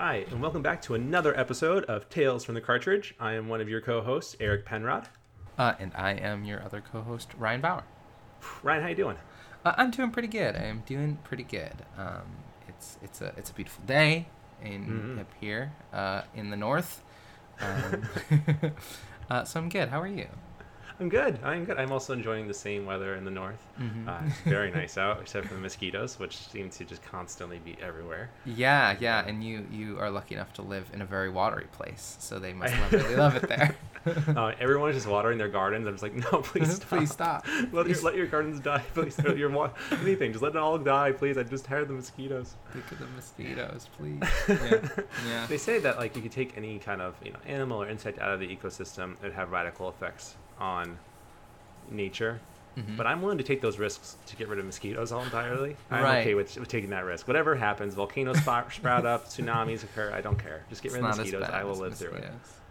Hi, and welcome back to another episode of Tales from the Cartridge. I am one of your co-hosts, Eric Penrod. Uh, and I am your other co-host, Ryan Bauer. Ryan, how you doing? Uh, I'm doing pretty good. I am doing pretty good. Um, it's it's a it's a beautiful day in Mhm. up here uh, in the north. Um, uh, so I'm good. How are you? I'm good. I'm good. I'm also enjoying the same weather in the north. Mhm. Uh, it's very nice out, except for the mosquitoes, which seem to just constantly be everywhere. Yeah, yeah, and you you are lucky enough to live in a very watery place, so they must love, really love it there. Uh, everyone is just watering their gardens. I'm just like, no, please stop. Please stop. Let, Please. Your, let your gardens die, please. Let your wa- anything, just let it all die, please. I'm just tired of the mosquitoes. Think of the mosquitoes, please. Yeah, yeah. They say that like you could take any kind of you know animal or insect out of the ecosystem, it would have radical effects on nature. Mhm. But I'm willing to take those risks to get rid of mosquitoes all entirely. I'm Right. okay with, with taking that risk. Whatever happens, volcanoes sprout, sprout up, tsunamis occur. I don't care. Just get It's rid of not mosquitoes. I will live through it.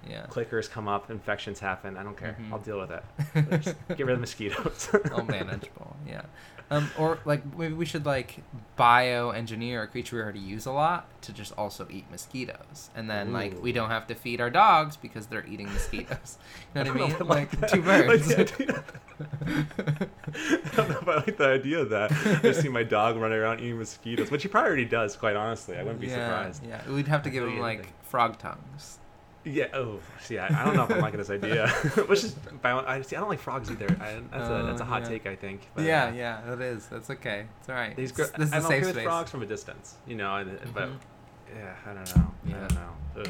Yeah. Clickers come up, infections happen. I don't care. Mhm. I'll deal with it. Get rid of mosquitoes. all manageable. Yeah. Um, or like maybe we should like bioengineer a creature we already use a lot to just also eat mosquitoes, and then like we don't have to feed our dogs because they're eating mosquitoes. You know what I don't mean? Like, that. two birds. idea- I don't know if I like the idea of that. I just see my dog running around eating mosquitoes, which he probably already does. Quite honestly, I wouldn't be yeah, surprised. Yeah, we'd have to give him like anything. frog tongues. Yeah. Oh, see, I, I don't know if I'm liking this idea. Which is, I see. I don't like frogs either. I, that's a that's a Oh, hot yeah. take, I think. but, yeah, uh, yeah, that is. That's okay. It's all right. These gr- this is I'm a okay safe with space. frogs from a distance, you know. And, But Mhm. yeah, I don't know. I don't know. Ugh.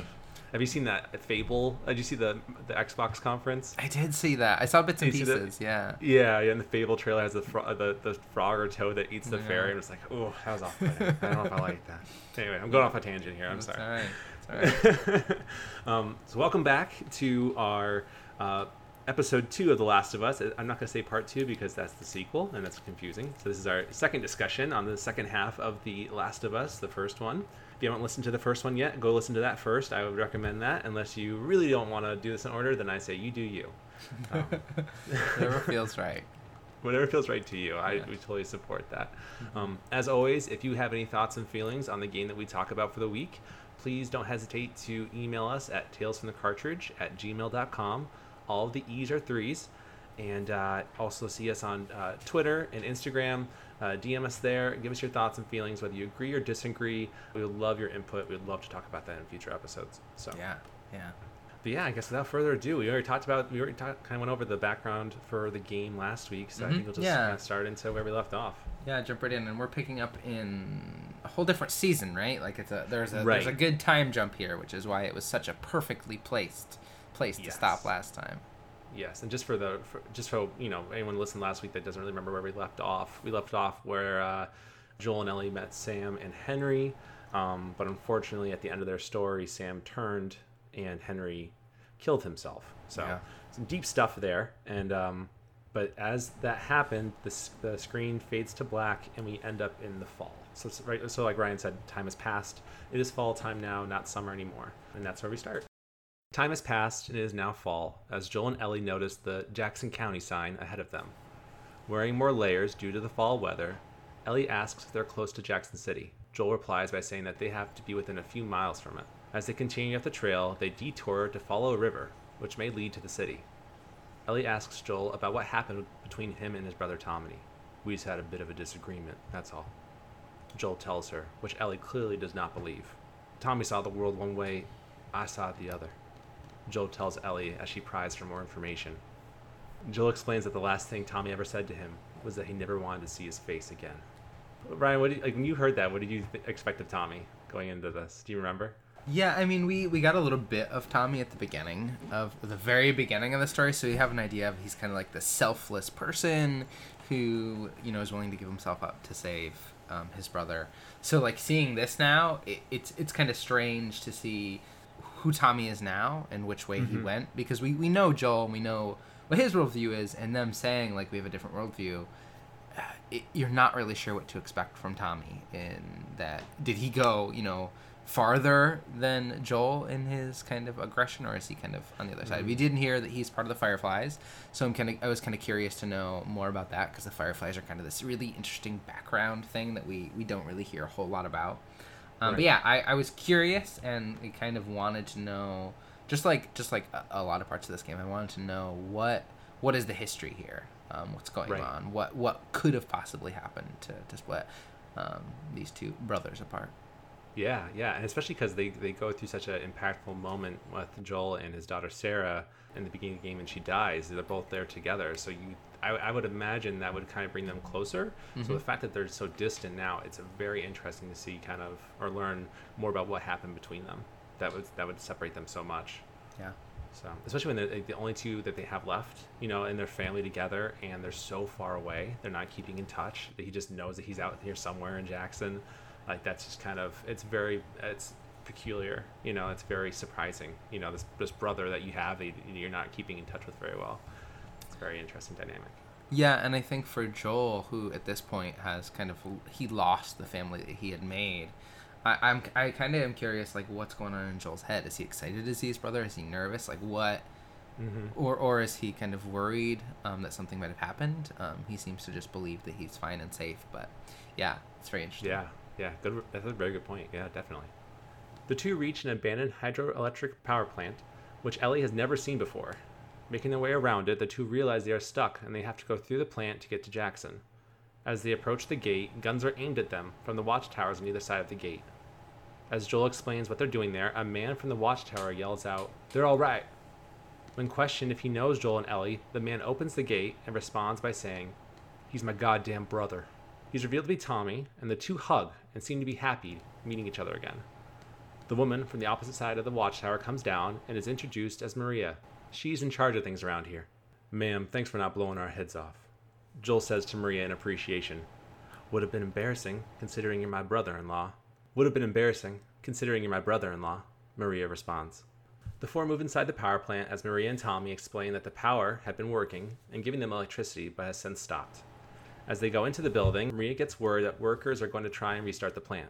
Have you seen that Fable? Did you see the the Xbox conference? I did see that. I saw bits and Did you see that? pieces. Yeah. Yeah, yeah. And the Fable trailer has the fro- the, the frog or toad that eats the Yeah. fairy, and it's like, oh, that was off. I don't know if I like that. Anyway, I'm going off a tangent here. I'm It's sorry. all right. Right. um, so welcome back to our uh, episode two of The Last of Us. I'm not going to say part two because that's the sequel and that's confusing. So this is our second discussion on the second half of The Last of Us, the first one. If you haven't listened to the first one yet, go listen to that first. I would recommend that. Unless you really don't want to do this in order, then I say you do you. Um, Whatever feels right. whatever feels right to you. I Yeah. we totally support that. Um, as always, if you have any thoughts and feelings on the game that we talk about for the week, please don't hesitate to email us at talesfromthecartridge at gmail.com. All of the E's are threes. And uh, also see us on uh, Twitter and Instagram. Uh, DM us there. Give us your thoughts and feelings, whether you agree or disagree. We would love your input. We would love to talk about that in future episodes. So, Yeah. Yeah. But yeah, I guess without further ado, we already talked about, we already talk, kind of went over the background for the game last week. So I Mhm. think we'll just Yeah. kind of start into where we left off. Yeah, jump right in, and we're picking up in a whole different season, right? Like it's a there's a Right. there's a good time jump here, which is why it was such a perfectly placed place to stop last time. Yes, and just for the for, just for you know anyone listened last week that doesn't really remember where we left off, we left off where uh, Joel and Ellie met Sam and Henry, um, but unfortunately at the end of their story, Sam turned and Henry killed himself. So Yeah. some deep stuff there, and um, but as that happened, the the screen fades to black and we end up in the fall. So it's right, so like Ryan said, time has passed. It is fall time now, not summer anymore, and that's where we start. Time has passed and it is now fall as Joel and Ellie notice the Jackson County sign ahead of them. Wearing more layers due to the fall weather, Ellie asks if they're close to Jackson City. Joel replies by saying that they have to be within a few miles from it. As they continue up the trail, they detour to follow a river, which may lead to the city. Ellie asks Joel about what happened between him and his brother Tommy. We just had a bit of a disagreement, that's all. Joel tells her, which Ellie clearly does not believe. Tommy saw the world one way, I saw it the other. Joel tells Ellie as she pries for more information. Joel explains that the last thing Tommy ever said to him was that he never wanted to see his face again. Ryan, what you, like when you heard that? What did you th- expect of Tommy going into this? Do you remember? Yeah, I mean, we we got a little bit of Tommy at the beginning of the very beginning of the story, so you have an idea of he's kind of like the selfless person who you know is willing to give himself up to save um, his brother. So like seeing this now, it, it's it's kind of strange to see who Tommy is now and which way he Mhm. went because we we know Joel, and we know what his worldview is, and them saying like we have a different worldview. uh, It, you're not really sure what to expect from Tommy. In that, did he go, you know, farther than Joel in his kind of aggression, or is he kind of on the other side? Mhm. We didn't hear that he's part of the Fireflies, so I'm kind of I was kind of curious to know more about that because the Fireflies are kind of this really interesting background thing that we we don't really hear a whole lot about. Um, But yeah, I, I was curious and I kind of wanted to know, just like just like a, a lot of parts of this game, I wanted to know what what is the history here, um, what's going Right. on, what what could have possibly happened to, to split um, these two brothers apart. Yeah, yeah, and especially because they, they go through such an impactful moment with Joel and his daughter Sarah in the beginning of the game, and she dies. They're both there together, so you, I, I would imagine that would kind of bring them closer. So the mm-hmm. fact that they're so distant now, it's very interesting to see kind of or learn more about what happened between them. That would that would separate them so much. Yeah. So especially when they're the only two that they have left, you know, and their family together, and they're so far away, they're not keeping in touch. That he just knows that he's out here somewhere in Jackson. Like that's just kind of it's very it's peculiar. You know, it's very surprising. You know, this this brother that you have, that you're not keeping in touch with very well. It's a very interesting dynamic. Yeah, and I think for Joel, who at this point has kind of he lost the family that he had made. I, I'm I kind of am curious, like what's going on in Joel's head? Is he excited to see his brother? Is he nervous? Like what? Mm-hmm. Or or is he kind of worried um, that something might have happened? Um, he seems to just believe that he's fine and safe. But yeah, it's very interesting. Yeah, yeah, good. That's a very good point. Yeah, definitely. The two reach an abandoned hydroelectric power plant, which Ellie has never seen before. Making their way around it, the two realize they are stuck and they have to go through the plant to get to Jackson. As they approach the gate, guns are aimed at them from the watchtowers on either side of the gate. As Joel explains what they're doing there, a man from the watchtower yells out, They're all right. When questioned if he knows Joel and Ellie, the man opens the gate and responds by saying, He's my goddamn brother. He's revealed to be Tommy, and the two hug and seem to be happy meeting each other again. The woman from the opposite side of the watchtower comes down and is introduced as Maria. She's in charge of things around here. Ma'am, thanks for not blowing our heads off. Joel says to Maria in appreciation. Would have been embarrassing, considering you're my brother in law. Would have been embarrassing, considering you're my brother in law, Maria responds. The four move inside the power plant as Maria and Tommy explain that the power had been working and giving them electricity but has since stopped. As they go into the building, Maria gets word that workers are going to try and restart the plant.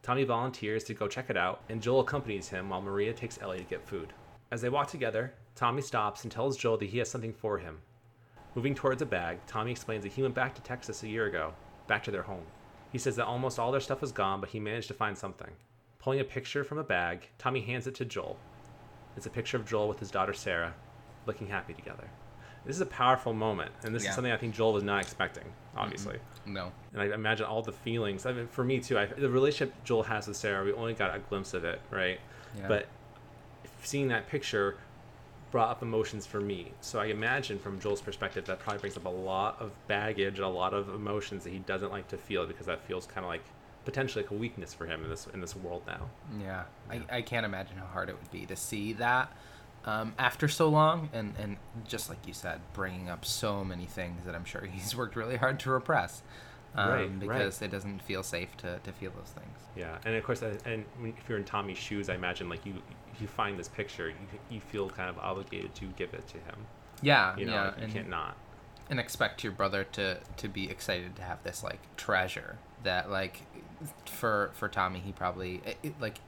Tommy volunteers to go check it out, and Joel accompanies him while Maria takes Ellie to get food. As they walk together, Tommy stops and tells Joel that he has something for him. Moving towards a bag, Tommy explains that he went back to Texas a year ago, back to their home. He says that almost all their stuff was gone, but he managed to find something. Pulling a picture from a bag, Tommy hands it to Joel. It's a picture of Joel with his daughter Sarah, looking happy together. This is a powerful moment, and this Yeah. is something I think Joel was not expecting, obviously. No. And I imagine all the feelings. I mean, for me too, I, the relationship Joel has with Sarah, we only got a glimpse of it, right? Yeah. But seeing that picture brought up emotions for me. So I imagine from Joel's perspective, that probably brings up a lot of baggage, a lot of emotions that he doesn't like to feel because that feels kind of like potentially like a weakness for him in this in this world now. Yeah, I, I can't imagine how hard it would be to see that um, after so long, and and just like you said, bringing up so many things that I'm sure he's worked really hard to repress, um, Right, right. because it doesn't feel safe to, to feel those things. Yeah, and of course, uh, and if you're in Tommy's shoes, I imagine like you, you find this picture, you you feel kind of obligated to give it to him. Yeah, You know, yeah, like, you and, can't not. and expect your brother to to be excited to have this like treasure that like for for Tommy he probably it, it, like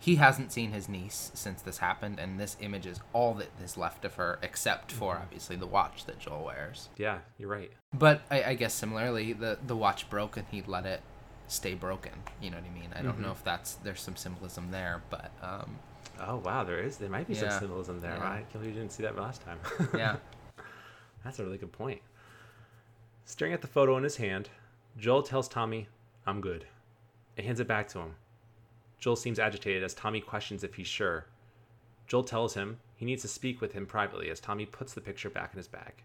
he hasn't seen his niece since this happened and this image is all that is left of her except for Mm-hmm. obviously the watch that Joel wears. Yeah, you're right. But I, I guess similarly, the the watch broke and he let it stay broken. You know what I mean? I don't know Mhm. if that's there's some symbolism there, but um, Oh wow, there is. There might be Yeah, some symbolism there. yeah. Right? I can't believe you didn't see that last time. yeah, That's a really good point. Staring at the photo in his hand, Joel tells Tommy, I'm good, and hands it back to him. Joel seems agitated as Tommy questions if he's sure. Joel tells him he needs to speak with him privately as Tommy puts the picture back in his bag.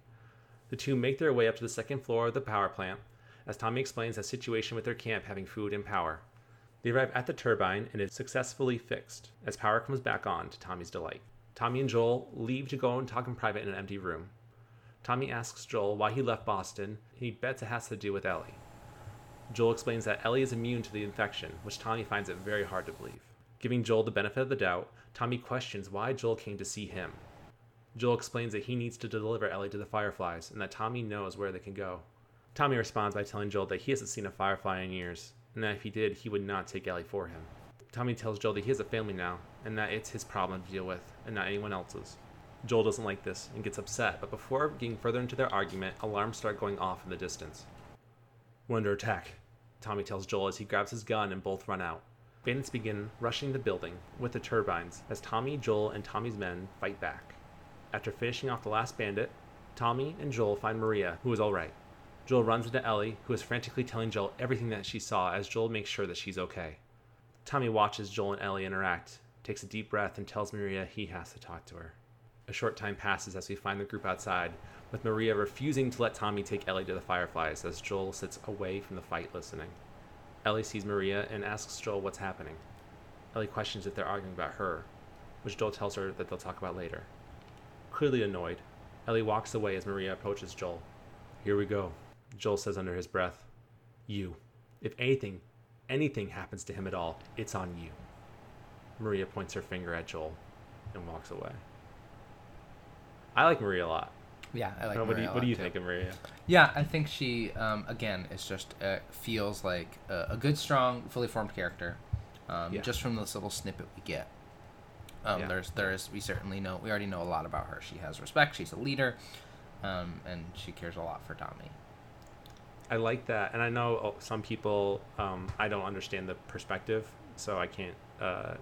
The two make their way up to the second floor of the power plant as Tommy explains the situation with their camp having food and power. They arrive at the turbine and it's successfully fixed as power comes back on to Tommy's delight. Tommy and Joel leave to go and talk in private in an empty room. Tommy asks Joel why he left Boston, and he bets it has to do with Ellie. Joel explains that Ellie is immune to the infection, which Tommy finds it very hard to believe. Giving Joel the benefit of the doubt, Tommy questions why Joel came to see him. Joel explains that he needs to deliver Ellie to the Fireflies and that Tommy knows where they can go. Tommy responds by telling Joel that he hasn't seen a Firefly in years, and that if he did, he would not take Ellie for him. Tommy tells Joel that he has a family now, and that it's his problem to deal with, and not anyone else's. Joel doesn't like this and gets upset, but before getting further into their argument, alarms start going off in the distance. We're under attack, Tommy tells Joel as he grabs his gun and both run out. Bandits begin rushing the building with the turbines as Tommy, Joel, and Tommy's men fight back. After finishing off the last bandit, Tommy and Joel find Maria, who is alright. Joel runs into Ellie, who is frantically telling Joel everything that she saw as Joel makes sure that she's okay. Tommy watches Joel and Ellie interact, takes a deep breath, and tells Maria he has to talk to her. A short time passes as we find the group outside, with Maria refusing to let Tommy take Ellie to the Fireflies as Joel sits away from the fight listening. Ellie sees Maria and asks Joel what's happening. Ellie questions if they're arguing about her, which Joel tells her that they'll talk about later. Clearly annoyed, Ellie walks away as Maria approaches Joel. Here we go, Joel says under his breath. You. If anything, anything happens to him at all, it's on you. Maria points her finger at Joel and walks away. I like Maria a lot. Yeah, I like. what Maria do you, what do you think of Maria? Yeah, I think she um, again is just uh, feels like a, a good, strong, fully formed character. Um, Yeah. Just from this little snippet we get, um, Yeah. there's there's we certainly know we already know a lot about her. She has respect. She's a leader, um, and she cares a lot for Tommy. I like that, and I know oh, some people. Um, I don't understand the perspective, so I can't uh,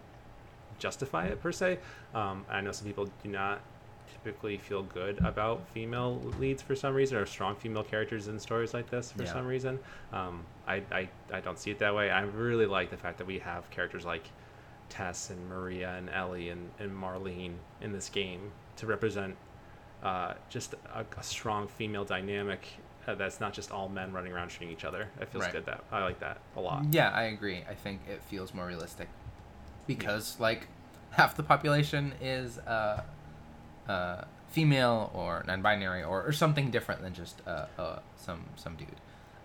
justify it per se. Um, I know some people do not typically feel good about female leads for some reason, or strong female characters in stories like this for Yeah. some reason. Um, I, I I don't see it that way. I really like the fact that we have characters like Tess and Maria and Ellie and, and Marlene in this game to represent uh, just a, a strong female dynamic uh, that's not just all men running around shooting each other. It feels Right. good that I like that a lot. Yeah, I agree. I think it feels more realistic because like half the population is uh, uh, female or non-binary or, or something different than just uh, uh, some some dude.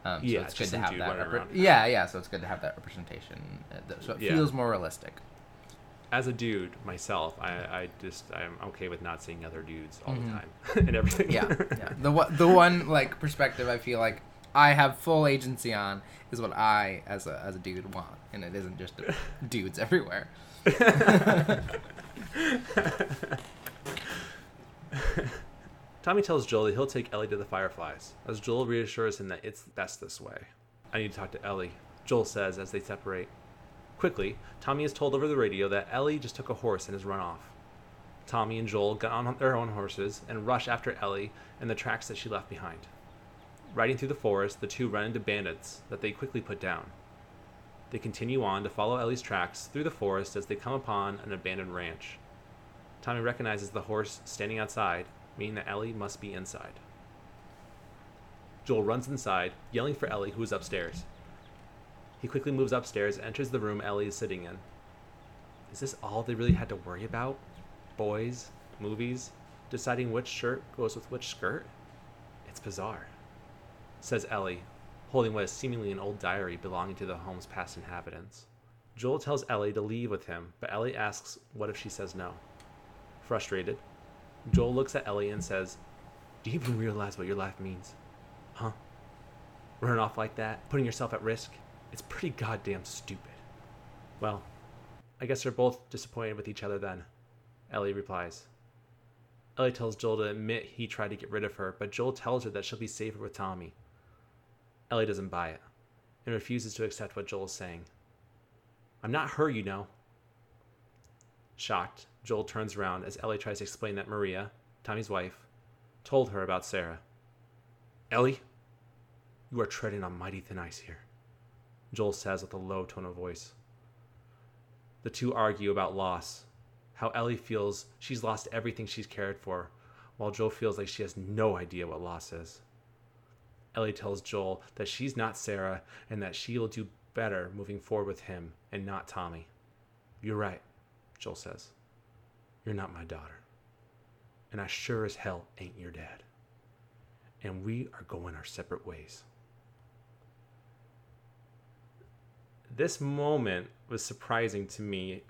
Um, so Yeah, it's good to have that. repre- yeah, yeah. So it's good to have that representation. uh, So it Yeah. feels more realistic. As a dude myself, I, I just I'm okay with not seeing other dudes all Mhm. the time and everything. Yeah, yeah. The one the one like perspective I feel like I have full agency on is what I as a as a dude want, and it isn't just dudes everywhere. Tommy tells Joel that he'll take Ellie to the Fireflies, as Joel reassures him that it's best this way. I need to talk to Ellie, Joel says as they separate. Quickly, Tommy is told over the radio that Ellie just took a horse and has run off. Tommy and Joel get on their own horses and rush after Ellie and the tracks that she left behind. Riding through the forest, the two run into bandits that they quickly put down. They continue on to follow Ellie's tracks through the forest as they come upon an abandoned ranch. Tommy recognizes the horse standing outside, meaning that Ellie must be inside. Joel runs inside, yelling for Ellie, who is upstairs. He quickly moves upstairs enters the room Ellie is sitting in. Is this all they really had to worry about? Boys, movies, deciding which shirt goes with which skirt? It's bizarre, says Ellie, holding what is seemingly an old diary belonging to the home's past inhabitants. Joel tells Ellie to leave with him, but Ellie asks what if she says no. Frustrated, Joel looks at Ellie and says, Do you even realize what your life means? Huh? Running off like that, putting yourself at risk? It's pretty goddamn stupid. Well, I guess they're both disappointed with each other then, Ellie replies. Ellie tells Joel to admit he tried to get rid of her, but Joel tells her that she'll be safer with Tommy. Ellie doesn't buy it and refuses to accept what Joel is saying. I'm not her, you know. Shocked, Joel turns around as Ellie tries to explain that Maria, Tommy's wife, told her about Sarah. Ellie, you are treading on mighty thin ice here, Joel says with a low tone of voice. The two argue about loss, how Ellie feels she's lost everything she's cared for, while Joel feels like she has no idea what loss is. Ellie tells Joel that she's not Sarah and that she will do better moving forward with him and not Tommy. You're right, Joel says. You're not my daughter. And I sure as hell ain't your dad. And we are going our separate ways. This moment was surprising to me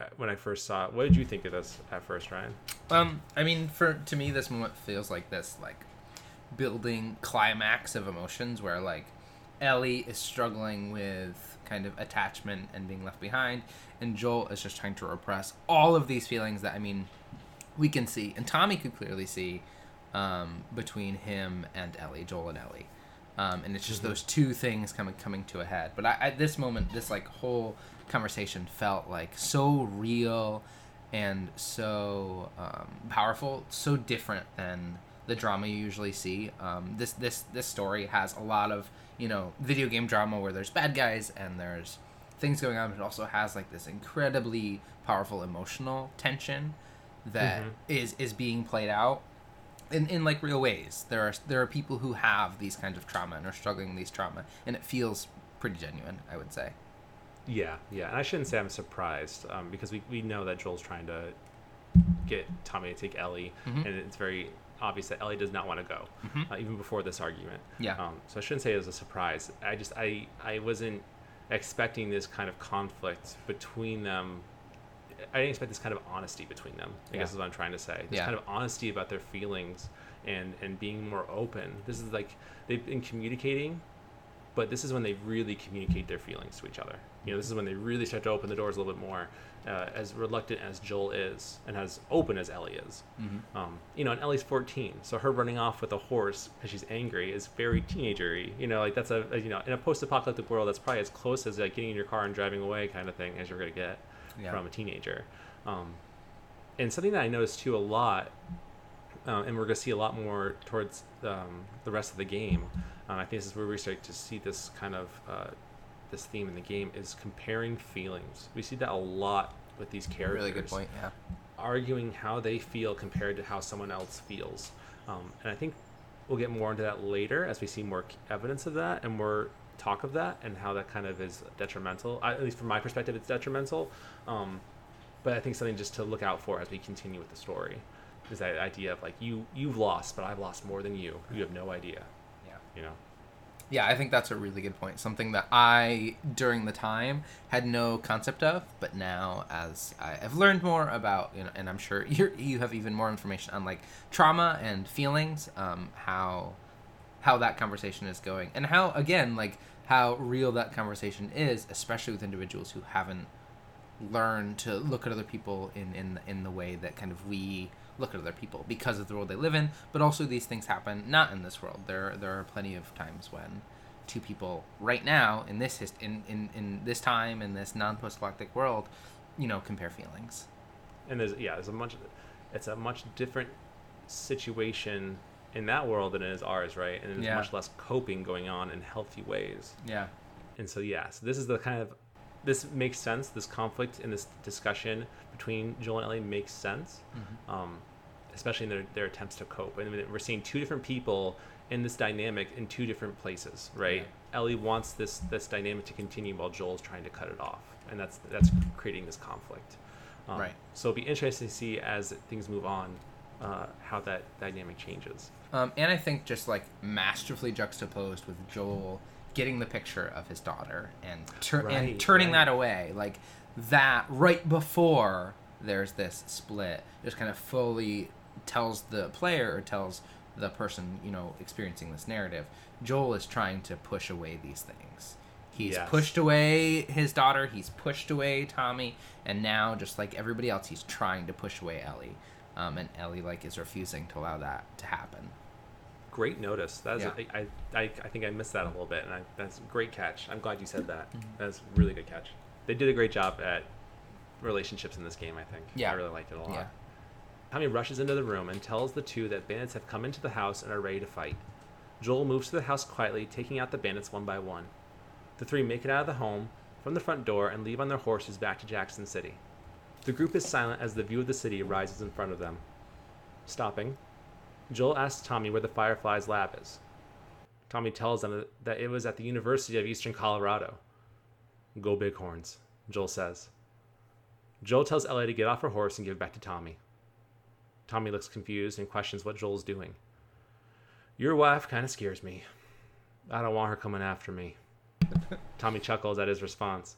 uh, when I first saw it. What did you think of this at first, Ryan? Um, I mean, for to me, this moment feels like this like building climax of emotions where like Ellie is struggling with kind of attachment and being left behind, and Joel is just trying to repress all of these feelings that I mean we can see, and Tommy could clearly see um, between him and Ellie, Joel and Ellie. um, and it's just Mm-hmm. those two things coming coming to a head. But I, at this moment, this like whole conversation felt like so real and so um, powerful, so different than the drama you usually see. Um, this this this story has a lot of you know video game drama where there's bad guys and there's things going on, but it also has like this incredibly powerful emotional tension that is is being played out in, in like real ways. There are there are people who have these kinds of trauma and are struggling with these trauma, and it feels pretty genuine. I would say. Yeah, yeah, and I shouldn't say I'm surprised um, because we, we know that Joel's trying to get Tommy to take Ellie, Mhm. and it's very obvious that Ellie does not want to go, Mhm. uh, even before this argument. Yeah. Um, so I shouldn't say it was a surprise. I just I I wasn't expecting this kind of conflict between them. I didn't expect this kind of honesty between them. I Yeah. guess is what I'm trying to say. This Yeah. kind of honesty about their feelings and and being more open. This is like they've been communicating but this is when they really communicate their feelings to each other. You know, this is when they really start to open the doors a little bit more. Uh, as reluctant as Joel is, and as open as Ellie is, Mm-hmm. um, you know, and Ellie's 14, so her running off with a horse because she's angry is very teenagery. You know, like that's a, a you know, in a post-apocalyptic world, that's probably as close as like getting in your car and driving away kind of thing as you're gonna get Yeah. from a teenager. Um, and something that I noticed too a lot, uh, and we're going to see a lot more towards um, the rest of the game. Um, I think this is where we start to see this kind of uh, this theme in the game is comparing feelings. We see that a lot with these characters Really good point. Yeah. arguing how they feel compared to how someone else feels. Um, and I think we'll get more into that later as we see more evidence of that and more talk of that and how that kind of is detrimental. I, at least from my perspective, it's detrimental. Um, but I think something just to look out for as we continue with the story is that idea of like you you've lost, but I've lost more than you. You have no idea. Yeah. You know. Yeah, I think that's a really good point. Something that I, during the time, had no concept of, but now, as I have learned more about, you know, and I'm sure you you have even more information on like trauma and feelings, um, how how that conversation is going, and how again, like how real that conversation is, especially with individuals who haven't learned to look at other people in in in the way that kind of we look at other people because of the world they live in but also these things happen not in this world. There there are plenty of times when two people right now in this hist- in, in in this time in this non-post-galactic world you know compare feelings. And there's yeah there's a much it's a much different situation in that world than it is ours right? And there's Yeah. much less coping going on in healthy ways. Yeah. And so yeah so this is the kind of this makes sense. This conflict in this discussion between joel and ellie makes sense um, especially in their, their attempts to cope. And we're seeing two different people in this dynamic in two different places right? Yeah. ellie wants this this dynamic to continue while joel's trying to cut it off. And that's that's creating this conflict. Um, Right. so it'll be interesting to see as things move on uh, how that dynamic changes. Um, and I think just like masterfully juxtaposed with Joel getting the picture of his daughter and tur- and turning right. that away, like that right before there's this split, just kind of fully tells the player or tells the person you know experiencing this narrative. Joel is trying to push away these things. He's Yes. pushed away his daughter. He's pushed away Tommy, and now just like everybody else, he's trying to push away Ellie. Um, and Ellie like is refusing to allow that to happen. Great notice. That's Yeah. I, I, I think I missed that a little bit, and I, that's a great catch. I'm glad you said that. Mm-hmm. That's a really good catch. They did a great job at relationships in this game. I think. Yeah. I really liked it a lot. Yeah. Tommy rushes into the room and tells the two that bandits have come into the house and are ready to fight. Joel moves to the house quietly, taking out the bandits one by one. The three make it out of the home from the front door and leave on their horses back to Jackson City. The group is silent as the view of the city rises in front of them. Stopping, Joel asks Tommy where the Firefly's lab is. Tommy tells them that it was at the University of Eastern Colorado. Go Bighorns, Joel says. Joel tells Ellie to get off her horse and give it back to Tommy. Tommy looks confused and questions what Joel's doing. Your wife kind of scares me. I don't want her coming after me. Tommy chuckles at his response.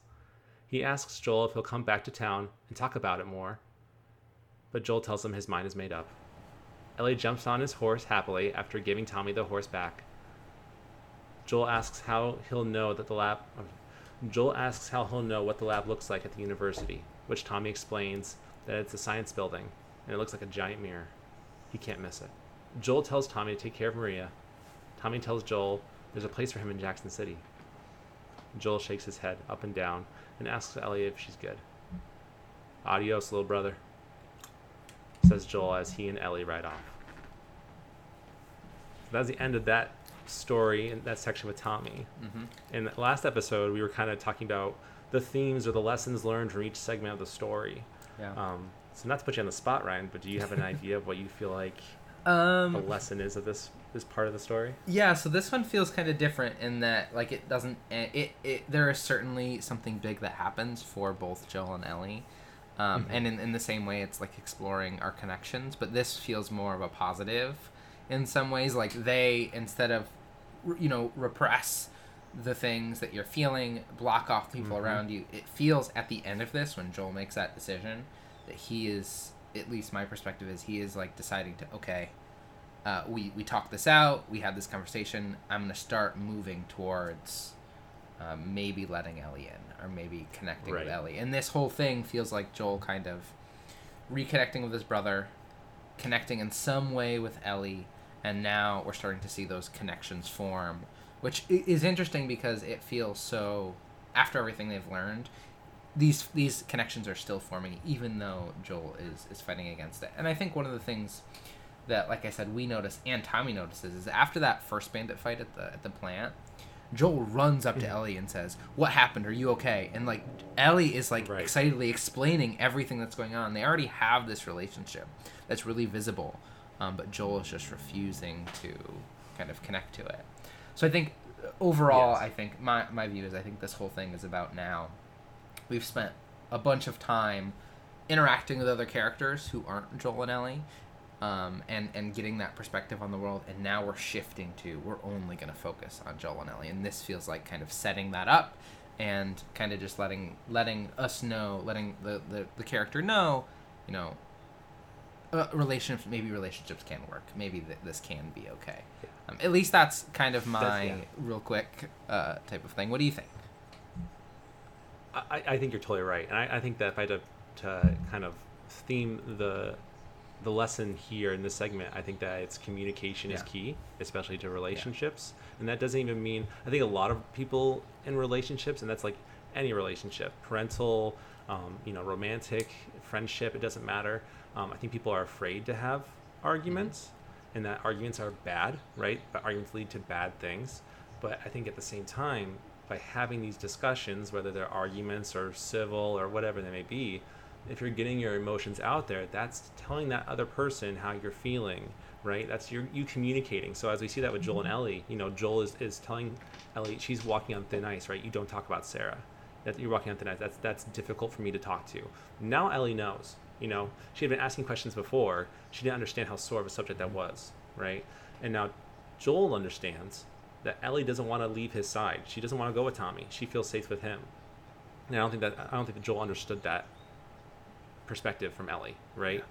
He asks Joel if he'll come back to town and talk about it more, but Joel tells him his mind is made up. Ellie jumps on his horse happily after giving Tommy the horse back. Joel asks how he'll know that the lab. Joel asks how he'll know what the lab looks like at the university, which Tommy explains that it's a science building and it looks like a giant mirror. He can't miss it. Joel tells Tommy to take care of Maria. Tommy tells Joel There's a place for him in Jackson City. Joel shakes his head up and down and asks Ellie if she's good. Adios, little brother, says Joel as he and Ellie ride off. That's the end of that story in that section with Tommy. Mm-hmm. In the last episode, we were kind of talking about the themes or the lessons learned from each segment of the story. Yeah. Um, so not to put you on the spot, Ryan, but do you have an idea of what you feel like the Um. lesson is of this this part of the story? Yeah. So this one feels kind of different in that, like, it doesn't. eh, It. It. There is certainly something big that happens for both Joel and Ellie. Um, Mhm. And in, in the same way, it's like exploring our connections, but this feels more of a positive in some ways. Like they, instead of, you know, repress the things that you're feeling, block off people Mhm. around you. It feels at the end of this, when Joel makes that decision, that he is, at least my perspective is, he is like deciding to, okay, uh, we, we talked this out, we had this conversation, I'm going to start moving towards um, maybe letting Ellie in, or maybe connecting with Ellie. And this whole thing feels like Joel kind of reconnecting with his brother, connecting in some way with Ellie, and now we're starting to see those connections form, which is interesting because it feels so. After everything they've learned, these these connections are still forming, even though Joel is is fighting against it. And I think one of the things that, like I said, we notice and Tommy notices is after that first bandit fight at the at the plant. Joel runs up to. Ellie and says, "What happened? Are you okay?" And like Ellie is like Right. excitedly explaining everything that's going on. They already have this relationship that's really visible, um, but Joel is just refusing to kind of connect to it. So I think uh, overall, Yes. I think my my view is I think this whole thing is about now. We've spent a bunch of time interacting with other characters who aren't Joel and Ellie, um, and and getting that perspective on the world. And now we're shifting to we're only going to focus on Joel and Ellie, and this feels like kind of setting that up, and kind of just letting letting us know, letting the the, the character know, you know. Uh, relationships, maybe relationships can work. Maybe th- this can be okay. Um, at least that's kind of my yeah. real quick uh, type of thing. What do you think? I, I think you're totally right, and I, I think that if I had to, to kind of theme the the lesson here in this segment, I think that it's communication is key, especially to relationships, and that doesn't even mean. I think a lot of people in relationships, and that's like any relationship, parental, um, you know, romantic, friendship, it doesn't matter. Um, I think people are afraid to have arguments, and that arguments are bad, right? But arguments lead to bad things. But I think at the same time, by having these discussions, whether they're arguments or civil or whatever they may be, if you're getting your emotions out there, that's telling that other person how you're feeling, right? That's your you communicating. So as we see that with Joel and mm-hmm. Ellie, you know, Joel is, is telling Ellie she's walking on thin ice, right? You don't talk about Sarah. That you're walking on thin ice. That's that's difficult for me to talk to. Now Ellie knows. You know, she had been asking questions before. She didn't understand how sore of a subject that was, right? And now Joel understands that Ellie doesn't want to leave his side. She doesn't want to go with Tommy. She feels safe with him. And I don't think that I don't think that Joel understood that perspective from Ellie, right?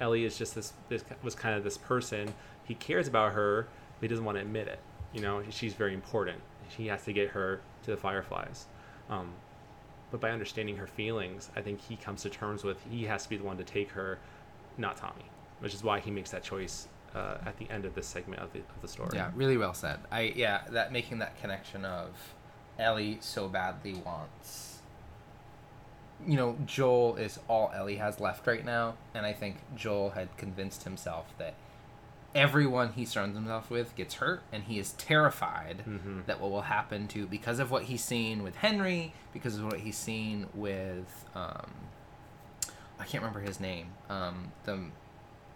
Ellie is just this this was kind of this person. He cares about her, but he doesn't want to admit it. You know, she's very important. He has to get her to the Fireflies. Um, but by understanding her feelings, I think he comes to terms with he has to be the one to take her, not Tommy, which is why he makes that choice uh, at the end of this segment of the, of the story. Yeah, really well said. I yeah, that making that connection of Ellie so badly wants you know, Joel is all Ellie has left right now, and I think Joel had convinced himself that everyone he surrounds himself with gets hurt, and he is terrified Mhm. that what will happen to because of what he's seen with Henry, because of what he's seen with um, I can't remember his name, um, the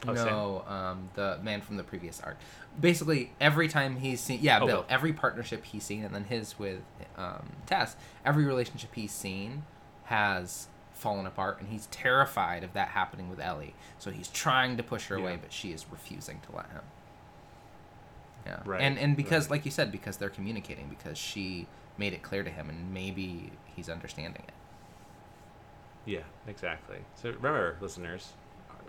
Oh, no, um, the man from the previous arc. Basically, every time he's seen, yeah, Oh, Bill. Bill. Every partnership he's seen, and then his with um, Tess. Every relationship he's seen has fallen apart, and he's terrified of that happening with Ellie. So he's trying to push her away, but she is refusing to let him. Yeah, Right, and and because, right. like you said, because they're communicating, because she made it clear to him, and maybe he's understanding it. Yeah, exactly. So remember, listeners,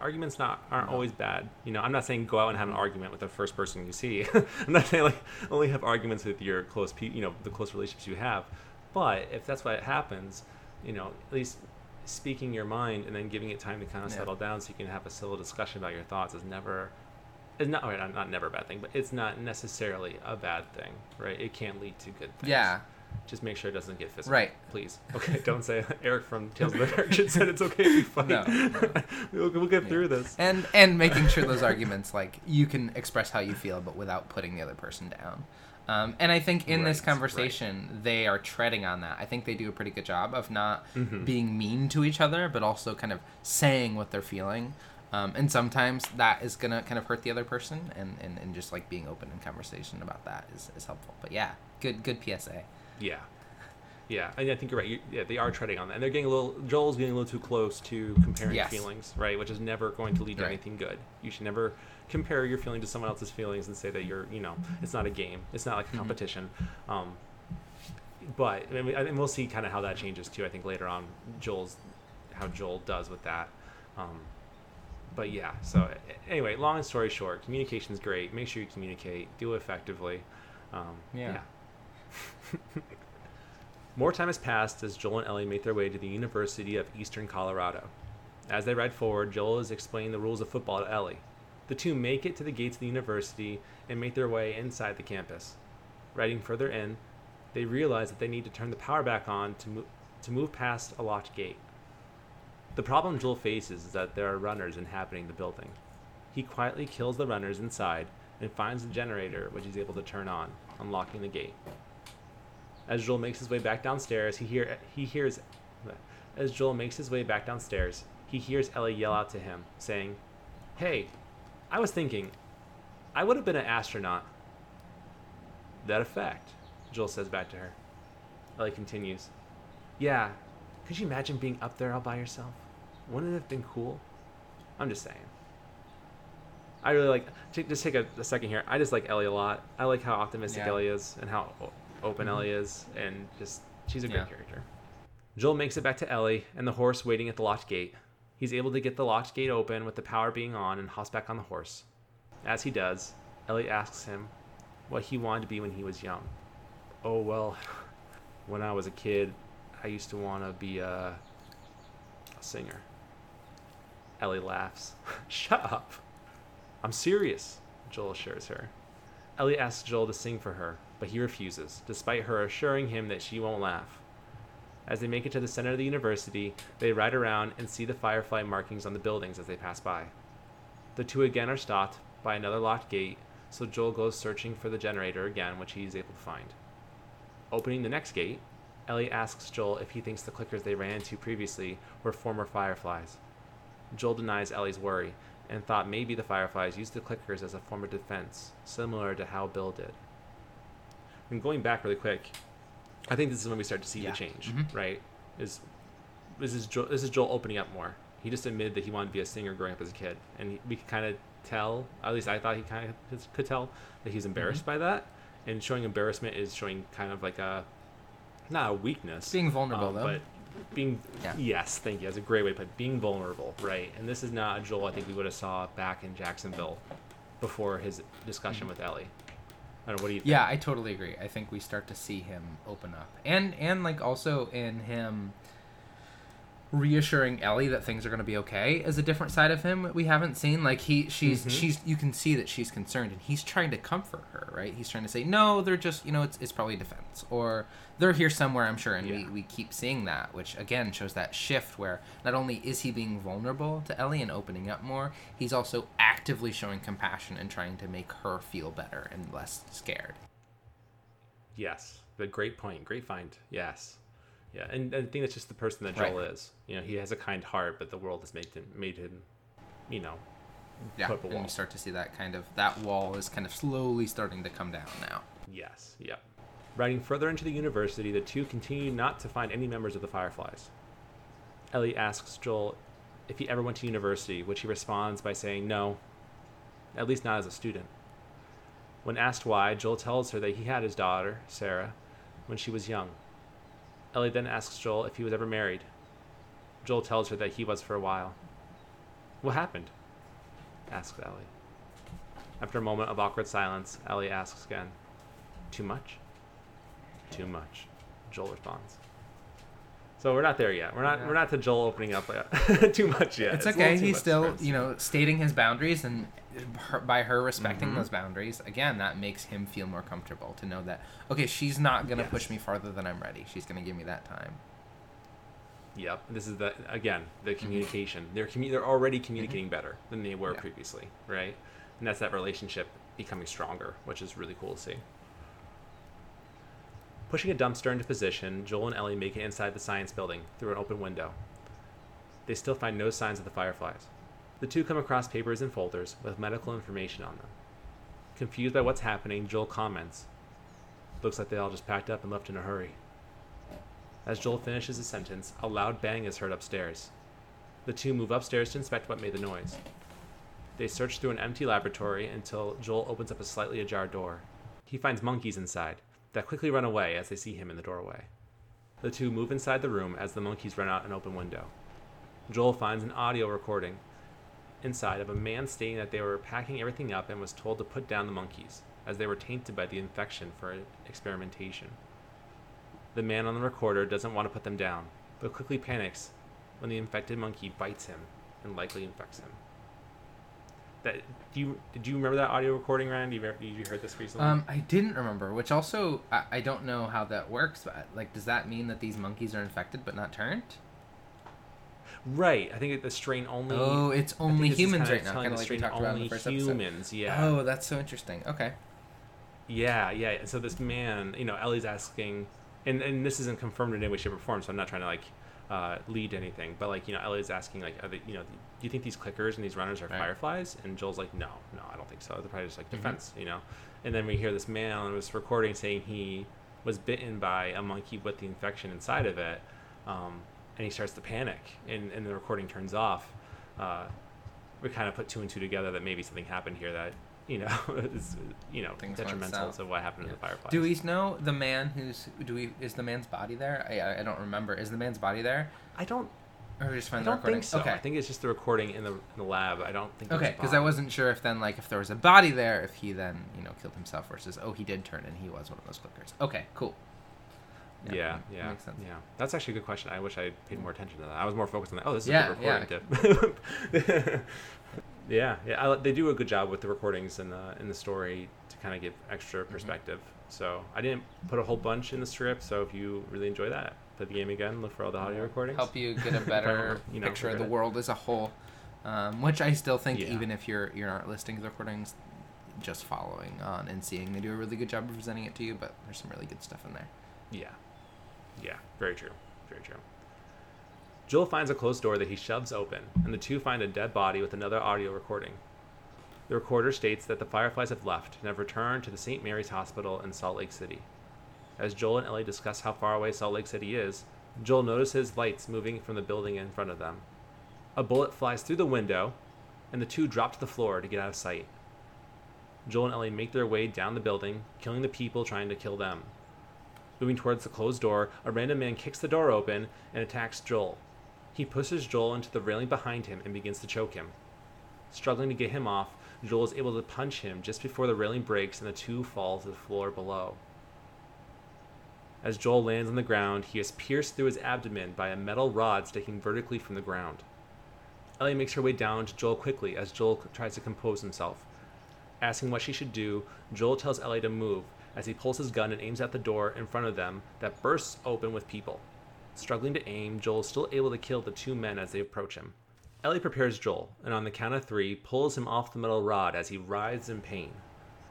arguments not aren't No. always bad. You know, I'm not saying go out and have an argument with the first person you see. I'm not saying like only have arguments with your close people, you know, the close relationships you have. But if that's what happens, you know, at least speaking your mind and then giving it time to kind of Yeah. settle down so you can have a civil discussion about your thoughts is never it's not, or not not never a bad thing, but it's not necessarily a bad thing, right? It can lead to good things. Yeah. Just make sure it doesn't get physical. Right. Please. Okay. Don't say Eric from Tales of the Cartridge said it's okay if we fight. No. we'll, we'll get through this. and and making sure those arguments like you can express how you feel but without putting the other person down um, and i think in this Right, conversation they are treading on that i think they do a pretty good job of not Mhm. being mean to each other but also kind of saying what they're feeling um, and sometimes that is gonna kind of hurt the other person and, and, and just like being open in conversation about that is, is helpful but yeah good good psa Yeah. Yeah, and I think you're right. You, yeah, they are treading on that, and they're getting a little. Joel's getting a little too close to comparing Yes. feelings, right? Which is never going to lead to Right. anything good. You should never compare your feeling to someone else's feelings and say that you're, you know, it's not a game. It's not like a competition. Um, but I mean, and we'll see kind of how that changes too. I think later on, Joel's how Joel does with that. Um, but yeah, so anyway, long story short, communication is great. Make sure you communicate. Do it effectively. Um, Yeah. yeah. More time has passed as Joel and Ellie make their way to the University of Eastern Colorado. As they ride forward, Joel is explaining the rules of football to Ellie. The two make it to the gates of the university and make their way inside the campus. Riding further in, they realize that they need to turn the power back on to, mo- to move past a locked gate. The problem Joel faces is that there are runners inhabiting the building. He quietly kills the runners inside and finds the generator, which he's able to turn on, unlocking the gate. As Joel makes his way back downstairs, he hear he hears as Joel makes his way back downstairs, he hears Ellie yell out to him, saying, "Hey, I was thinking, I would have been an astronaut." That effect, Joel says back to her. Ellie continues, "Yeah, could you imagine being up there all by yourself? Wouldn't it have been cool?" I'm just saying. I really like. Take, just take a, a second here. I just like Ellie a lot. I like how optimistic Yeah. Ellie is and how open Mhm. Ellie is, and just she's a great Yeah. character. Joel makes it back to Ellie and the horse waiting at the locked gate. He's able to get the locked gate open with the power being on and hops back on the horse. As he does, Ellie asks him what he wanted to be when he was young. Oh well, when I was a kid, I used to want to be a, a singer. Ellie laughs. Shut up. I'm serious, Joel assures her. Ellie asks Joel to sing for her, but he refuses, despite her assuring him that she won't laugh. As they make it to the center of the university, they ride around and see the firefly markings on the buildings as they pass by. The two again are stopped by another locked gate, so Joel goes searching for the generator again, which he is able to find. Opening the next gate, Ellie asks Joel if he thinks the clickers they ran into previously were former fireflies. Joel denies Ellie's worry and thought maybe the fireflies used the clickers as a form of defense, similar to how Bill did. And going back really quick, I think this is when we start to see Yeah. the change, Mhm. right? Is this is Joel, this is Joel opening up more. He just admitted that he wanted to be a singer growing up as a kid, and he, we could kind of tell. At least I thought he kind of could tell that he's embarrassed Mm-hmm. by that, and showing embarrassment is showing kind of like a not a weakness, being vulnerable um, though but being Yeah. yes, thank you. That's a great way to put it. Being vulnerable, right? And this is not a Joel I think we would have saw back in Jacksonville before his discussion with Ellie. I don't know. What do you? Think? Yeah, I totally agree. I think we start to see him open up, and and like also in him reassuring Ellie that things are going to be okay is a different side of him we haven't seen. Like he, she's, Mhm. she's, you can see that she's concerned, and he's trying to comfort her, right? He's trying to say, no, they're just, you know, it's, it's probably defense, or they're here somewhere, I'm sure, and we, Yeah. we keep seeing that, which again shows that shift where not only is he being vulnerable to Ellie and opening up more, he's also actively showing compassion and trying to make her feel better and less scared. Yes, but great point, great find. Yes, yeah, and, and I think that's just the person that Joel Right. is. You know, he has a kind heart, but the world has made him, made him, you know, Yeah, put up a and wall. you start to see that kind of that wall is kind of slowly starting to come down now. Yes, yep. Riding further into the university, the two continue not to find any members of the Fireflies. Ellie asks Joel if he ever went to university, which he responds by saying no, at least not as a student. When asked why, Joel tells her that he had his daughter, Sarah, when she was young. Ellie then asks Joel if he was ever married. Joel tells her that he was for a while. What happened? asks Ellie. After a moment of awkward silence, Ellie asks again, Too much? Too much, Joel responds. So we're not there yet. We're not Yeah. we're not to Joel opening up uh, too much yet. it's a okay. He's still, you know, stating his boundaries, and her, by her respecting Mhm. those boundaries, again, that makes him feel more comfortable to know that okay, she's not gonna Yes. push me farther than I'm ready. She's gonna give me that time. Yep. This is the again the communication. They're commu- they're already communicating better than they were Yeah. previously, right? And that's that relationship becoming stronger, which is really cool to see. Pushing a dumpster into position, Joel and Ellie make it inside the science building through an open window. They still find no signs of the fireflies. The two come across papers and folders with medical information on them. Confused by what's happening, Joel comments, Looks like they all just packed up and left in a hurry. As Joel finishes his sentence, a loud bang is heard upstairs. The two move upstairs to inspect what made the noise. They search through an empty laboratory until Joel opens up a slightly ajar door. He finds monkeys inside that quickly run away as they see him in the doorway. The two move inside the room as the monkeys run out an open window. Joel finds an audio recording inside of a man stating that they were packing everything up and was told to put down the monkeys as they were tainted by the infection for experimentation. The man on the recorder doesn't want to put them down, but quickly panics when the infected monkey bites him and likely infects him. That do you did you remember that audio recording, Rand? You did you heard this recently? Um, I didn't remember, which also I, I don't know how that works. But like, does that mean that these monkeys are infected but not turned? right. I think the strain only. Oh, it's only humans right now, kind of like we talked about in the first episode. humans. Yeah. Oh, that's so interesting. Okay. Yeah, yeah. And so this man, you know, Ellie's asking, and, and this isn't confirmed in any way, shape, or form, so I'm not trying to like uh, lead anything, but like, you know, Ellie's asking, like, are they, you know, do you think these clickers and these runners are Right. fireflies? And Joel's like, no, no, I don't think so. They're probably just like Mhm. defense, you know? And then we hear this man on this recording saying he was bitten by a monkey with the infection inside of it, um, and he starts to panic, and, and the recording turns off. Uh, we kind of put two and two together that maybe something happened here that you know is you know Things detrimental to what happened Yeah. to the fireflies. Do we know the man who's? Do we? Is the man's body there? I I- I don't remember. Is the man's body there? I don't. Or we just I find the don't recording? think so. Okay. I think it's just the recording in the, in the lab. I don't think. Okay, because I wasn't sure if then like if there was a body there, if he then you know killed himself versus oh he did turn and he was one of those clickers. Okay, cool. Yeah, that yeah, makes sense. yeah. That's actually a good question. I wish I paid more attention to that. I was more focused on that. Oh, this is Yeah, a good recording tip. yeah, yeah. I, they do a good job with the recordings and the in the story to kind of give extra Mm-hmm. perspective. So I didn't put a whole bunch in the strip. So if you really enjoy that, play the game again. Look for all the audio recordings. Help you get a better You know, picture of the world as a whole, um, which I still think Yeah. even if you're you're not listening to the recordings, just following on and seeing they do a really good job of presenting it to you. But there's some really good stuff in there. Yeah. Yeah, very true. Very true. Joel finds a closed door that he shoves open, and the two find a dead body with another audio recording. The recorder states that the Fireflies have left and have returned to the St. Mary's Hospital in Salt Lake City. As Joel and Ellie discuss how far away Salt Lake City is, Joel notices lights moving from the building in front of them. A bullet flies through the window, and the two drop to the floor to get out of sight. Joel and Ellie make their way down the building, killing the people trying to kill them. Moving towards the closed door, a random man kicks the door open and attacks Joel. He pushes Joel into the railing behind him and begins to choke him. Struggling to get him off, Joel is able to punch him just before the railing breaks and the two fall to the floor below. As Joel lands on the ground, he is pierced through his abdomen by a metal rod sticking vertically from the ground. Ellie makes her way down to Joel quickly as Joel tries to compose himself. Asking what she should do, Joel tells Ellie to move as he pulls his gun and aims at the door in front of them that bursts open with people. Struggling to aim, Joel is still able to kill the two men as they approach him. Ellie prepares Joel, and on the count of three, pulls him off the metal rod as he writhes in pain.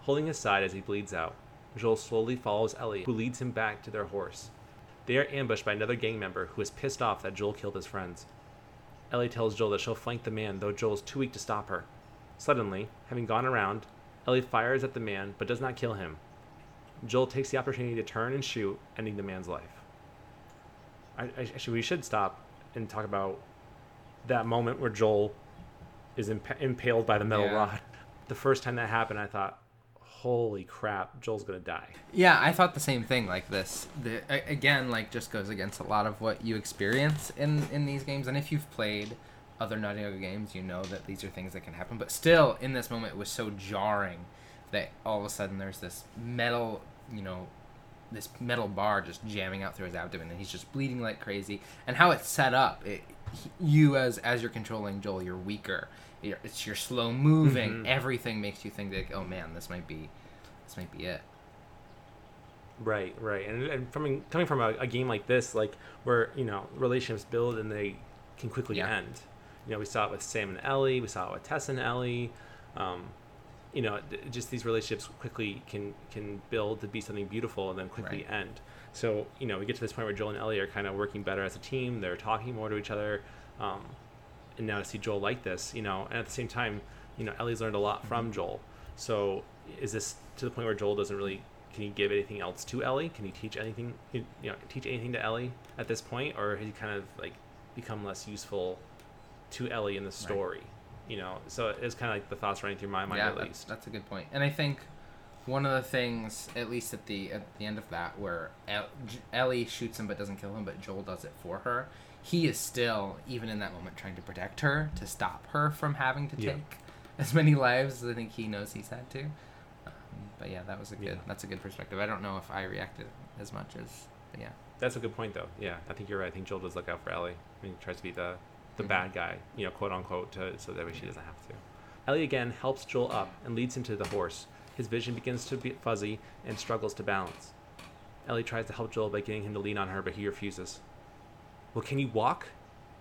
Holding his side as he bleeds out, Joel slowly follows Ellie, who leads him back to their horse. They are ambushed by another gang member who is pissed off that Joel killed his friends. Ellie tells Joel that she'll flank the man, though Joel is too weak to stop her. Suddenly, having gone around, Ellie fires at the man but does not kill him. Joel takes the opportunity to turn and shoot, ending the man's life. I, I, actually, we should stop and talk about that moment where Joel is imp- impaled by the metal Yeah. rod. The first time that happened, I thought, "Holy crap, Joel's gonna die." Yeah, I thought the same thing. Like this, the again, like just goes against a lot of what you experience in in these games. And if you've played other Naughty Dog games, you know that these are things that can happen. But still, in this moment, it was so jarring that all of a sudden there's this metal, you know, this metal bar just jamming out through his abdomen, and he's just bleeding like crazy. And how it's set up, it, you as as you're controlling Joel, you're weaker. You're, it's you're slow moving. Mhm. Everything makes you think like, oh man, this might be, this might be it. Right, right, and, and from coming from a, a game like this, like where you know relationships build and they can quickly Yeah. end. You know, we saw it with Sam and Ellie. We saw it with Tess and Ellie. Um, you know, just these relationships quickly can can build to be something beautiful and then quickly Right. end. So you know, we get to this point where Joel and Ellie are kind of working better as a team. They're talking more to each other, um, and now to see Joel like this, you know, and at the same time, you know, Ellie's learned a lot from Joel. So is this to the point where Joel doesn't really? Can he give anything else to Ellie? Can he teach anything? You know, teach anything to Ellie at this point, or has he kind of like become less useful to Ellie in the story? You know, so it's kind of like the thoughts running through my mind yeah, at that's, least. that's a good point. And I think one of the things, at least at the at the end of that, where El- Ellie shoots him but doesn't kill him, but Joel does it for her. He is still, even in that moment, trying to protect her to stop her from having to Yeah. take as many lives as I think he knows he's had to. Um, but yeah, that was a good. Yeah. That's a good perspective. I don't know if I reacted as much as, but yeah. That's a good point, though. Yeah, I think you're right. I think Joel does look out for Ellie. I mean, he tries to be the the Mhm. bad guy, you know, quote unquote, to, so that way she doesn't have to. Ellie again helps Joel up and leads him to the horse. His vision begins to be fuzzy and struggles to balance. Ellie tries to help Joel by getting him to lean on her, but he refuses. Well, can you walk?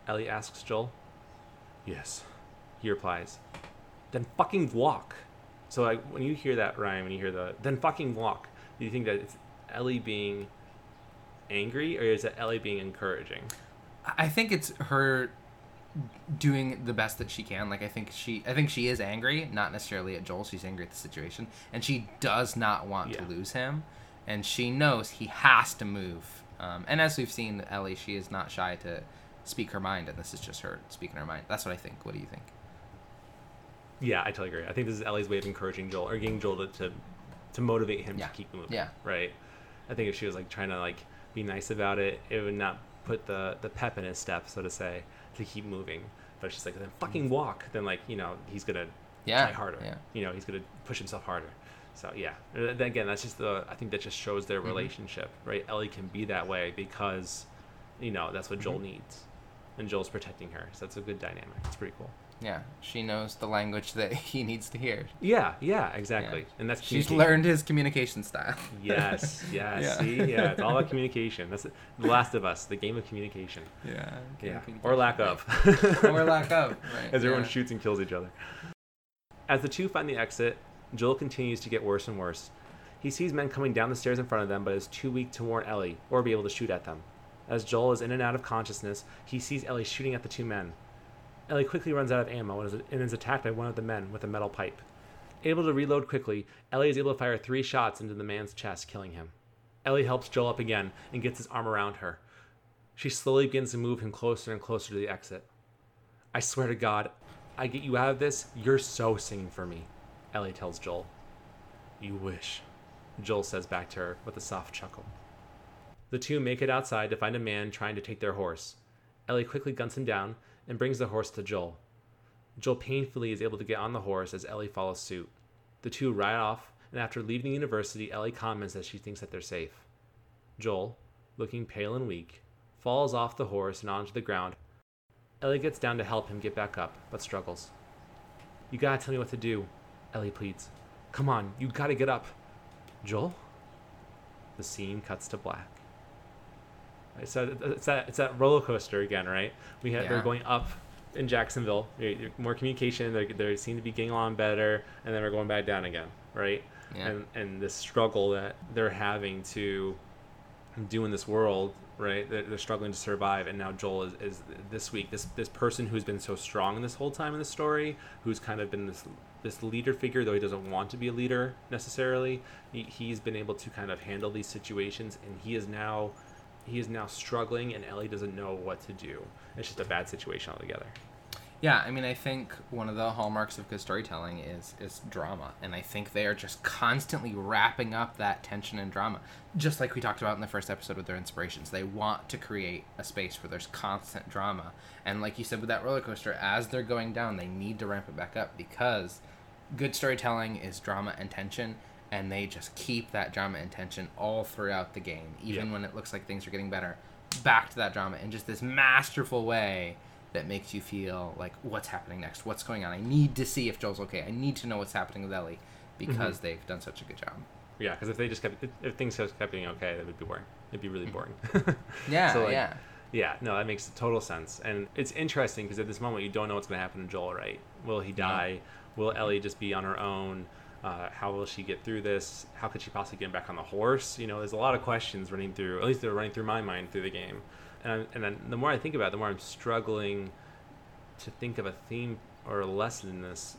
Ellie asks Joel. Yes, he replies. Then fucking walk. So, like, when you hear that, Ryan, when you hear the then fucking walk, do you think that it's Ellie being angry or is it Ellie being encouraging? I think it's her doing the best that she can. Like I think she I think she is angry, not necessarily at Joel, she's angry at the situation. And she does not want to lose him. And she knows he has to move. Um, and as we've seen Ellie, she is not shy to speak her mind and this is just her speaking her mind. That's what I think. What do you think? Yeah, I totally agree. I think this is Ellie's way of encouraging Joel or getting Joel to to, to motivate him Yeah. to keep moving. Yeah. Right. I think if she was like trying to like be nice about it, it would not put the the pep in his step, so to say, to keep moving. But she's like, then fucking walk. Then like you know he's gonna Yeah, try harder. yeah. You know he's gonna push himself harder. So yeah. Then Again, that's just the. I think that just shows their Mhm. relationship, right? Ellie can be that way because, you know, that's what Joel Mhm. needs, and Joel's protecting her. So that's a good dynamic. It's pretty cool. Yeah. She knows the language that he needs to hear. Yeah, yeah, exactly. Yeah. And that's She's learned his communication style. Yes, yes. Yeah. See, yeah, it's all about communication. That's the Last of Us, the game of communication. Yeah. Yeah, or lack of. or lack of. Right. As everyone yeah. shoots and kills each other. As the two find the exit, Joel continues to get worse and worse. He sees men coming down the stairs in front of them, but is too weak to warn Ellie or be able to shoot at them. As Joel is in and out of consciousness, he sees Ellie shooting at the two men. Ellie quickly runs out of ammo and is, attacked by one of the men with a metal pipe. Able to reload quickly, Ellie is able to fire three shots into the man's chest, killing him. Ellie helps Joel up again and gets his arm around her. She slowly begins to move him closer and closer to the exit. I swear to God, I get you out of this, you're so singing for me, Ellie tells Joel. You wish, Joel says back to her with a soft chuckle. The two make it outside to find a man trying to take their horse. Ellie quickly guns him down and brings the horse to Joel. Joel painfully is able to get on the horse as Ellie follows suit. The two ride off, and after leaving the university, Ellie comments that she thinks that they're safe. Joel, looking pale and weak, falls off the horse and onto the ground. Ellie gets down to help him get back up, but struggles. You gotta tell me what to do, Ellie pleads. Come on, you gotta get up. Joel? The scene cuts to black. So it's that it's that roller coaster again, right? We have they're going up in Jacksonville. More communication. They they seem to be getting along better, and then we're going back down again, right? Yeah. And and this struggle that they're having to do in this world, right? They're, they're struggling to survive, and now Joel is, is this week this this person who's been so strong this whole time in the story, who's kind of been this this leader figure, though he doesn't want to be a leader necessarily. He, he's been able to kind of handle these situations, and he is now he is now struggling, and Ellie doesn't know what to do. It's just a bad situation altogether. Yeah, I mean, I think one of the hallmarks of good storytelling is is drama, and I think they are just constantly wrapping up that tension and drama, just like we talked about in the first episode with their inspirations. They want to create a space where there's constant drama, and like you said with that roller coaster, as they're going down, they need to ramp it back up because good storytelling is drama and tension, and they just keep that drama and tension all throughout the game, even Yeah. when it looks like things are getting better. Back to that drama in just this masterful way that makes you feel like what's happening next, what's going on. I need to see if Joel's okay. I need to know what's happening with Ellie because Mm-hmm. they've done such a good job. Yeah, because if they just kept if, things just kept being okay, that would be boring. It'd be really boring. Yeah, So, like, yeah. Yeah, no, that makes total sense, and it's interesting because at this moment you don't know what's going to happen to Joel. Right? Will he die? Will Ellie just be on her own? Uh, how will she get through this? How could she possibly get back on the horse? You know, there's a lot of questions running through. At least they're running through my mind through the game, and I, and then the more I think about it, the more I'm struggling to think of a theme or a lesson in this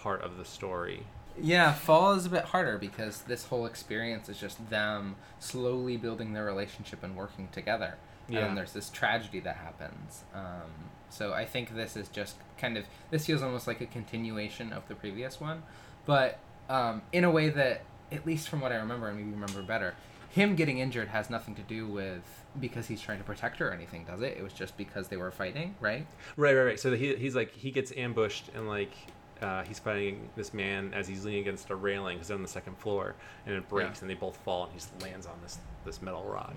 part of the story. Yeah, fall is a bit harder because this whole experience is just them slowly building their relationship and working together. And Yeah. then there's this tragedy that happens. Um, so I think this is just kind of this feels almost like a continuation of the previous one, but um, in a way that, at least from what I remember and maybe remember better, him getting injured has nothing to do with because he's trying to protect her or anything, does it? It was just because they were fighting, right? Right, right, right. So he, he's like he gets ambushed and like uh, he's fighting this man as he's leaning against a railing because they're on the second floor and it breaks Yeah. and they both fall and he just lands on this this metal rod.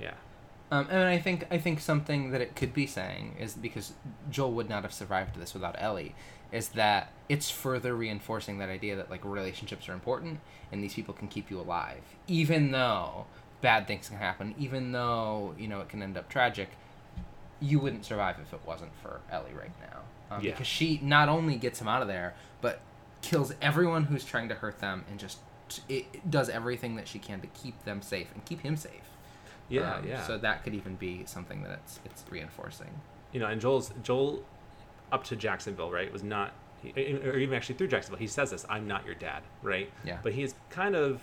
Yeah. Um, and I think I think something that it could be saying is because Joel would not have survived this without Ellie, is that it's further reinforcing that idea that like relationships are important and these people can keep you alive, even though bad things can happen, even though you know it can end up tragic. You wouldn't survive if it wasn't for Ellie right now, um, Yeah. because she not only gets him out of there, but kills everyone who's trying to hurt them and just it, it does everything that she can to keep them safe and keep him safe. Yeah, Um, yeah. So that could even be something that it's it's reinforcing. you know, and Joel's Joel up to Jacksonville, right? It Was not, or even actually through Jacksonville, he says this: "I'm not your dad," right? Yeah. But he is kind of,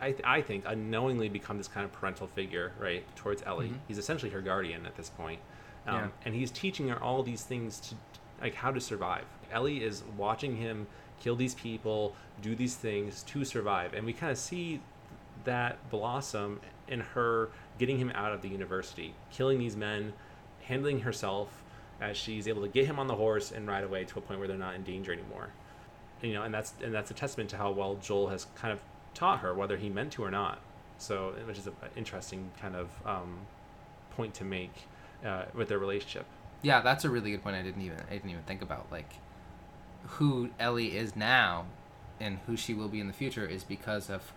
I, th- I think, unknowingly become this kind of parental figure, right, towards Ellie. Mhm. He's essentially her guardian at this point, um, Yeah. and he's teaching her all these things to, like, how to survive. Ellie is watching him kill these people, do these things to survive, and we kind of see that blossom in her getting him out of the university, killing these men, handling herself as she's able to get him on the horse and ride away to a point where they're not in danger anymore. You know, and that's and that's a testament to how well Joel has kind of taught her, whether he meant to or not. So, which is an interesting kind of um, point to make uh, with their relationship. Yeah, that's a really good point. I didn't even I didn't even think about like who Ellie is now and who she will be in the future is because of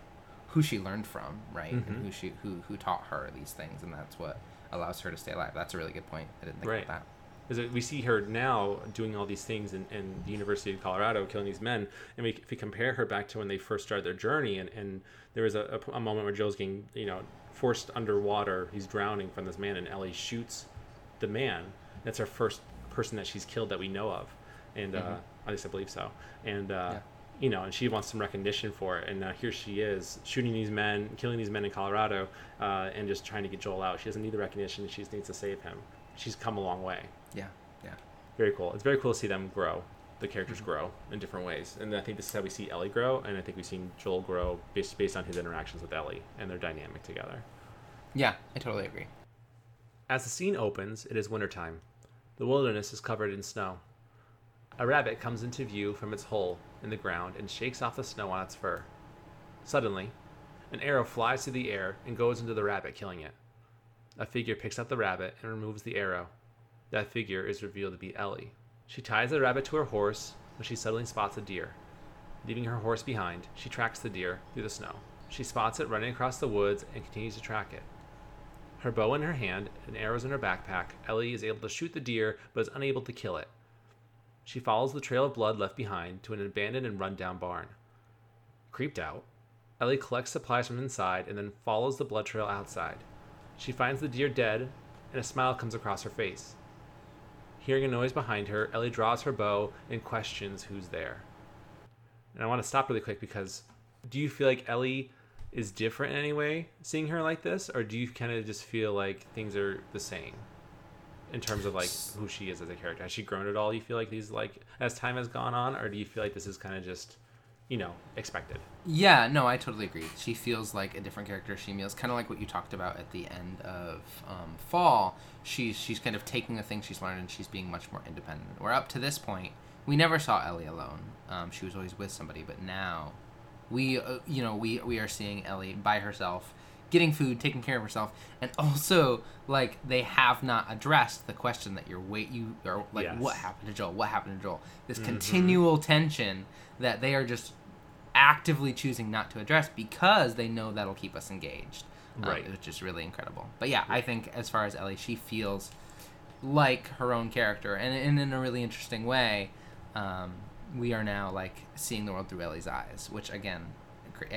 who she learned from, right? Mhm. And who she who who taught her these things, and that's what allows her to stay alive. That's a really good point. I didn't think Right. about that. Is that we see her now doing all these things in, in the University of Colorado, killing these men, and we, if we compare her back to when they first started their journey, and, and there was a, a, a moment where Joe's getting, you know, forced underwater, he's drowning from this man, and Ellie shoots the man. That's her first person that she's killed that we know of, and uh, Mhm. at least I believe so. And uh, Yeah. you know, and she wants some recognition for it, and uh, here she is shooting these men, killing these men in Colorado, uh, and just trying to get Joel out. She doesn't need the recognition; she just needs to save him. She's come a long way Yeah, yeah. very cool. It's very cool to see them grow, the characters mm-hmm. grow in different ways, and I think this is how we see Ellie grow, and I think we've seen Joel grow based based on his interactions with Ellie and their dynamic together. Yeah, I totally agree. As the scene opens, it is wintertime. The wilderness is covered in snow. A rabbit comes into view from its hole in the ground and shakes off the snow on its fur. Suddenly, an arrow flies through the air and goes into the rabbit, killing it. A figure picks up the rabbit and removes the arrow. That figure is revealed to be Ellie. She ties the rabbit to her horse when she suddenly spots a deer. Leaving her horse behind, she tracks the deer through the snow. She spots it running across the woods and continues to track it. Her bow in her hand and arrows in her backpack, Ellie is able to shoot the deer but is unable to kill it. She follows the trail of blood left behind to an abandoned and run-down barn. Creeped out, Ellie collects supplies from inside and then follows the blood trail outside. She finds the deer dead, and a smile comes across her face. Hearing a noise behind her, Ellie draws her bow and questions who's there. And I want to stop really quick because do you feel like Ellie is different in any way seeing her like this, or do you kind of just feel like things are the same in terms of like who she is as a character? Has she grown at all? You feel like these like as time has gone on, or do you feel like this is kind of just you know expected? Yeah, no, I totally agree. She feels like a different character. She feels kind of like what you talked about at the end of um, Fall. She's she's kind of taking the things she's learned and she's being much more independent. Where up to this point, we never saw Ellie alone. Um, she was always with somebody, but now We, uh, you know, we we are seeing Ellie by herself, getting food, taking care of herself, and also like they have not addressed the question that you're wait you are like Yes. what happened to Joel? What happened to Joel? This Mhm. continual tension that they are just actively choosing not to address because they know that'll keep us engaged. um, Right. which is really incredible. But yeah, I think as far as Ellie, she feels like her own character, and, and in a really interesting way, um, we are now like seeing the world through Ellie's eyes, which again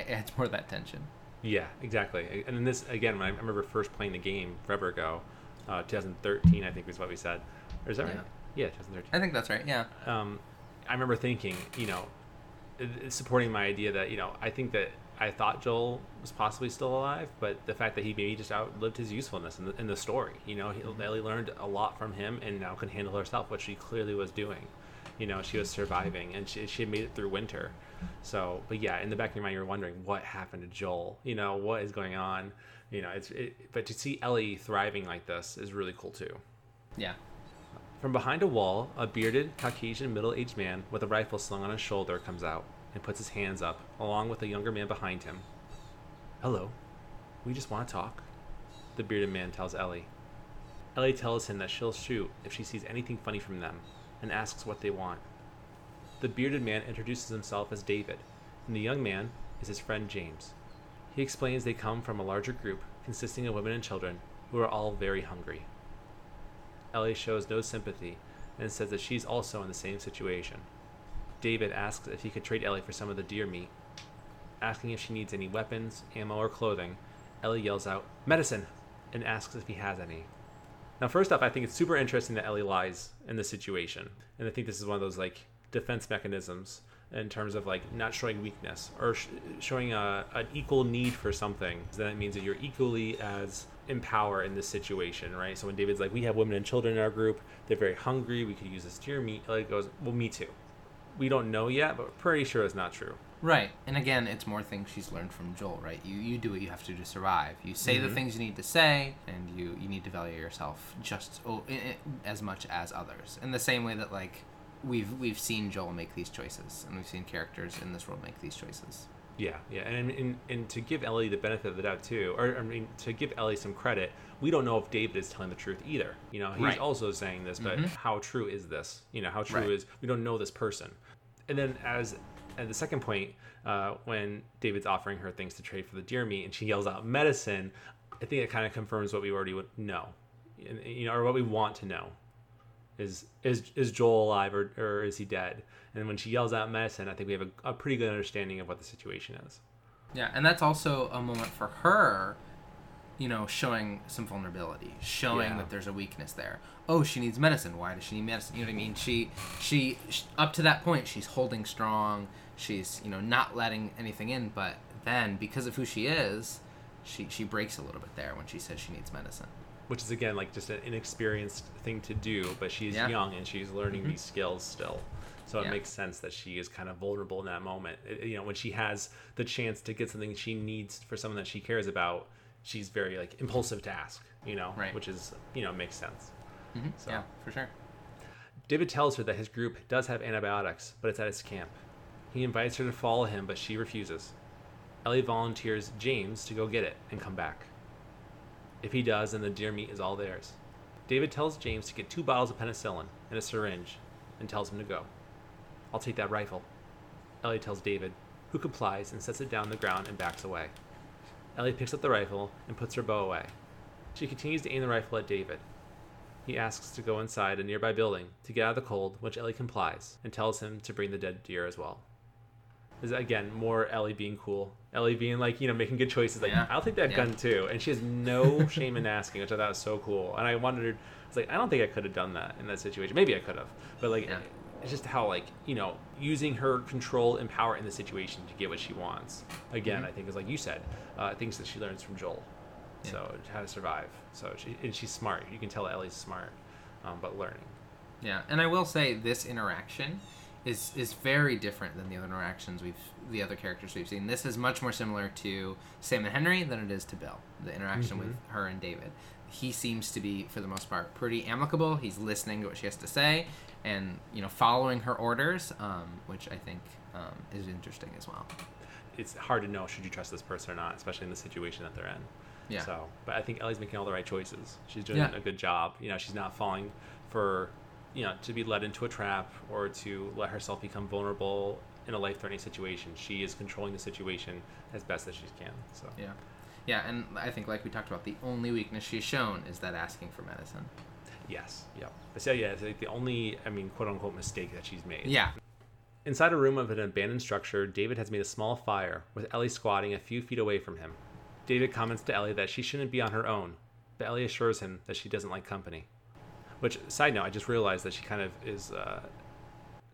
adds more of that tension. Yeah, exactly. And in this again, when I remember first playing the game forever ago, uh, 2013, I think was what we said. Or is that Yeah. right? Yeah, 2013. I think that's right. Yeah. um, I remember thinking, you know, Uh, supporting my idea that you know, I think that I thought Joel was possibly still alive, but the fact that he maybe just outlived his usefulness in the, in the story. You know, he, mm-hmm. Ellie learned a lot from him and now can handle herself, which she clearly was doing. You know, she was surviving and she, she made it through winter. So, but yeah, in the back of your mind, you're wondering what happened to Joel. You know, what is going on? You know, it's it, but to see Ellie thriving like this is really cool too. Yeah. From behind a wall, a bearded, Caucasian middle aged man with a rifle slung on his shoulder comes out and puts his hands up, along with a younger man behind him. Hello. We just want to talk, the bearded man tells Ellie. Ellie tells him that she'll shoot if she sees anything funny from them and asks what they want. The bearded man introduces himself as David, and the young man is his friend James. He explains they come from a larger group consisting of women and children who are all very hungry. Ellie shows no sympathy and says that she's also in the same situation. David asks if he could trade Ellie for some of the deer meat. Asking if she needs any weapons, ammo, or clothing, Ellie yells out, Medicine! and asks if he has any. Now, first off, I think it's super interesting that Ellie lies in this situation. And I think this is one of those like defense mechanisms in terms of like not showing weakness or sh- showing a, an equal need for something. Then it means that you're equally as in power in this situation, right? So when David's like, we have women and children in our group, they're very hungry, we could use this deer meat, Ellie goes, well, me too. We don't know yet, but we're pretty sure it's not true. Right. And again, it's more things she's learned from Joel, right? You you do what you have to do to survive. You say the Mhm. things you need to say, and you you need to value yourself just oh, as much as others. In the same way that like we've we've seen Joel make these choices, and we've seen characters in this world make these choices. Yeah, yeah, and, and and to give Ellie the benefit of the doubt too, or I mean, to give Ellie some credit, we don't know if David is telling the truth either. You know, he's Right. also saying this, but Mhm. how true is this? You know, how true Right. is we don't know this person. And then as at the second point, uh, when David's offering her things to trade for the deer meat, and she yells out medicine, I think it kind of confirms what we already know, And- you know, or what we want to know. Is is is Joel alive or, or is he dead? And when she yells out medicine, I think we have a, a pretty good understanding of what the situation is. Yeah, and that's also a moment for her, you know, showing some vulnerability, showing Yeah. that there's a weakness there. Oh, she needs medicine. Why does she need medicine? You know what I mean? She, she, sh up to that point, she's holding strong. She's, you know, not letting anything in. But then, because of who she is, she she breaks a little bit there when she says she needs medicine. which is again like just an inexperienced thing to do but she's Yeah. young and she's learning Mhm. these skills still so it makes sense that she is kind of vulnerable in that moment It- you know when she has the chance to get something she needs for someone that she cares about she's very like impulsive to ask you know Right. which is you know makes sense Mm-hmm. So- Yeah, for sure. david tells her that his group does have antibiotics but it's at his camp he invites her to follow him but she refuses ellie volunteers james to go get it and come back if he does, then the deer meat is all theirs. David tells James to get two bottles of penicillin and a syringe and tells him to go. I'll take that rifle. Ellie tells David, who complies and sets it down on the ground and backs away. Ellie picks up the rifle and puts her bow away. She continues to aim the rifle at David. He asks to go inside a nearby building to get out of the cold, which Ellie complies and tells him to bring the dead deer as well. This is again more Ellie being cool. Ellie being like, you know, making good choices. Like, Yeah. I'll take that Yeah. gun too. And she has no shame in asking, which I thought was so cool. And I wondered, it's like, I don't think I could have done that in that situation. Maybe I could have. But like, Yeah. It's just how, like, you know, using her control and power in the situation to get what she wants. Again, Mhm. I think is like you said, uh, things that she learns from Joel. Yeah. So how to survive. So she and she's smart. You can tell Ellie's smart, um, but learning. Yeah, and I will say this interaction is is very different than the other interactions we've the other characters we've seen. This is much more similar to Sam and Henry than it is to Bill. The interaction with her and David. He seems to be, for the most part, pretty amicable. He's listening to what she has to say, and you know, following her orders, um, which I think um, is interesting as well. it's hard to know should you trust this person or not, especially in the situation that they're in. Yeah. So, but I think Ellie's making all the right choices. She's doing Yeah. a good job. You know, she's not falling for, you know, to be led into a trap or to let herself become vulnerable in a life-threatening situation. She is controlling the situation as best as she can. So, Yeah. Yeah, and I think like we talked about, the only weakness she's shown is that asking for medicine. Yes, yeah. But so yeah, it's like the only, I mean, quote unquote mistake that she's made. Yeah. Inside a room of an abandoned structure, David has made a small fire, with Ellie squatting a few feet away from him. David comments to Ellie that she shouldn't be on her own, but Ellie assures him that she doesn't like company. Which, side note, I just realized that she kind of is uh,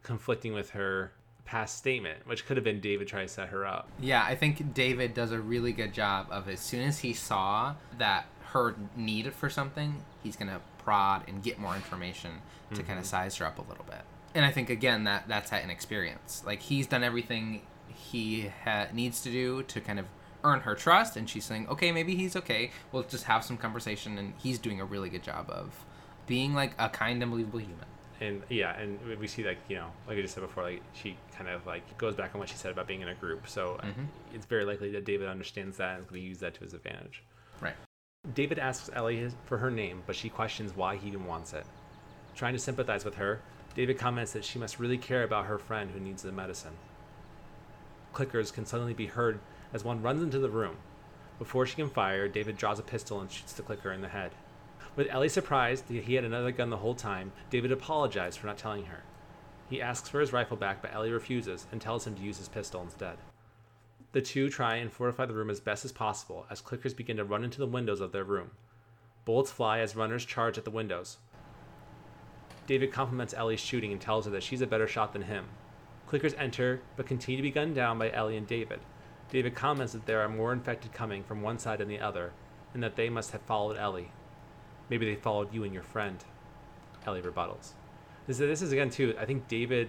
conflicting with her past statement, which could have been David trying to set her up. Yeah, I think David does a really good job of as soon as he saw that her need for something, he's gonna prod and get more information to kind of size her up a little bit. And I think again that that's at an experience. Like he's done everything he ha- needs to do to kind of earn her trust, and she's saying, okay, maybe he's okay. We'll just have some conversation, and he's doing a really good job of being like a kind and believable human. And yeah, and we- see like you know, like I just said before, like she kind of like goes back on what she said about being in a group. So Mhm. it's very likely that David understands that and is going to use that to his advantage. Right. David asks Ellie for her name, but she questions why he even wants it. Trying to sympathize with her, David comments that she must really care about her friend who needs the medicine. Clickers can suddenly be heard as one runs into the room. Before she can fire, David draws a pistol and shoots the clicker in the head. With Ellie surprised that he had another gun the whole time, David apologized for not telling her. He asks for his rifle back, but Ellie refuses and tells him to use his pistol instead. The two try and fortify the room as best as possible as clickers begin to run into the windows of their room. Bullets fly as runners charge at the windows. David compliments Ellie's shooting and tells her that she's a better shot than him. Clickers enter, but continue to be gunned down by Ellie and David. David comments that there are more infected coming from one side than the other, and that they must have followed Ellie. Maybe they followed you and your friend. Ellie rebuttals. This, this is again too. I think David,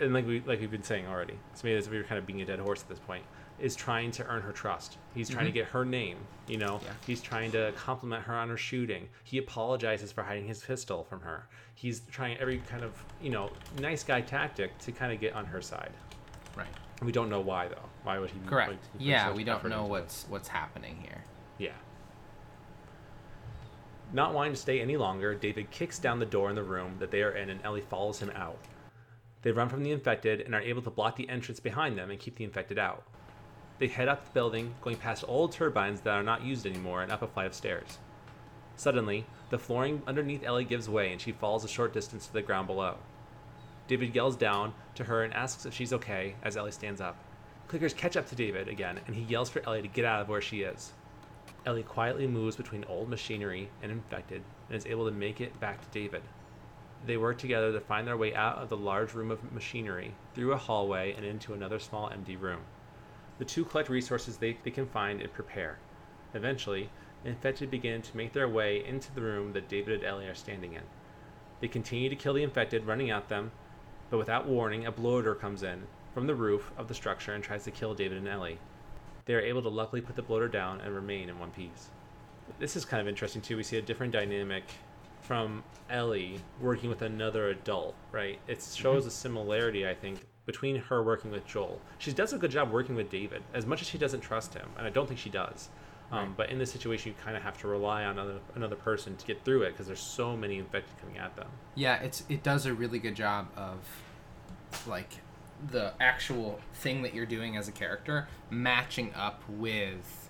and like we like we've been saying already, so maybe we were kind of being a dead horse at this point. Is trying to earn her trust. He's trying to Mhm. get her name. You know, Yeah. he's trying to compliment her on her shooting. He apologizes for hiding his pistol from her. He's trying every kind of you know nice guy tactic to kind of get on her side. Right. We don't know why though. Why would he? Correct. like, Yeah, we don't know what's what's happening here. Yeah. Not wanting to stay any longer, David kicks down the door in the room that they are in, and Ellie follows him out. They run from the infected and are able to block the entrance behind them and keep the infected out. They head up the building, going past old turbines that are not used anymore, and up a flight of stairs. Suddenly, the flooring underneath Ellie gives way and she falls a short distance to the ground below. David yells down to her and asks if she's okay as Ellie stands up. Clickers catch up to David again, and he yells for Ellie to get out of where she is. Ellie quietly moves between old machinery and infected and is able to make it back to David. They work together to find their way out of the large room of machinery, through a hallway, and into another small empty room. The two collect resources they, they can find and prepare. Eventually, the infected begin to make their way into the room that David and Ellie are standing in. They continue to kill the infected, running at them, but without warning, a bloater comes in from the roof of the structure and tries to kill David and Ellie. They are able to luckily put the bloater down and remain in one piece. This is kind of interesting too. We see a different dynamic from Ellie working with another adult, right? It shows mm-hmm. a similarity, I think, between her working with Joel. She does a good job working with David, as much as she doesn't trust him, and I don't think she does. Um, Right. But in this situation, you kind of have to rely on another, another person to get through it because there's so many infected coming at them. Yeah, it's it does a really good job of like the actual thing that you're doing as a character matching up with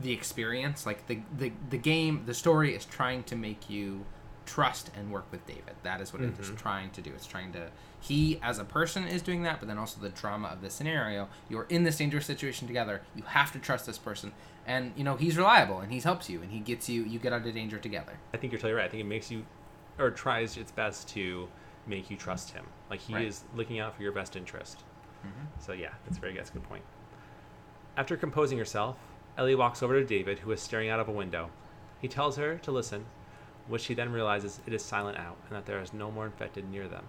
the experience. Like the the the game, the story is trying to make you trust and work with David. That is what it is Mhm. trying to do. It's trying to he as a person is doing that, but then also the drama of the scenario. You're in this dangerous situation together. You have to trust this person, and you know he's reliable and he helps you and he gets you. You get out of danger together. I think you're totally right. I think it makes you, or tries its best to make you trust him. Like he Right. is looking out for your best interest. Mhm. So yeah, that's very that's a good point. After composing herself, Ellie walks over to David, who is staring out of a window. He tells her to listen, which she then realizes it is silent out and that there is no more infected near them.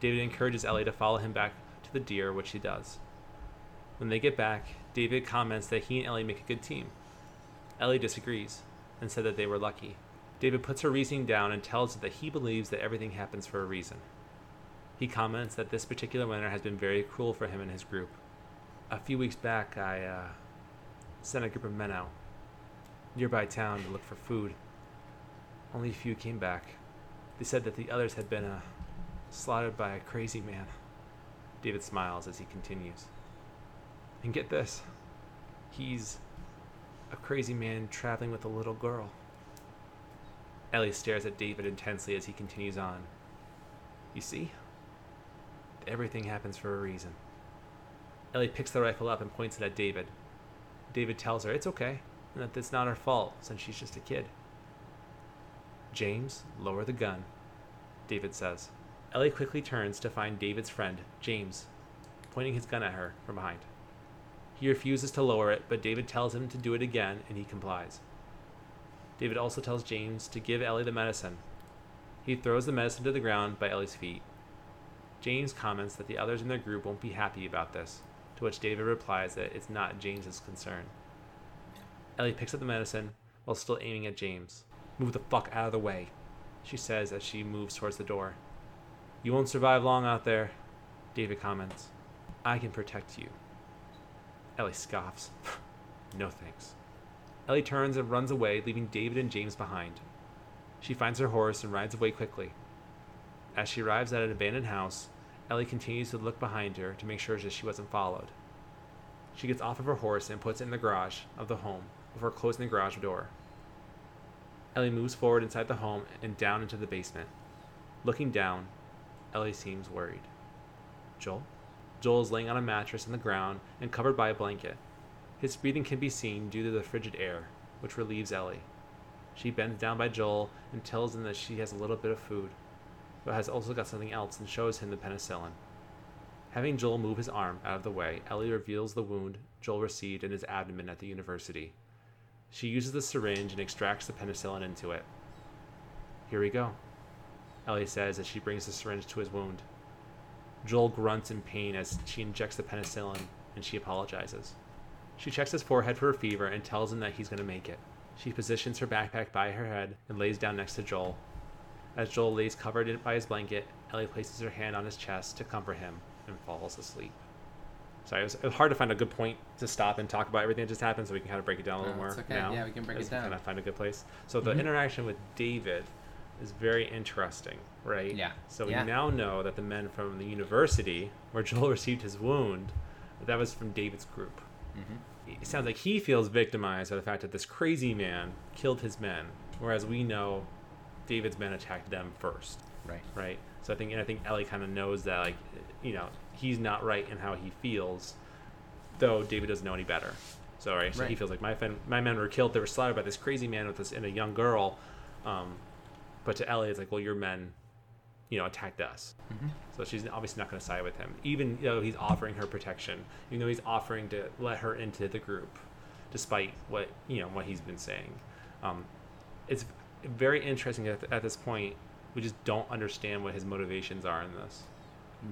David encourages Ellie to follow him back to the deer, which she does. When they get back, David comments that he and Ellie make a good team. Ellie disagrees and said that they were lucky. David puts her reasoning down and tells her that he believes that everything happens for a reason. He comments that this particular winter has been very cruel for him and his group. A few weeks back, I uh, sent a group of men out nearby town to look for food. Only a few came back. They said that the others had been uh, slaughtered by a crazy man. David smiles as he continues. And get this he's a crazy man traveling with a little girl. Ellie stares at David intensely as he continues on. You see? Everything happens for a reason. Ellie picks the rifle up and points it at David. David tells her it's okay, and that it's not her fault since she's just a kid. James, lower the gun, David says. Ellie quickly turns to find David's friend, James, pointing his gun at her from behind. He refuses to lower it, but David tells him to do it again, and he complies. David also tells James to give Ellie the medicine. He throws the medicine to the ground by Ellie's feet. James comments that the others in their group won't be happy about this, to which David replies that it's not James's concern. Ellie picks up the medicine while still aiming at James. Move the fuck out of the way, she says as she moves towards the door. You won't survive long out there, David comments. I can protect you. Ellie scoffs. no thanks. Ellie turns and runs away, leaving David and James behind. She finds her horse and rides away quickly. As she arrives at an abandoned house, Ellie continues to look behind her to make sure that she wasn't followed. She gets off of her horse and puts it in the garage of the home before closing the garage door. Ellie moves forward inside the home and down into the basement. Looking down, Ellie seems worried. Joel? Joel is laying on a mattress on the ground and covered by a blanket. His breathing can be seen due to the frigid air, which relieves Ellie. She bends down by Joel and tells him that she has a little bit of food, but has also got something else and shows him the penicillin. Having Joel move his arm out of the way, Ellie reveals the wound Joel received in his abdomen at the university. She uses the syringe and extracts the penicillin into it. Here we go, Ellie says as she brings the syringe to his wound. Joel grunts in pain as she injects the penicillin and she apologizes. She checks his forehead for a fever and tells him that he's going to make it. She positions her backpack by her head and lays down next to Joel. As Joel lays covered by his blanket, Ellie places her hand on his chest to comfort him and falls asleep. Sorry, it was, it was hard to find a good point to stop and talk about everything that just happened, so we can kind of break it down a little No, more okay. now. Yeah, we can break it down. Kind of find a good place. So the Mhm. interaction with David is very interesting, right? Yeah. So Yeah. we now know that the men from the university where Joel received his wound, that was from David's group. Mm-hmm. It sounds like he feels victimized by the fact that this crazy man killed his men, whereas we know David's men attacked them first, Right. right? So I think, and I think Ellie kind of knows that, like, you know, he's not right in how he feels, though David doesn't know any better. So right, so he feels like my fen- my men were killed. They were slaughtered by this crazy man with this and a young girl. Um, but to Ellie, it's like, well, your men, you know, attacked us. Mm-hmm. So she's obviously not going to side with him, even though he's offering her protection, even though he's offering to let her into the group, despite what you know what he's been saying. Um, it's very interesting at, at this point. We just don't understand what his motivations are in this.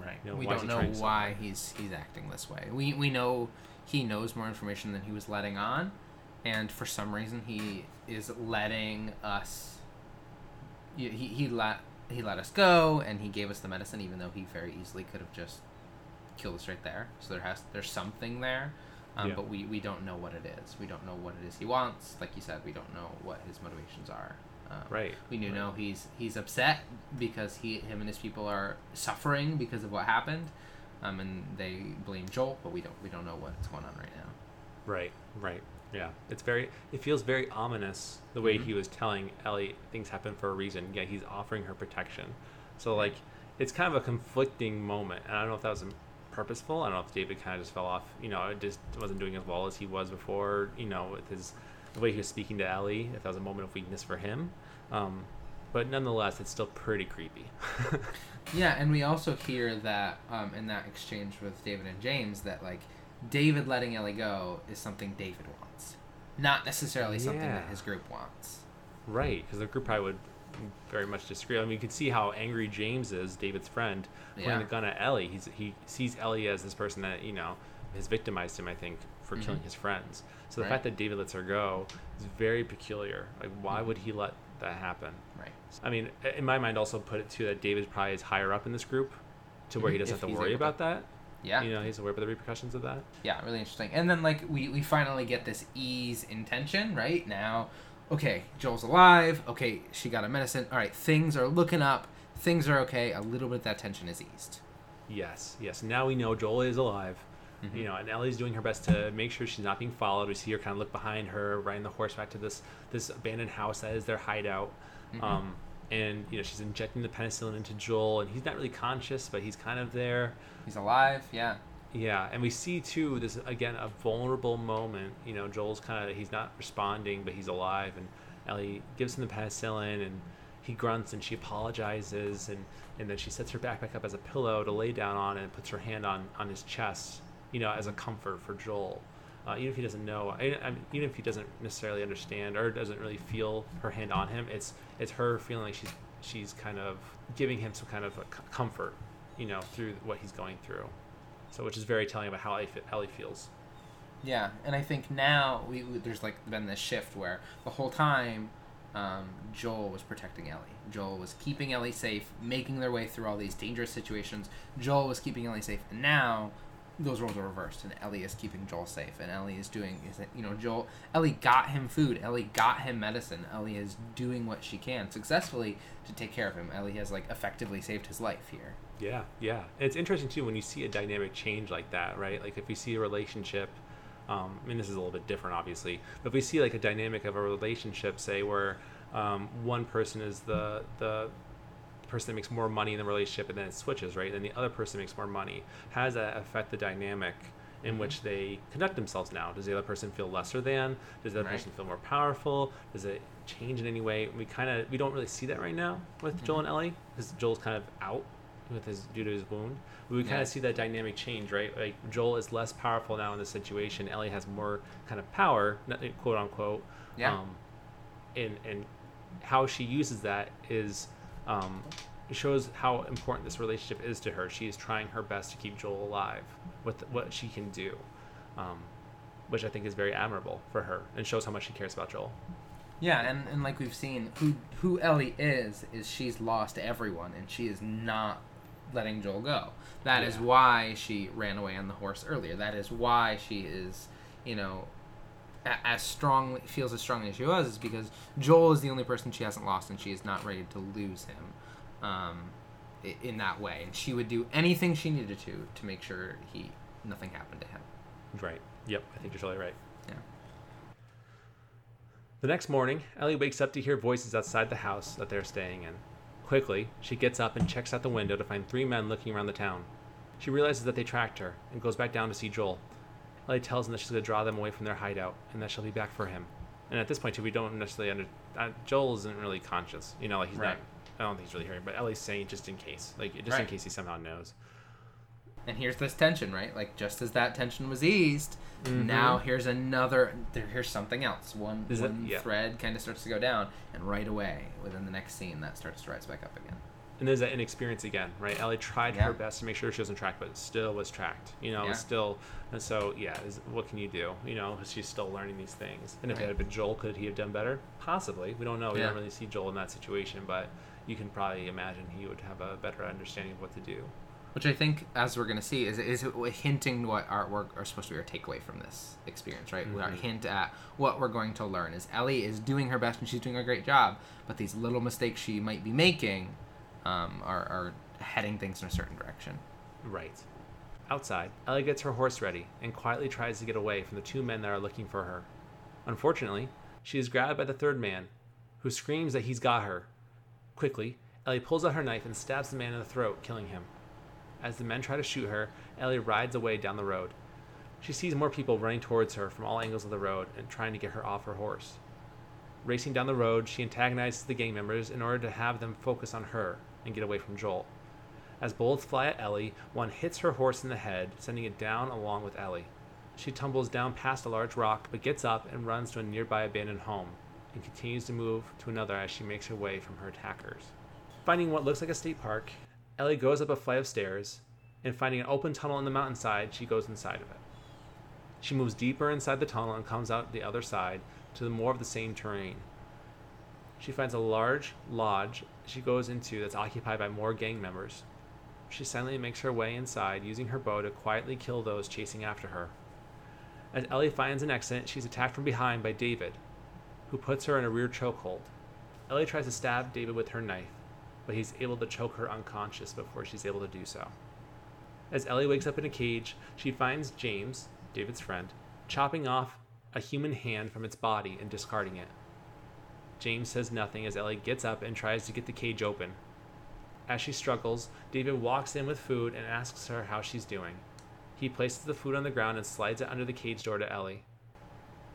Right. You know, we don't know trying so why he's he's acting this way. We we know he knows more information than he was letting on, and for some reason he is letting us. He he, he let he let us go, and he gave us the medicine, even though he very easily could have just killed us right there. So there has there's something there. Um, Yeah. But we, we don't know what it is. We don't know what it is he wants. Like you said, we don't know what his motivations are. Um, Right. we do right. know he's he's upset because he him and his people are suffering because of what happened, um, and they blame Joel, but we don't we don't know what's going on right now. Right, right. Yeah. It's very it feels very ominous the way Mhm. he was telling Ellie things happen for a reason. Yeah, he's offering her protection. So like it's kind of a conflicting moment. And I don't know if that was purposeful. I don't know if David kind of just fell off, you know, it just wasn't doing as well as he was before, you know, with his the way he was speaking to Ellie, if that was a moment of weakness for him. Um, but nonetheless, it's still pretty creepy. Yeah, and we also hear that um, in that exchange with David and James that like David letting Ellie go is something David wants, not necessarily something that his group wants. Right, because the group probably would very much disagree. I mean, you can see how angry James is, David's friend, pointing Yeah. the gun at Ellie. He's he sees Ellie as this person that you know has victimized him. I think for killing Mhm. his friends. So the Right. fact that David lets her go is very peculiar. Like, why Mhm. would he let that happen? Right. I mean, in my mind, also put it too that David probably is higher up in this group, to where he Mhm, doesn't if have to worry able to- about that. Yeah. You know, he's aware of the repercussions of that. Yeah, really interesting. And then like we we finally get this ease in tension, right? Now, okay, Joel's alive. Okay, she got a medicine. All right, things are looking up. Things are okay. A little bit of that tension is eased. Yes, yes. Now we know Joel is alive. Mhm. You know, and Ellie's doing her best to make sure she's not being followed. We see her kind of look behind her, riding the horse back to this this abandoned house that is their hideout. Mhm. Um, and you know, she's injecting the penicillin into Joel, and he's not really conscious, but he's kind of there. He's alive. Yeah. Yeah, and we see too this again a vulnerable moment. You know, Joel's kind of he's not responding, but he's alive, and Ellie gives him the penicillin, and he grunts, and she apologizes, and and then she sets her backpack up as a pillow to lay down on, and puts her hand on on his chest, you know, as a comfort for Joel. Uh, even if he doesn't know, I, I mean, even if he doesn't necessarily understand or doesn't really feel her hand on him, it's it's her feeling like she's she's kind of giving him some kind of comfort, you know, through what he's going through. So, which is very telling about how Ellie feels. Yeah, and I think now we, we there's like been this shift where the whole time um, Joel was protecting Ellie. Joel was keeping Ellie safe, making their way through all these dangerous situations. Joel was keeping Ellie safe, and now those roles are reversed, and Ellie is keeping Joel safe, and Ellie is doing is that you know Joel Ellie got him food, Ellie got him medicine, Ellie is doing what she can successfully to take care of him. Ellie has like effectively saved his life here. Yeah, yeah. And it's interesting too when you see a dynamic change like that, right? Like if we see a relationship, um, I mean, this is a little bit different, obviously, but if we see like a dynamic of a relationship, say where um, one person is the the person makes more money in the relationship, and then it switches, right? Then the other person makes more money. How does that affect the dynamic? In which they conduct themselves now. Does the other person feel lesser than? Does the other Right. person feel more powerful? Does it change in any way? We kind of we don't really see that right now with Joel and Ellie because Joel's kind of out with his due to his wound. But we kind of see that dynamic change, right? Like Joel is less powerful now in this situation. Ellie has more kind of power, quote unquote. Yeah. Um, and and how she uses that is um, it shows how important this relationship is to her. She is trying her best to keep Joel alive with what she can do, um, which I think is very admirable for her and shows how much she cares about Joel. Yeah, and, and like we've seen, who who Ellie is is she's lost everyone, and she is not letting Joel go. That is Yeah. why she ran away on the horse earlier. That is why she is, you know, as strongly feels as strongly as she was, is because Joel is the only person she hasn't lost, and she is not ready to lose him, um, in that way. And she would do anything she needed to to make sure he nothing happened to him. Right. Yep. I think you're totally right. Yeah. The next morning, Ellie wakes up to hear voices outside the house that they're staying in. Quickly, she gets up and checks out the window to find three men looking around the town. She realizes that they tracked her and goes back down to see Joel. Ellie tells him that she's going to draw them away from their hideout and that she'll be back for him. And at this point, too, we don't necessarily under. Uh, Joel isn't really conscious. You know, like he's Right. not. I don't think he's really hearing, but Ellie's saying just in case, like just in case he somehow knows. And here's this tension, right? Like just as that tension was eased, Mhm. now here's another. There, here's something else. One, Is it- one yeah. thread kind of starts to go down, and right away, within the next scene, that starts to rise back up again. And there's that inexperience again, right? Ellie tried Yeah. her best to make sure she wasn't tracked, but still was tracked. You know, Yeah. still. And so, yeah, is, what can you do? You know, she's still learning these things. And if Right. it had been Joel, could he have done better? Possibly. We don't know. We Yeah. don't really see Joel in that situation, but you can probably imagine he would have a better understanding of what to do. Which I think, as we're gonna see, is is hinting what artwork are supposed to be our takeaway from this experience, right? Our Mhm. hint at what we're going to learn is Ellie is doing her best and she's doing a great job, but these little mistakes she might be making um, are, are heading things in a certain direction. Right. Outside, Ellie gets her horse ready and quietly tries to get away from the two men that are looking for her. Unfortunately, she is grabbed by the third man, who screams that he's got her. Quickly, Ellie pulls out her knife and stabs the man in the throat, killing him. As the men try to shoot her, Ellie rides away down the road. She sees more people running towards her from all angles of the road and trying to get her off her horse. Racing down the road, she antagonizes the gang members in order to have them focus on her and get away from Joel. As bullets fly at Ellie, one hits her horse in the head, sending it down along with Ellie. She tumbles down past a large rock, but gets up and runs to a nearby abandoned home, and continues to move to another as she makes her way from her attackers. Finding what looks like a state park, Ellie goes up a flight of stairs, and finding an open tunnel in the mountainside, she goes inside of it. She moves deeper inside the tunnel and comes out the other side to the more of the same terrain. She finds a large lodge she goes into that's occupied by more gang members. she silently makes her way inside, using her bow to quietly kill those chasing after her. As Ellie finds an exit, she's attacked from behind by David, who puts her in a rear chokehold. Ellie tries to stab David with her knife, but he's able to choke her unconscious before she's able to do so. As Ellie wakes up in a cage, she finds James, David's friend, chopping off a human hand from its body and discarding it. James says nothing as Ellie gets up and tries to get the cage open. As she struggles, David walks in with food and asks her how she's doing. He places the food on the ground and slides it under the cage door to Ellie.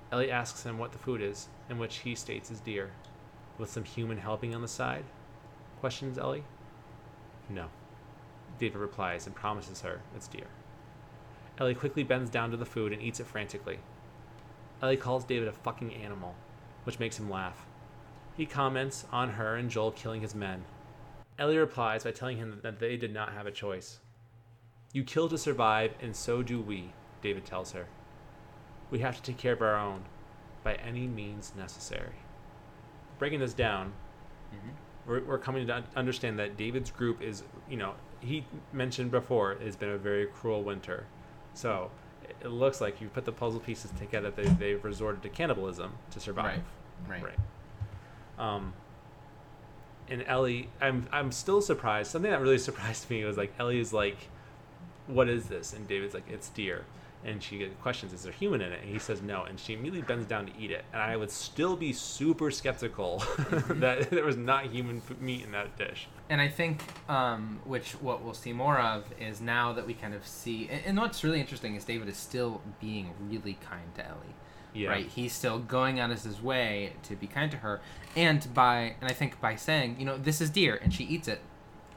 Ellie asks him what the food is, in which he states is deer. With some human helping on the side? Questions Ellie. No. David replies and promises her it's deer. Ellie quickly bends down to the food and eats it frantically. Ellie calls David a fucking animal, which makes him laugh. He comments on her and Joel killing his men. Ellie replies by telling him that they did not have a choice. You kill to survive, and so do we, David tells her. We have to take care of our own, by any means necessary. Breaking this down, Mhm. we're, we're coming to understand that David's group is, you know, he mentioned before, it's been a very cruel winter. So it- looks like you put the puzzle pieces together, they, they've resorted to cannibalism to survive. Right. Right. Um, and Ellie, I'm I'm still surprised. Something that really surprised me was like Ellie is like, "What is this?" And David's like, "It's deer." And she questions, "Is there human in it?" And he says, "No." And she immediately bends down to eat it. And I would still be super skeptical that there was not human meat in that dish. And I think, um, which what we'll see more of is now that we kind of see, and, and what's really interesting is David is still being really kind to Ellie. Yeah. Right, he's still going out of his way to be kind to her, and by and I think by saying, you know, this is deer, and she eats it,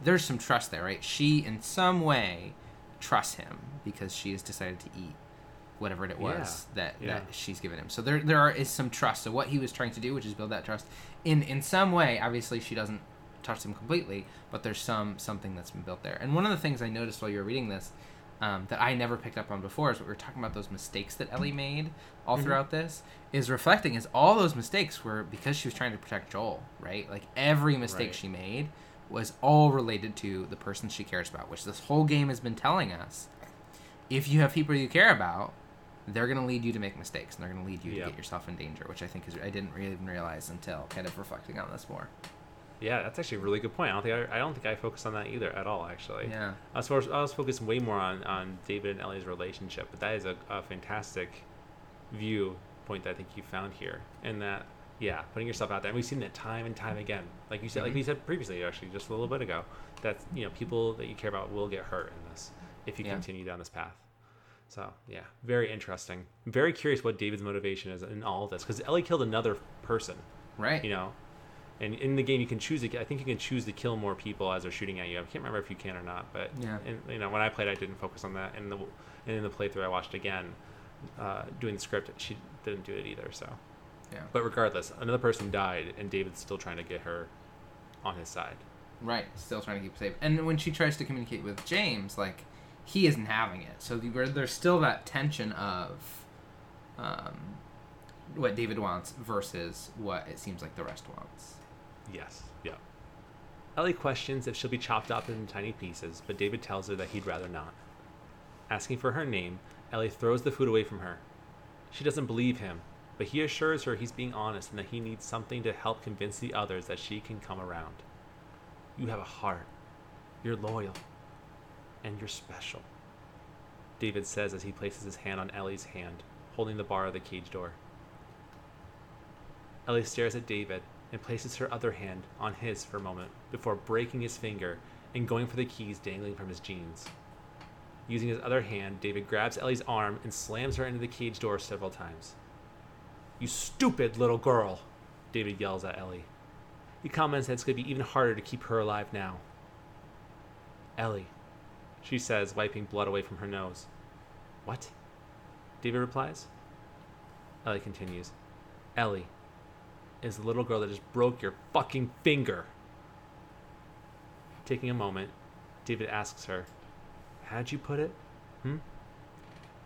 there's some trust there, right? She in some way trusts him because she has decided to eat whatever it was that, Yeah. that she's given him. So there there are, is some trust. So what he was trying to do, which is build that trust, in in some way, obviously she doesn't trust him completely, but there's some something that's been built there. And one of the things I noticed while you were reading this. Um, that I never picked up on before is what we were talking about those mistakes that Ellie made all Mhm. throughout this is reflecting is all those mistakes were because she was trying to protect Joel, right? Like every mistake Right. she made was all related to the person she cares about, which this whole game has been telling us. If you have people you care about, they're going to lead you to make mistakes and they're going to lead you Yeah. to get yourself in danger, which I think is I didn't really even realize until kind of reflecting on this more. Yeah, that's actually a really good point. I don't think I, I don't think I focused on that either at all. Actually. Yeah. I was, I was focused way more on, on David and Ellie's relationship, but that is a, a fantastic view point that I think you found here. And that, yeah, putting yourself out there. And we've seen that time and time again. Like you said, like Mhm. we said previously, actually, just a little bit ago, that, you know, people that you care about will get hurt in this if you Yeah. continue down this path. So, yeah, very interesting. I'm very curious what David's motivation is in all of this because Ellie killed another person, Right. you know. And in the game, you can choose. To, I think you can choose to kill more people as they're shooting at you. I can't remember if you can or not, but Yeah. and, you know, when I played, I didn't focus on that. And the and in the playthrough I watched again, uh, doing the script, she didn't do it either. So, Yeah. but regardless, another person died, and David's still trying to get her on his side. Right, still trying to keep safe. And when she tries to communicate with James, like he isn't having it. So the, there's still that tension of um, what David wants versus what it seems like the rest wants. Yes. Yeah. Ellie questions if she'll be chopped up into tiny pieces, but David tells her that he'd rather not. Asking for her name, Ellie throws the food away from her. She doesn't believe him, but he assures her he's being honest and that he needs something to help convince the others that she can come around. You have a heart. You're loyal. And you're special. David says as he places his hand on Ellie's hand, holding the bar of the cage door. Ellie stares at David and places her other hand on his for a moment before breaking his finger and going for the keys dangling from his jeans. Using his other hand, David grabs Ellie's arm and slams her into the cage door several times. You stupid little girl, David yells at Ellie. He comments that it's going to be even harder to keep her alive now. Ellie, she says, wiping blood away from her nose. What? David replies. Ellie continues. Ellie, is the little girl that just broke your fucking finger. Taking a moment, David asks her, How'd you put it? Hmm?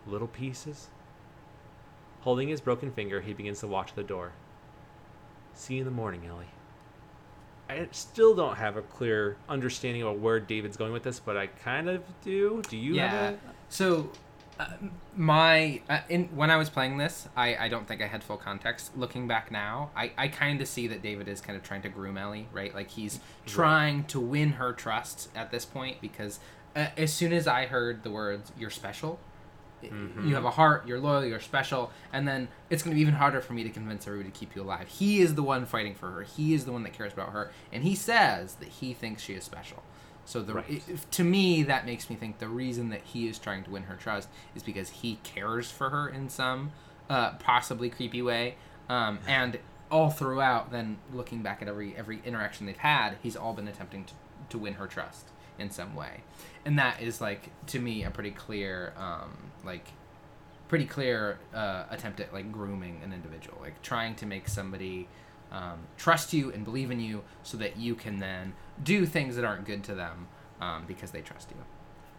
Little pieces? Holding his broken finger, he begins to walk to the door. See you in the morning, Ellie. I still don't have a clear understanding of where David's going with this, but I kind of do. Do you yeah. have a So, uh, my uh, in when I was playing this, I I don't think I had full context. Looking back now, I I kind of see that David is kind of trying to groom Ellie, right? Like he's trying to win her trust at this point because uh, as soon as I heard the words "you're special," Mhm. you have a heart, you're loyal, you're special, and then it's going to be even harder for me to convince everybody to keep you alive. He is the one fighting for her. He is the one that cares about her, and he says that he thinks she is special. So the Right. if, to me that makes me think the reason that he is trying to win her trust is because he cares for her in some uh, possibly creepy way, um, and all throughout, then looking back at every every interaction they've had, he's all been attempting to, to win her trust in some way, and that is like to me a pretty clear um, like pretty clear uh, attempt at like grooming an individual, like trying to make somebody um, trust you and believe in you, so that you can then do things that aren't good to them um, because they trust you.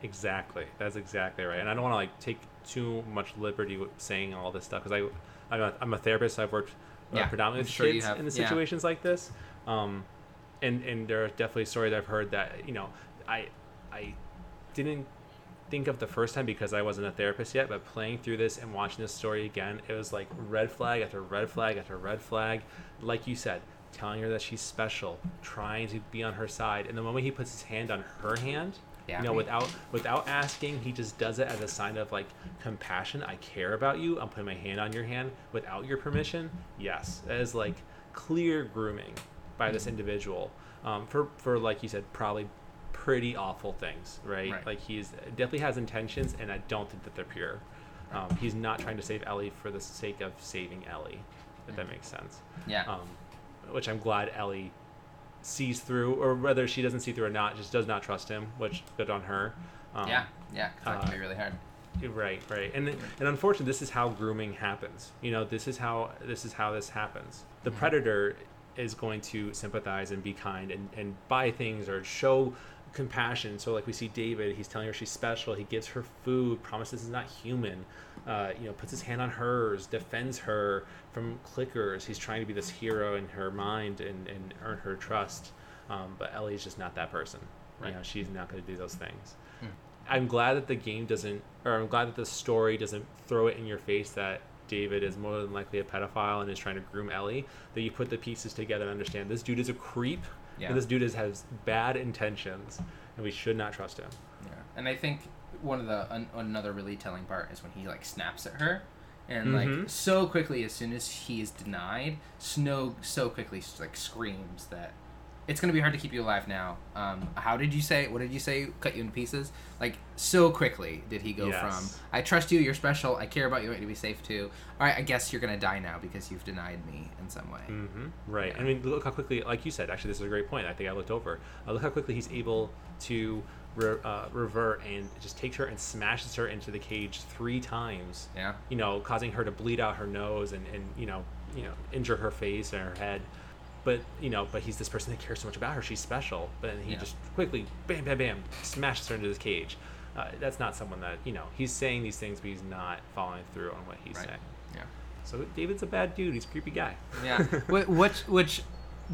Exactly. That's exactly right. And I don't want to like take too much liberty with saying all this stuff because I, I'm a, I'm a therapist. So I've worked uh, Yeah, predominantly with sure kids have. in the Yeah. situations like this. Um, and and there are definitely stories I've heard that you know I I didn't think of the first time because I wasn't a therapist yet, but playing through this and watching this story again, it was like red flag after red flag after red flag. Like you said, telling her that she's special, trying to be on her side, and the moment he puts his hand on her hand, Yeah. you know, without without asking, he just does it as a sign of like compassion. I care about you. I'm putting my hand on your hand without your permission. Yes, that is like clear grooming by this individual um, for for like you said, probably pretty awful things, right? Right. Like he's definitely has intentions, and I don't think that they're pure. Um, he's not trying to save Ellie for the sake of saving Ellie, if that makes sense. Yeah. Um, which I'm glad Ellie sees through, or whether she doesn't see through or not, just does not trust him, which good on her. Um, yeah. Yeah. 'cause that can uh, be really hard. Right, right, and and unfortunately, this is how grooming happens. You know, this is how this is how this happens. The Mhm. predator is going to sympathize and be kind and and buy things or show compassion. So, like we see David, he's telling her she's special. He gives her food, promises he's not human. Uh, you know, puts his hand on hers, defends her from clickers. He's trying to be this hero in her mind and and earn her trust. Um, but Ellie's just not that person. Right. You know, she's not going to do those things. Hmm. I'm glad that the game doesn't, or I'm glad that the story doesn't throw it in your face that David is more than likely a pedophile and is trying to groom Ellie. That you put the pieces together and understand this dude is a creep, Yeah. and this dude is, has bad intentions, and we should not trust him. Yeah, and I think one of the an, another really telling part is when he like snaps at her, and like Mhm. so quickly as soon as he is denied, Snow so quickly like screams that it's gonna be hard to keep you alive now. Um, how did you say? What did you say? Cut you into pieces? Like so quickly did he go Yes. from I trust you, you're special, I care about you, I want you to be safe too. All right, I guess you're gonna die now because you've denied me in some way. hmm Right. Yeah. I mean, look how quickly, like you said, actually, this is a great point. I think I looked over. Uh, look how quickly he's able to re- uh, revert and just takes her and smashes her into the cage three times. Yeah. You know, causing her to bleed out her nose and, and you know, you know, injure her face and her head. But you know, but he's this person that cares so much about her. She's special. But then he Yeah. just quickly, bam, bam, bam, smashes her into this cage. Uh, that's not someone that you know. He's saying these things, but he's not following through on what he's Right. saying. Yeah. So David's a bad dude. He's a creepy guy. Yeah. Which which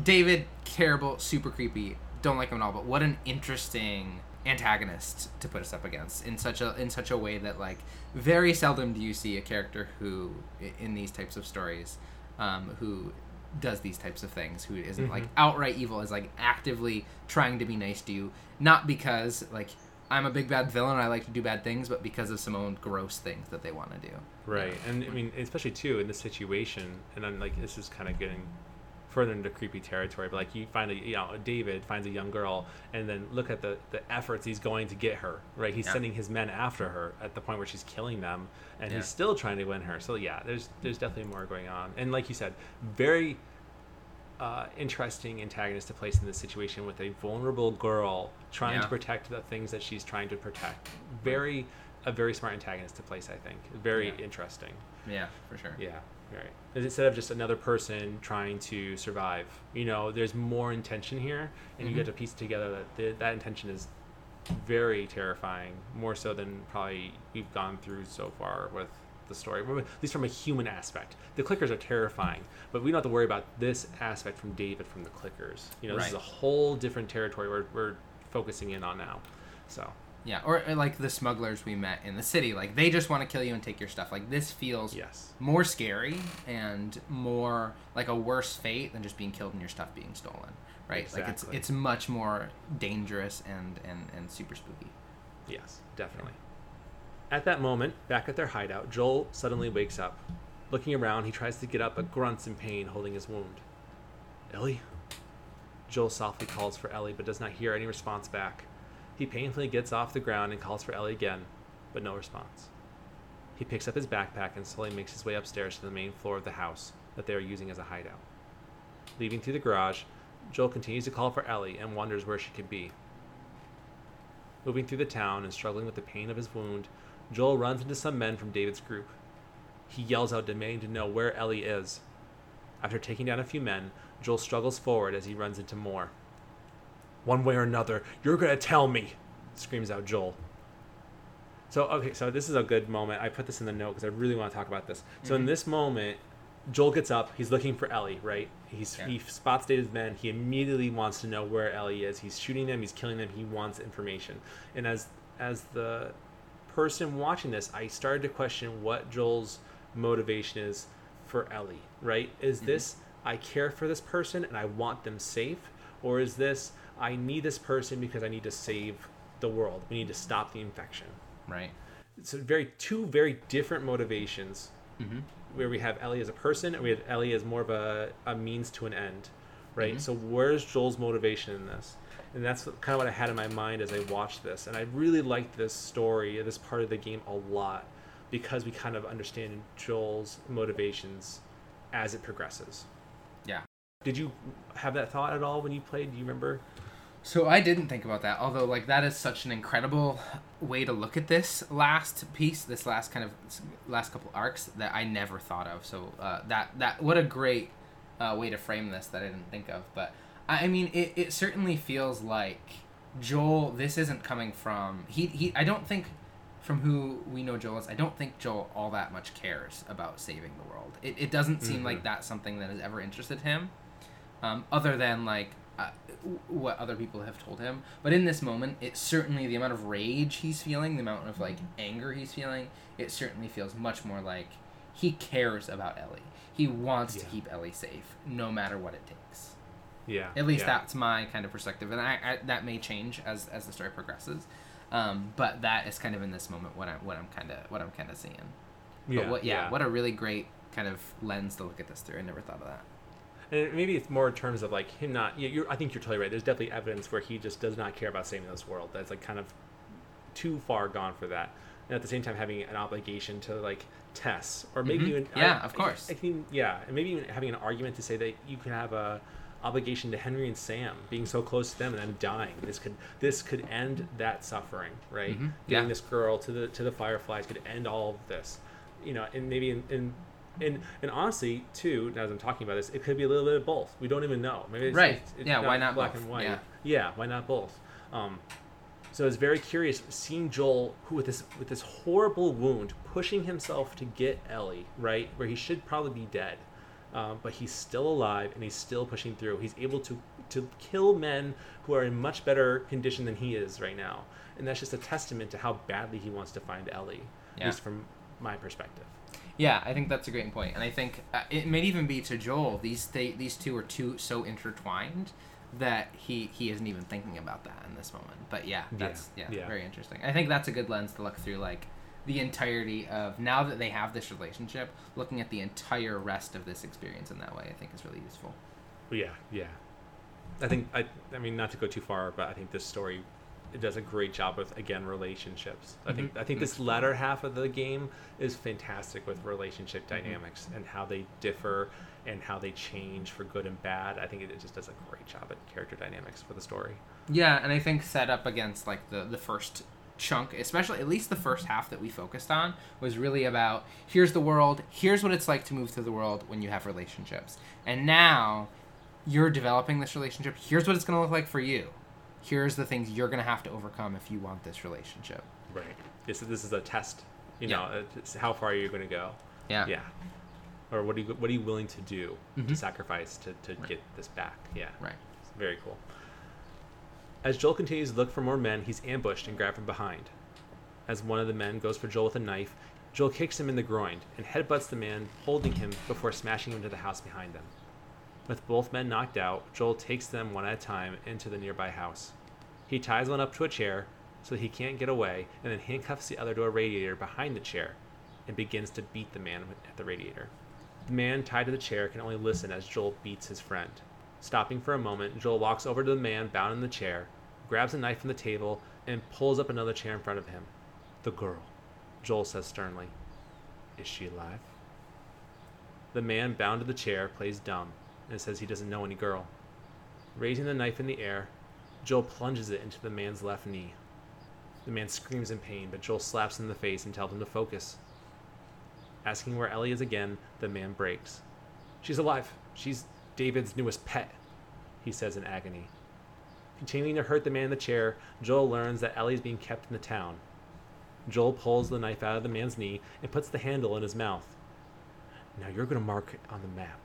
David terrible, super creepy. Don't like him at all. But what an interesting antagonist to put us up against in such a in such a way that like very seldom do you see a character who in these types of stories um, who does these types of things who isn't like Mhm. outright evil is like actively trying to be nice to you not because like i'm a big bad villain and i like to do bad things but because of some own gross things that they want to do Right, and I mean, especially too in this situation, and I'm like, this is kind of getting further into creepy territory. But like, you find a, you know, David finds a young girl, and then look at the the efforts he's going to get her. Right, he's Yeah. sending his men after her at the point where she's killing them, and Yeah. he's still trying to win her. So yeah, there's there's definitely more going on. And like you said, very uh, interesting antagonist to place in this situation with a vulnerable girl trying Yeah. to protect the things that she's trying to protect. Very, a very smart antagonist to place. I think very Yeah. interesting. yeah for sure Yeah, right. Instead of just another person trying to survive, you know, there's more intention here, and you Mhm. get to piece together that the, that intention is very terrifying, more so than probably we've gone through so far with the story, at least from a human aspect. The clickers are terrifying, but we don't have to worry about this aspect from David from the clickers. You know, this is a whole different territory we're, we're focusing in on now. So, Yeah, or, or like the smugglers we met in the city. Like they just want to kill you and take your stuff. Like this feels yes. more scary and more like a worse fate than just being killed and your stuff being stolen. Right? Exactly. Like it's it's much more dangerous and and and super spooky. Yes, definitely. At that moment, back at their hideout, Joel suddenly wakes up. Looking around, he tries to get up but grunts in pain, holding his wound. Ellie? Joel softly calls for Ellie but does not hear any response back. He painfully gets off the ground and calls for Ellie again, but no response. He picks up his backpack and slowly makes his way upstairs to the main floor of the house that they are using as a hideout. Leaving through the garage, Joel continues to call for Ellie and wonders where she could be. Moving through the town and struggling with the pain of his wound, Joel runs into some men from David's group. He yells out, demanding to know where Ellie is. After taking down a few men, Joel struggles forward as he runs into more. One way or another, you're gonna tell me! screams out Joel. So, okay, so this is a good moment. I put this in the note because I really want to talk about this. So, in Mhm. this moment, Joel gets up. He's looking for Ellie, right? He's Yeah. he spots David's men. He immediately wants to know where Ellie is. He's shooting them. He's killing them. He wants information. And as as the person watching this, I started to question what Joel's motivation is for Ellie. Right? Is Mhm. this I care for this person and I want them safe, or is this I need this person because I need to save the world? We need to stop the infection. Right. So very two very different motivations Mm-hmm. where we have Ellie as a person and we have Ellie as more of a, a means to an end, right? Mhm. So where's Joel's motivation in this? And that's kind of what I had in my mind as I watched this. And I really liked this story, this part of the game a lot because we kind of understand Joel's motivations as it progresses. Yeah. Did you have that thought at all when you played? Do you remember? So I didn't think about that, although like that is such an incredible way to look at this last piece, this last kind of last couple arcs that I never thought of. So uh, that that what a great uh, way to frame this that I didn't think of. But I, mean, it, it certainly feels like Joel. This isn't coming from he he. I don't think from who we know Joel is. I don't think Joel all that much cares about saving the world. It it doesn't seem Mhm. like that's something that has ever interested him um, other than like uh, what other people have told him. But in this moment, it's certainly the amount of rage he's feeling, the amount of like anger he's feeling. It certainly feels much more like he cares about Ellie. He wants to keep Ellie safe, no matter what it takes. Yeah. At least yeah. that's my kind of perspective, and I, I, that may change as as the story progresses. Um, but that is kind of in this moment what I'm what I'm kind of what I'm kind of seeing. Yeah. But what, yeah, what a really great kind of lens to look at this through. I never thought of that. And maybe it's more in terms of like him not. Yeah, you're, I think you're totally right. There's definitely evidence where he just does not care about saving this world. That's like kind of too far gone for that. And at the same time, having an obligation to like Tess, or maybe Mhm. even Yeah, I- of course. I, can, yeah, and maybe even having an argument to say that you can have a obligation to Henry and Sam, being so close to them and then dying. This could this could end that suffering, right? Mhm. Getting Yeah. this girl to the to the Fireflies could end all of this, you know, and maybe in. in and, and honestly, too, as I'm talking about this, it could be a little bit of both. We don't even know. Maybe it's, Right. it's- it's Yeah, why not black both? and white. Yeah. yeah, why not both? Um, so it's very curious seeing Joel, who with this with this horrible wound, pushing himself to get Ellie right where he should probably be dead, um, but he's still alive and he's still pushing through. He's able to to kill men who are in much better condition than he is right now, and that's just a testament to how badly he wants to find Ellie, Yeah. at least from my perspective. Yeah, I think that's a great point, and I think uh, it may even be to Joel. These th- these two are too so intertwined that he he isn't even thinking about that in this moment. But yeah, that's yeah, yeah. very interesting. I think that's a good lens to look through, like the entirety of now that they have this relationship, looking at the entire rest of this experience in that way. I think is really useful. Yeah, yeah. I think I I mean not to go too far, but I think this story it does a great job with again relationships. I think I think mm-hmm. this latter half of the game is fantastic with relationship mm-hmm. dynamics and how they differ and how they change for good and bad. I think it, it just does a great job at character dynamics for the story. Yeah, and I think set up against like the the first chunk, especially at least the first half that we focused on was really about here's the world, here's what it's like to move through the world when you have relationships. And now you're developing this relationship. Here's what it's going to look like for you. Here's the things you're going to have to overcome if you want this relationship. Right. This this is a test You Yeah. know, it's how far are you going to go? Yeah. Yeah. Or what are you what are you willing to do to Mhm. sacrifice to, to Right. get this back? Yeah. Right. It's very cool. As Joel continues to look for more men, he's ambushed and grabbed from behind. As one of the men goes for Joel with a knife, Joel kicks him in the groin and headbutts the man holding him before smashing him into the house behind them. With both men knocked out, Joel takes them one at a time into the nearby house. He ties one up to a chair so he can't get away and then handcuffs the other to a radiator behind the chair and begins to beat the man at the radiator. The man tied to the chair can only listen as Joel beats his friend. Stopping for a moment, Joel walks over to the man bound in the chair, grabs a knife from the table, and pulls up another chair in front of him. The girl, Joel says sternly. Is she alive? The man bound to the chair plays dumb and says he doesn't know any girl. Raising the knife in the air, Joel plunges it into the man's left knee. The man screams in pain, but Joel slaps him in the face and tells him to focus. Asking where Ellie is again, the man breaks. She's alive. She's David's newest pet, he says in agony. Continuing to hurt the man in the chair, Joel learns that Ellie is being kept in the town. Joel pulls the knife out of the man's knee and puts the handle in his mouth. Now you're going to mark it on the map,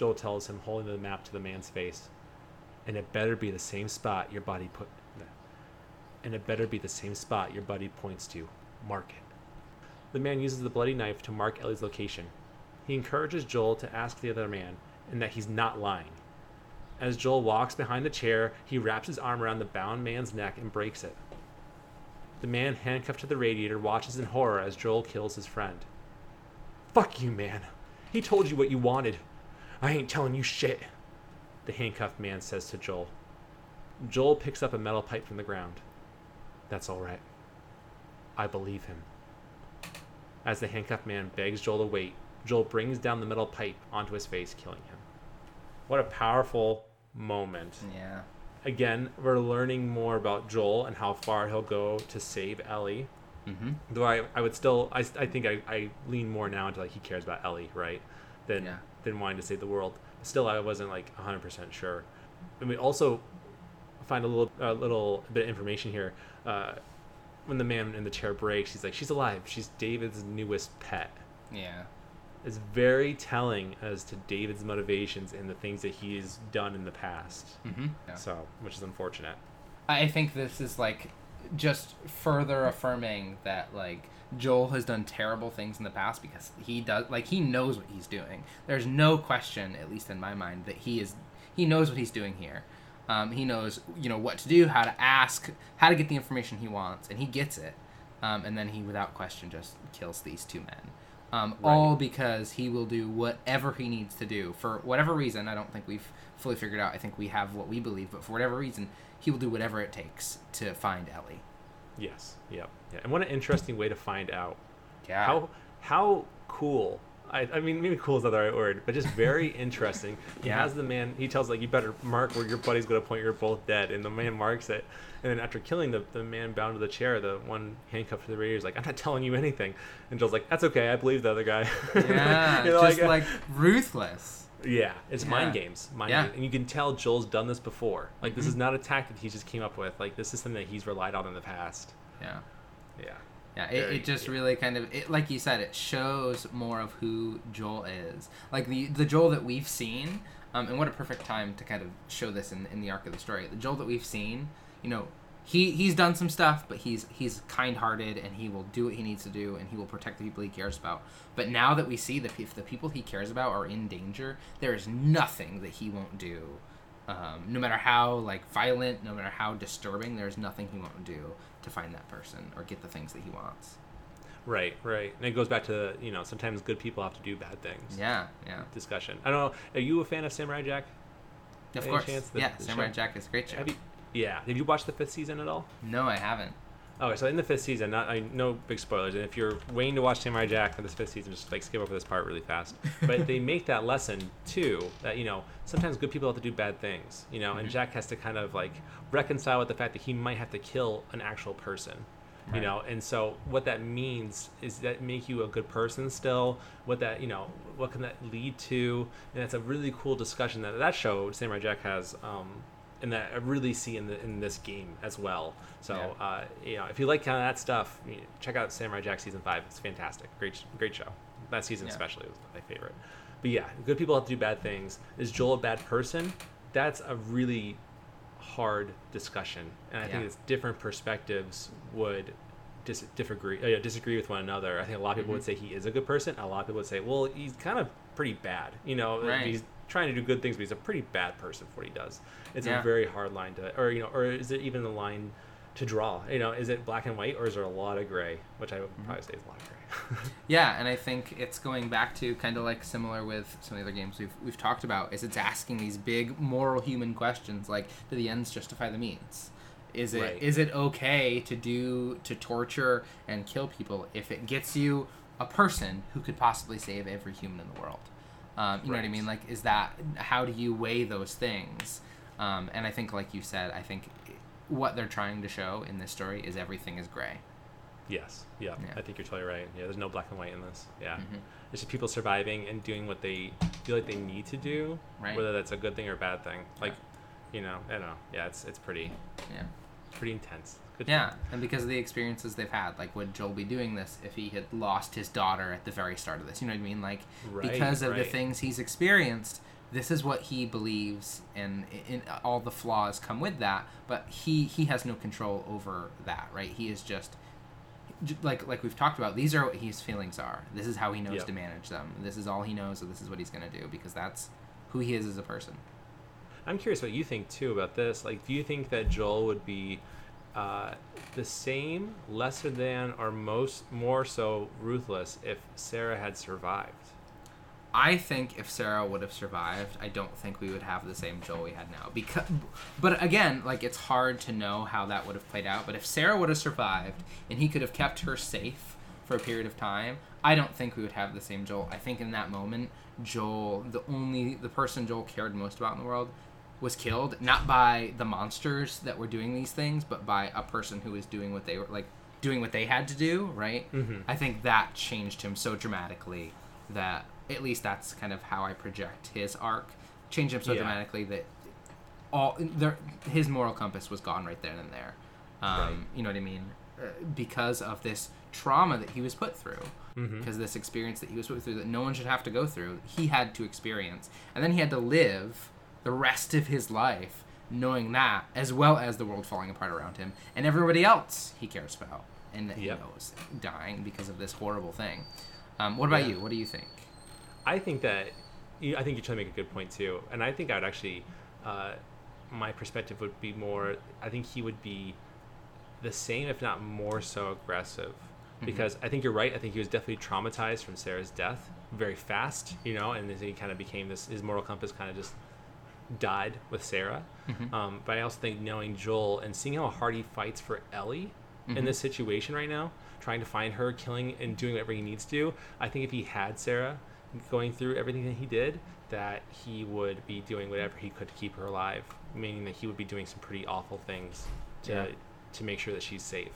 Joel tells him, holding the map to the man's face. And it better be the same spot your body put. And it better be the same spot your buddy points to. Mark it. The man uses the bloody knife to mark Ellie's location. He encourages Joel to ask the other man, and that he's not lying. As Joel walks behind the chair, he wraps his arm around the bound man's neck and breaks it. The man handcuffed to the radiator watches in horror as Joel kills his friend. Fuck you, man. He told you what you wanted. I ain't telling you shit, the handcuffed man says to Joel. Joel picks up a metal pipe from the ground. That's all right. I believe him. As the handcuffed man begs Joel to wait, Joel brings down the metal pipe onto his face, killing him. What a powerful moment. Yeah. Again, we're learning more about Joel and how far he'll go to save Ellie. Mm-hmm. Though I, I would still, I, I think I, I lean more now into like he cares about Ellie, right? Than, Yeah. Than wanting to save the world. Still, I wasn't like 100% sure. And we also find a little, a little bit of information here. Uh, when the man in the chair breaks, he's like, she's alive. She's David's newest pet. Yeah. It's very telling as to David's motivations and the things that he's done in the past. Mm-hmm. Yeah. So, which is unfortunate. I think this is like just further affirming that like Joel has done terrible things in the past because he does like he knows what he's doing. There's no question, at least in my mind, that he is he knows what he's doing here. Um, he knows you know what to do, how to ask, how to get the information he wants, and he gets it. Um, and then he, without question, just kills these two men. Um, All Right. because he will do whatever he needs to do for whatever reason. I don't think we've fully figured out. I think we have what we believe, but for whatever reason, he will do whatever it takes to find Ellie. Yes. Yep. Yeah. And what an interesting way to find out Yeah. how how cool. I, I mean, maybe cool is not the right word, but just very interesting. He Yeah. has the man. He tells like, you better mark where your buddy's going to point. You're both dead, and the man marks it. And then after killing the, the man bound to the chair, the one handcuffed to the radiator is like, I'm not telling you anything. And Joel's like, that's okay. I believe the other guy. Yeah, just uh, like ruthless. Yeah, it's mind games. Mind Yeah. games. And you can tell Joel's done this before. Like this Mhm. is not a tactic he just came up with. Like this is something that he's relied on in the past. Yeah. Yeah. Yeah, it, Very- it just really kind of it, like you said, it shows more of who Joel is. Like the the Joel that we've seen, um, and what a perfect time to kind of show this in in the arc of the story. The Joel that we've seen, you know, he he's done some stuff, but he's he's kind hearted and he will do what he needs to do and he will protect the people he cares about. But now that we see that if the people he cares about are in danger, there is nothing that he won't do. Um, no matter how like violent, no matter how disturbing, there's nothing he won't do to find that person or get the things that he wants. Right, right. And it goes back to you know sometimes good people have to do bad things. Yeah, yeah. Discussion. I don't know. Are you a fan of Samurai Jack? Of Any course. chance that yeah, the Samurai show- Jack is a great show. Have you? Yeah. Have you watched the fifth season at all? No, I haven't. Okay, so in the fifth season, not I no big spoilers, and if you're waiting to watch Samurai Jack for this fifth season, just like skip over this part really fast. But they make that lesson too that you know sometimes good people have to do bad things, you know, and Mhm. Jack has to kind of like reconcile with the fact that he might have to kill an actual person, you know, and so what that means is that make you a good person still. What that you know, what can that lead to? And it's a really cool discussion that that show Samurai Jack has. Um, and that I really see in the in this game as well. So Yeah. uh, you know, if you like kind of that stuff, you know, check out Samurai Jack season five. It's fantastic, great great show. That season Yeah. especially was my favorite. But yeah, good people have to do bad things. Is Joel a bad person? That's a really hard discussion, and I think it's different perspectives would dis- disagree uh, disagree with one another. I think a lot of people would Mm-hmm. say he is a good person. A lot of people would say, well, he's kind of pretty bad. You know, Right. he's trying to do good things, but he's a pretty bad person for what he does. It's Yeah. a very hard line to, or you know, or is it even a line to draw? You know, is it black and white, or is there a lot of gray? Which I would Mm-hmm. probably say is a lot of gray. Yeah, and I think it's going back to kind of like similar with some of the other games we've we've talked about. Is it's asking these big moral human questions like, do the ends justify the means? Is it is Right. it okay to do to torture and kill people if it gets you a person who could possibly save every human in the world? Um, you know what I mean? Like, is that how do you weigh those things? Um, and I think, like you said, I think what they're trying to show in this story is everything is gray. Yes. Yeah. Yeah. I think you're totally right. Yeah. There's no black and white in this. Yeah. Mhm. It's just people surviving and doing what they feel like they need to do, Right. whether that's a good thing or a bad thing. Like, you know, I don't know. Yeah. It's it's pretty Yeah. pretty intense. Good Yeah, and because of the experiences they've had, like would Joel be doing this if he had lost his daughter at the very start of this? You know what I mean? Like Right, because of the things he's experienced, this is what he believes, and in, all the flaws come with that. But he he has no control over that, right? He is just like like we've talked about. These are what his feelings are. This is how he knows Yep. to manage them. This is all he knows, so this is what he's gonna do because that's who he is as a person. I'm curious what you think too about this. Like, do you think that Joel would be uh, the same, lesser than, or most more so ruthless if Sarah had survived? I think if Sarah would have survived, I don't think we would have the same Joel we had now. Because, but again, like it's hard to know how that would have played out. But if Sarah would have survived and he could have kept her safe for a period of time, I don't think we would have the same Joel. I think in that moment, Joel, the only the person Joel cared most about in the world, was killed not by the monsters that were doing these things, but by a person who was doing what they were like doing what they had to do. Right. Mhm. I think that changed him so dramatically that at least that's kind of how I project his arc. Changed him so Yeah. dramatically that all there, his moral compass was gone right then and there. Um, Right. You know what I mean? Uh, because of this trauma that he was put through, Mhm. because this experience that he was put through that no one should have to go through, he had to experience, and then he had to live the rest of his life knowing that, as well as the world falling apart around him and everybody else he cares about, and that Yep. he knows dying because of this horrible thing. Um, what about Yeah. you? What do you think? I think that I think you're trying to make a good point too, and I think I would actually, uh, my perspective would be more. I think he would be the same, if not more so aggressive, because I think you're right. I think he was definitely traumatized from Sarah's death very fast, you know, and then he kind of became this. His moral compass kind of just died with Sarah. Mhm. Um, but I also think knowing Joel and seeing how hard he fights for Ellie Mhm. in this situation right now, trying to find her, killing and doing whatever he needs to. I think if he had Sarah going through everything that he did, that he would be doing whatever he could to keep her alive, meaning that he would be doing some pretty awful things to Yeah. to make sure that she's safe.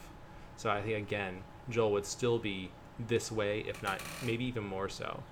So I think again, Joel would still be this way, if not maybe even more so.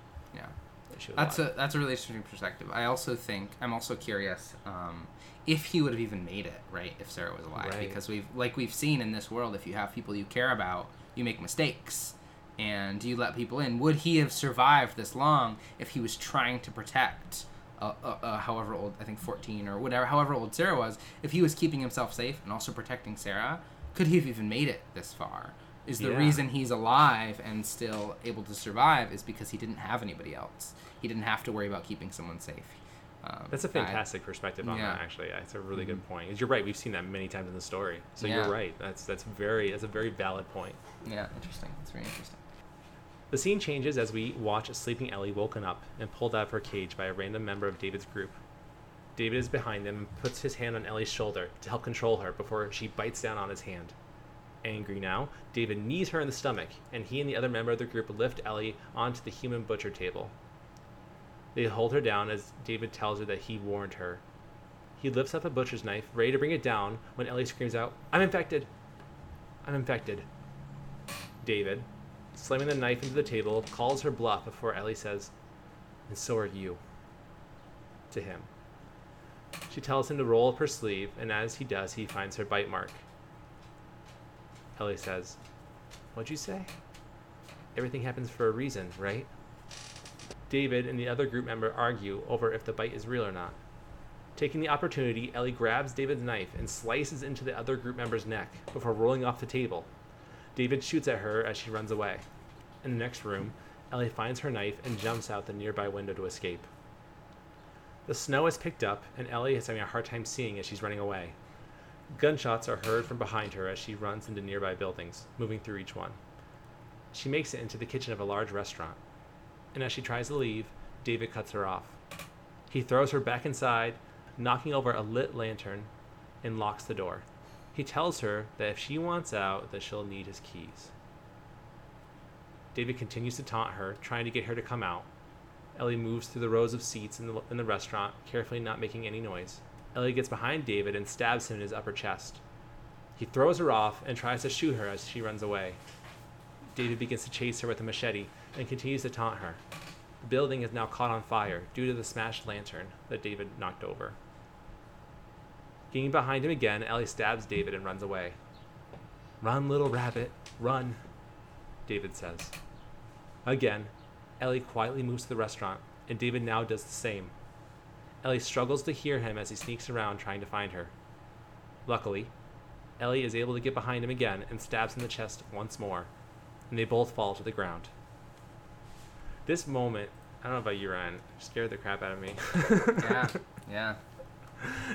She was That's alive. a that's a really interesting perspective. I also think I'm also curious um, if he would have even made it, right? If Sarah was alive, Right. because we've like we've seen in this world, if you have people you care about, you make mistakes, and you let people in. Would he have survived this long if he was trying to protect? Uh, uh, uh, however old, I think 14 or whatever, however old Sarah was, if he was keeping himself safe and also protecting Sarah, could he have even made it this far? Is the Yeah. reason he's alive and still able to survive is because he didn't have anybody else. He didn't have to worry about keeping someone safe. Um, That's a fantastic perspective on Yeah. that. Actually, that's a really good point. You're right. We've seen that many times in the story. So Yeah. you're right. That's that's very that's a very valid point. yeah, interesting. That's very interesting. The scene changes as we watch a sleeping Ellie woken up and pulled out of her cage by a random member of David's group. David is behind them and puts his hand on Ellie's shoulder to help control her before she bites down on his hand. Angry now, David knees her in the stomach, and he and the other member of the group lift Ellie onto the human butcher table. They hold her down as David tells her that he warned her. He lifts up a butcher's knife, ready to bring it down, when Ellie screams out, I'm infected! I'm infected. David, slamming the knife into the table, calls her bluff before Ellie says, And so are you. To him. She tells him to roll up her sleeve, and as he does, he finds her bite mark. Ellie says, What'd you say? Everything happens for a reason, right? David and the other group member argue over if the bite is real or not. Taking the opportunity, Ellie grabs David's knife and slices into the other group member's neck before rolling off the table. David shoots at her as she runs away. In the next room, Ellie finds her knife and jumps out the nearby window to escape. The snow has picked up, and Ellie is having a hard time seeing as she's running away. Gunshots are heard from behind her as she runs into nearby buildings, moving through each one. She makes it into the kitchen of a large restaurant, and as she tries to leave, David cuts her off. He throws her back inside, knocking over a lit lantern, and locks the door. He tells her that if she wants out, that she'll need his keys. David continues to taunt her, trying to get her to come out. Ellie moves through the rows of seats in the, in the restaurant, carefully not making any noise. Ellie gets behind David and stabs him in his upper chest. He throws her off and tries to shoot her as she runs away. David begins to chase her with a machete and continues to taunt her. The building is now caught on fire due to the smashed lantern that David knocked over. Getting behind him again, Ellie stabs David and runs away. Run, little rabbit, run, David says. Again, Ellie quietly moves to the restaurant, and David now does the same. Ellie struggles to hear him as he sneaks around trying to find her. Luckily, Ellie is able to get behind him again and stabs him in the chest once more, and they both fall to the ground. This moment, I don't know about you, Ryan, scared the crap out of me. yeah, yeah.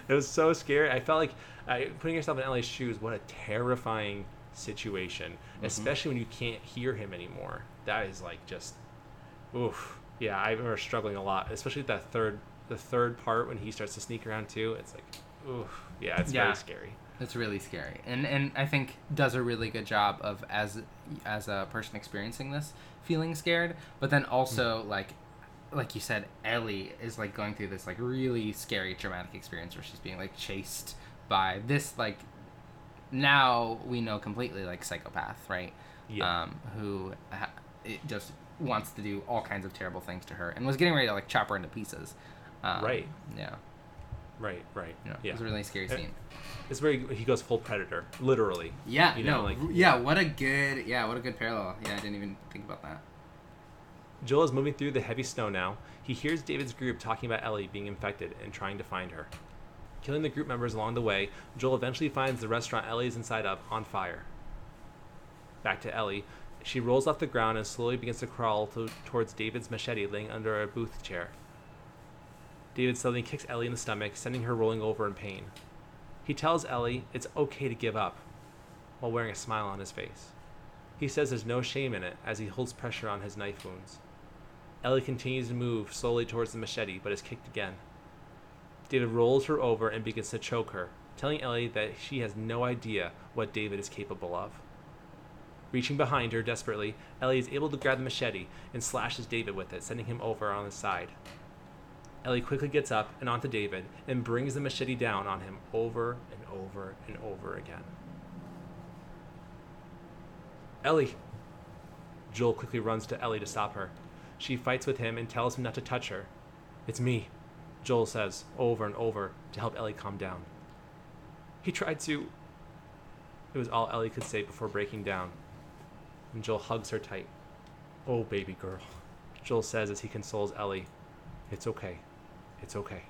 It was so scary. I felt like I, putting yourself in Ellie's shoes. What a terrifying situation, Mm-hmm. especially when you can't hear him anymore. That is like just, oof. Yeah, I remember struggling a lot, especially that third, the third part when he starts to sneak around too. It's like, oof. Yeah, it's Yeah. very scary. It's really scary, and and I think does a really good job of as as a person experiencing this feeling scared, but then also like like you said, Ellie is like going through this like really scary traumatic experience where she's being like chased by this like now we know completely like psychopath, right? Yeah. Um, who ha- it just wants to do all kinds of terrible things to her and was getting ready to like chop her into pieces. Um, Right. Yeah. Right. Right. Yeah. Yeah. It was a really scary Uh, scene. It's where he, he goes full predator, literally. Yeah, You know, no, like- yeah. What a good, yeah, what a good parallel. Yeah, I didn't even think about that. Joel is moving through the heavy snow now. He hears David's group talking about Ellie being infected and trying to find her. Killing the group members along the way, Joel eventually finds the restaurant Ellie is inside of on fire. Back to Ellie. She rolls off the ground and slowly begins to crawl to, towards David's machete laying under a booth chair. David suddenly kicks Ellie in the stomach, sending her rolling over in pain. He tells Ellie it's okay to give up, while wearing a smile on his face. He says there's no shame in it as he holds pressure on his knife wounds. Ellie continues to move slowly towards the machete, but is kicked again. David rolls her over and begins to choke her, telling Ellie that she has no idea what David is capable of. Reaching behind her desperately, Ellie is able to grab the machete and slashes David with it, sending him over on his side. Ellie quickly gets up and onto David and brings the machete down on him over and over and over again. Ellie! Joel quickly runs to Ellie to stop her. She fights with him and tells him not to touch her. It's me, Joel says over and over to help Ellie calm down. He tried to. It was all Ellie could say before breaking down. And Joel hugs her tight. Oh, baby girl, Joel says as he consoles Ellie. It's okay. It's okay.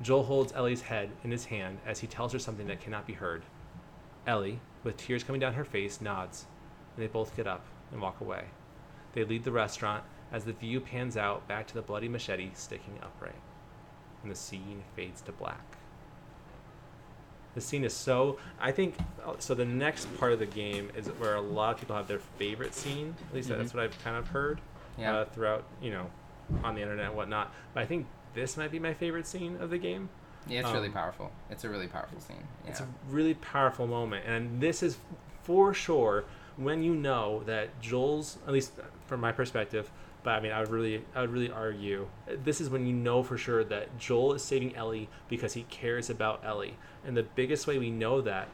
Joel holds Ellie's head in his hand as he tells her something that cannot be heard. Ellie, with tears coming down her face, nods, and they both get up and walk away. They leave the restaurant as the view pans out back to the bloody machete sticking upright, and the scene fades to black. The scene is so. I think so. The next part of the game is where a lot of people have their favorite scene. At least that's what I've kind of heard Yeah. uh, throughout, you know, on the internet and whatnot. But I think this might be my favorite scene of the game. Yeah, it's really um, powerful. It's a really powerful scene. Yeah. It's a really powerful moment, and this is for sure when you know that Joel's, at least from my perspective, but I mean, I would really, I would really argue this is when you know for sure that Joel is saving Ellie because he cares about Ellie, and the biggest way we know that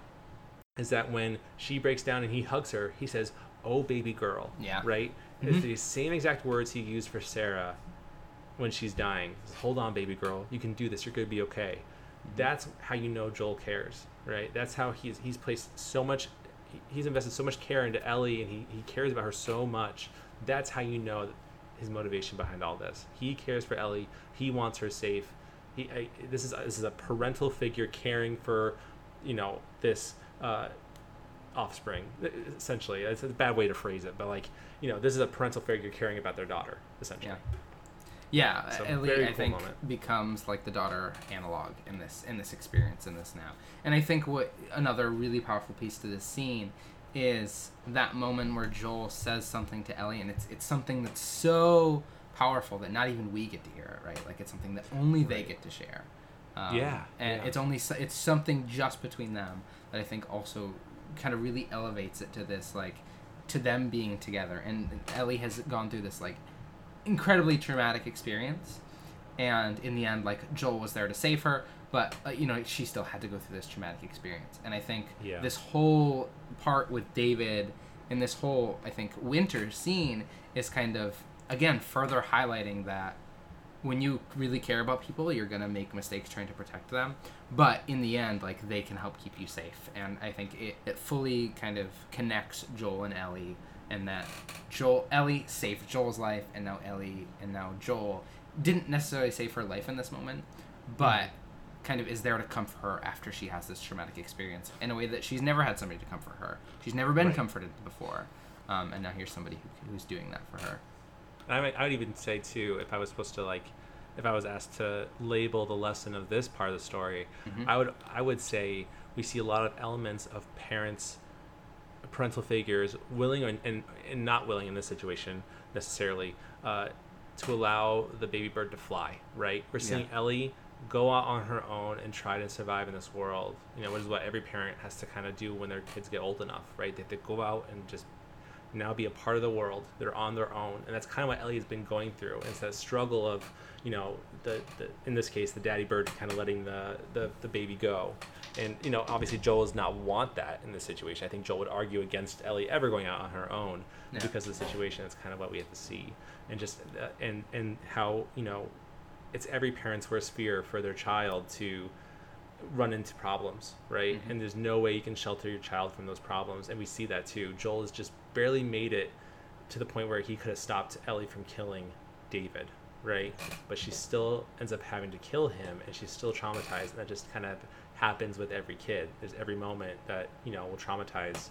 is that when she breaks down and he hugs her, he says, "Oh, baby girl," Yeah. right? It's the same exact words he used for Sarah when she's dying. Hold on, baby girl. You can do this. You're gonna be okay. That's how you know Joel cares, right? That's how he's he's placed so much. He's invested so much care into Ellie, and he, he cares about her so much. That's how you know his motivation behind all this. He cares for Ellie. He wants her safe. He I, this is this is a parental figure caring for, you know, this uh, offspring. Essentially, it's a bad way to phrase it, but like you know, this is a parental figure caring about their daughter. Essentially. Yeah. Yeah, So, Ellie, I cool think moment. becomes like the daughter analog in this in this experience in this now. And I think what another really powerful piece to this scene is that moment where Joel says something to Ellie, and it's it's something that's so powerful that not even we get to hear it, right? Like it's something that only they get to share. Um, Yeah, and yeah. it's only it's something just between them that I think also kind of really elevates it to this like to them being together. And Ellie has gone through this like incredibly traumatic experience. And in the end like joel was there to save her but uh, you know she still had to go through this traumatic experience. And i think Yeah. this whole part with david and this whole i think winter scene is kind of again further highlighting that when you really care about people you're to make mistakes trying to protect them. But in the end like they can help keep you safe. And i think it, it fully kind of connects joel and ellie and that joel ellie saved joel's life and now ellie and now joel didn't necessarily save her life in this moment but kind of is there to comfort her after she has this traumatic experience in a way that she's never had somebody to comfort her she's never been Right. comforted before um, and now here's somebody who, who's doing that for her I, might, I would even say too, if I was supposed to like, if I was asked to label the lesson of this part of the story, Mhm. I would I would say we see a lot of elements of parents, parental figures willing and, and, and not willing in this situation necessarily uh, to allow the baby bird to fly. Right? We're seeing Yeah. Ellie go out on her own and try to survive in this world. You know, which is what every parent has to kind of do when their kids get old enough. Right? They have to go out and just now be a part of the world. They're on their own, and that's kind of what Ellie has been going through. It's that struggle of, you know, the, the in this case, the daddy bird kind of letting the, the the baby go, and you know, obviously Joel does not want that in this situation. I think Joel would argue against Ellie ever going out on her own Yeah. because of the situation. That's kind of what we have to see, and just uh, and and how you know, it's every parent's worst fear for their child to run into problems, right? Mhm. And there's no way you can shelter your child from those problems. And we see that too. Joel has just barely made it to the point where he could have stopped Ellie from killing David, right? But she still ends up having to kill him and she's still traumatized. And that just kind of happens with every kid. There's every moment that, you know, will traumatize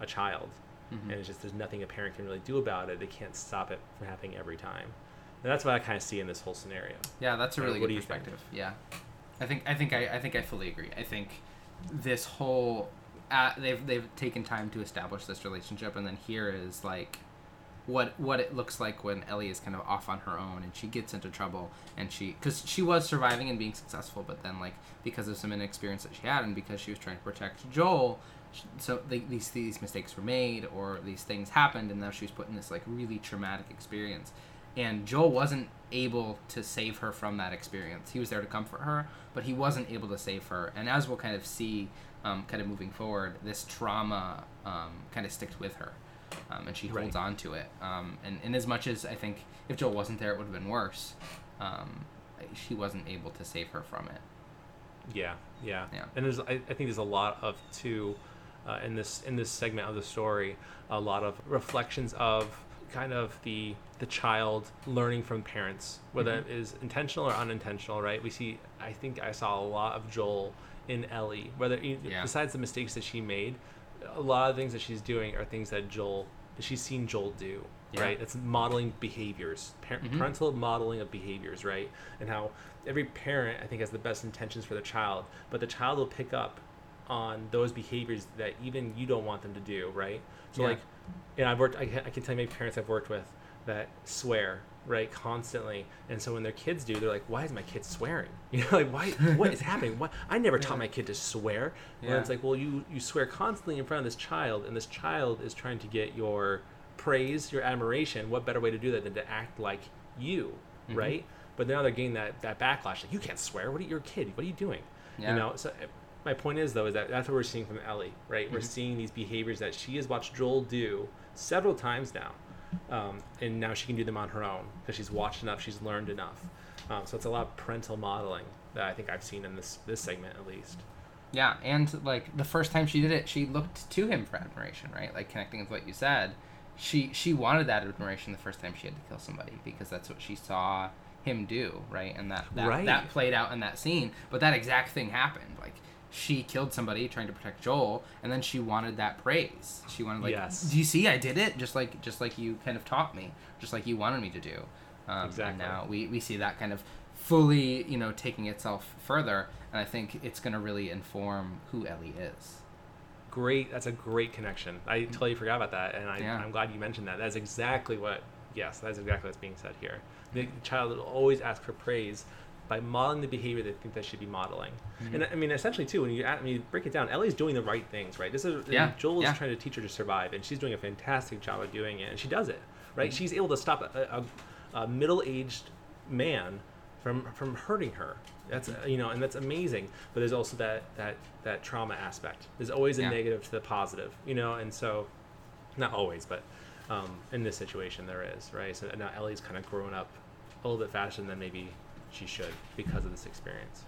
a child. Mhm. And it's just there's nothing a parent can really do about it. They can't stop it from happening every time. And that's what I kind of see in this whole scenario. Yeah, that's a really what good you think? perspective. Yeah, I think I think I, I think I fully agree. I think this whole uh, they've they've taken time to establish this relationship, and then here is like what what it looks like when Ellie is kind of off on her own and she gets into trouble and she because she was surviving and being successful, but then like because of some inexperience that she had and because she was trying to protect Joel. sh- So they, these these mistakes were made, or these things happened, and now she was put in this like really traumatic experience and Joel wasn't able to save her from that experience. He was there to comfort her, but he wasn't able to save her. And as we'll kind of see, um, kind of moving forward, this trauma um, kind of sticks with her, um, and she holds Right. on to it. Um, and, and as much as I think if Joel wasn't there, it would have been worse. Um, she wasn't able to save her from it. Yeah, yeah, Yeah. And there's, I, I think there's a lot of too, uh, in this in this segment of the story, a lot of reflections of kind of the the child learning from parents, whether Mhm. it is intentional or unintentional. Right? We see. I think I saw a lot of Joel in Ellie. Whether Yeah. besides the mistakes that she made, a lot of things that she's doing are things that Joel she's seen Joel do. Yeah. Right? It's modeling behaviors, par- Mhm. parental modeling of behaviors, right? And how every parent, I think, has the best intentions for the child, but the child will pick up on those behaviors that even you don't want them to do, right? So, Yeah. like, and I've worked, I can, I can tell you many parents I've worked with that swear, right, constantly. And so when their kids do, they're like, why is my kid swearing? You know, like, why, what is happening? What? I never taught my kid to swear. And it's like, well, you, you swear constantly in front of this child, and this child is trying to get your praise, your admiration. What better way to do that than to act like you, Mhm. right? But now they're getting that, that backlash. Like, you can't swear. What are you, a kid. What are you doing? Yeah. You know, so uh, my point is though is that that's what we're seeing from Ellie, right? We're Mhm. seeing these behaviors that she has watched Joel do several times now, um, and now she can do them on her own because she's watched enough, she's learned enough. Um, so it's a lot of parental modeling that I think I've seen in this this segment at least. Yeah, and like the first time she did it, she looked to him for admiration, right? Like connecting with what you said. She she wanted that admiration the first time she had to kill somebody because that's what she saw him do, right? And that that, Right. that played out in that scene. But that exact thing happened. Like she killed somebody trying to protect Joel, and then she wanted that praise. She wanted like, Yes. do you see? I did it just like just like you kind of taught me, just like you wanted me to do. Um, Exactly. And now we we see that kind of fully, you know, taking itself further, and I think it's going to really inform who Ellie is. Great, that's a great connection. I totally forgot about that, and I, Yeah. I'm glad you mentioned that. That's exactly what. Yes, that's exactly what's being said here. The child will always ask for praise by modeling the behavior they think they should be modeling. Mm-hmm. And I mean, essentially too, when you I mean, break it down, Ellie's doing the right things, right? This is Yeah, Joel is yeah. trying to teach her to survive, and she's doing a fantastic job of doing it, and she does it, right? Mm-hmm. She's able to stop a, a, a middle-aged man from from hurting her. That's uh, you know, and that's amazing. But there's also that that that trauma aspect. There's always a Yeah. negative to the positive, you know, and so not always, but um, in this situation there is right. So now Ellie's kind of grown up a little bit faster than maybe she should because of this experience.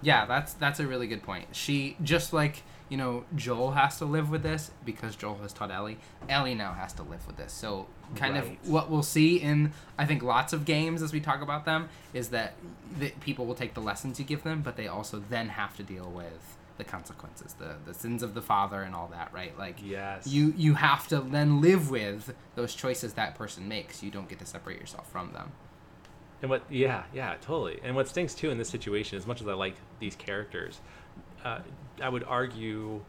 Yeah, that's that's a really good point. She just like you know Joel has to live with this because Joel has taught Ellie. Ellie now has to live with this. So kind Right. of what we'll see in I think lots of games as we talk about them is that the, people will take the lessons you give them, but they also then have to deal with the consequences, the the sins of the father and all that, right? Like Yes. you you have to then live with those choices that person makes. You don't get to separate yourself from them. And what? Yeah, yeah, totally. And what stinks too in this situation, as much as I like these characters, uh, I would argue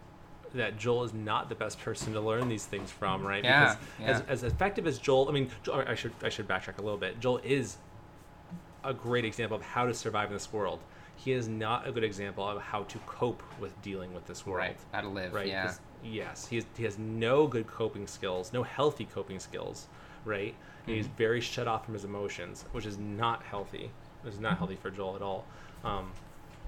that Joel is not the best person to learn these things from, right? Yeah, because yeah. As, as effective as Joel, I mean, Joel, I should I should backtrack a little bit. Joel is a great example of how to survive in this world. He is not a good example of how to cope with dealing with this world. Right, How to live. Right. Yeah. Yes, he has, he has no good coping skills, no healthy coping skills, right? And he's very shut off from his emotions, which is not healthy. It's not healthy for Joel at all. Um,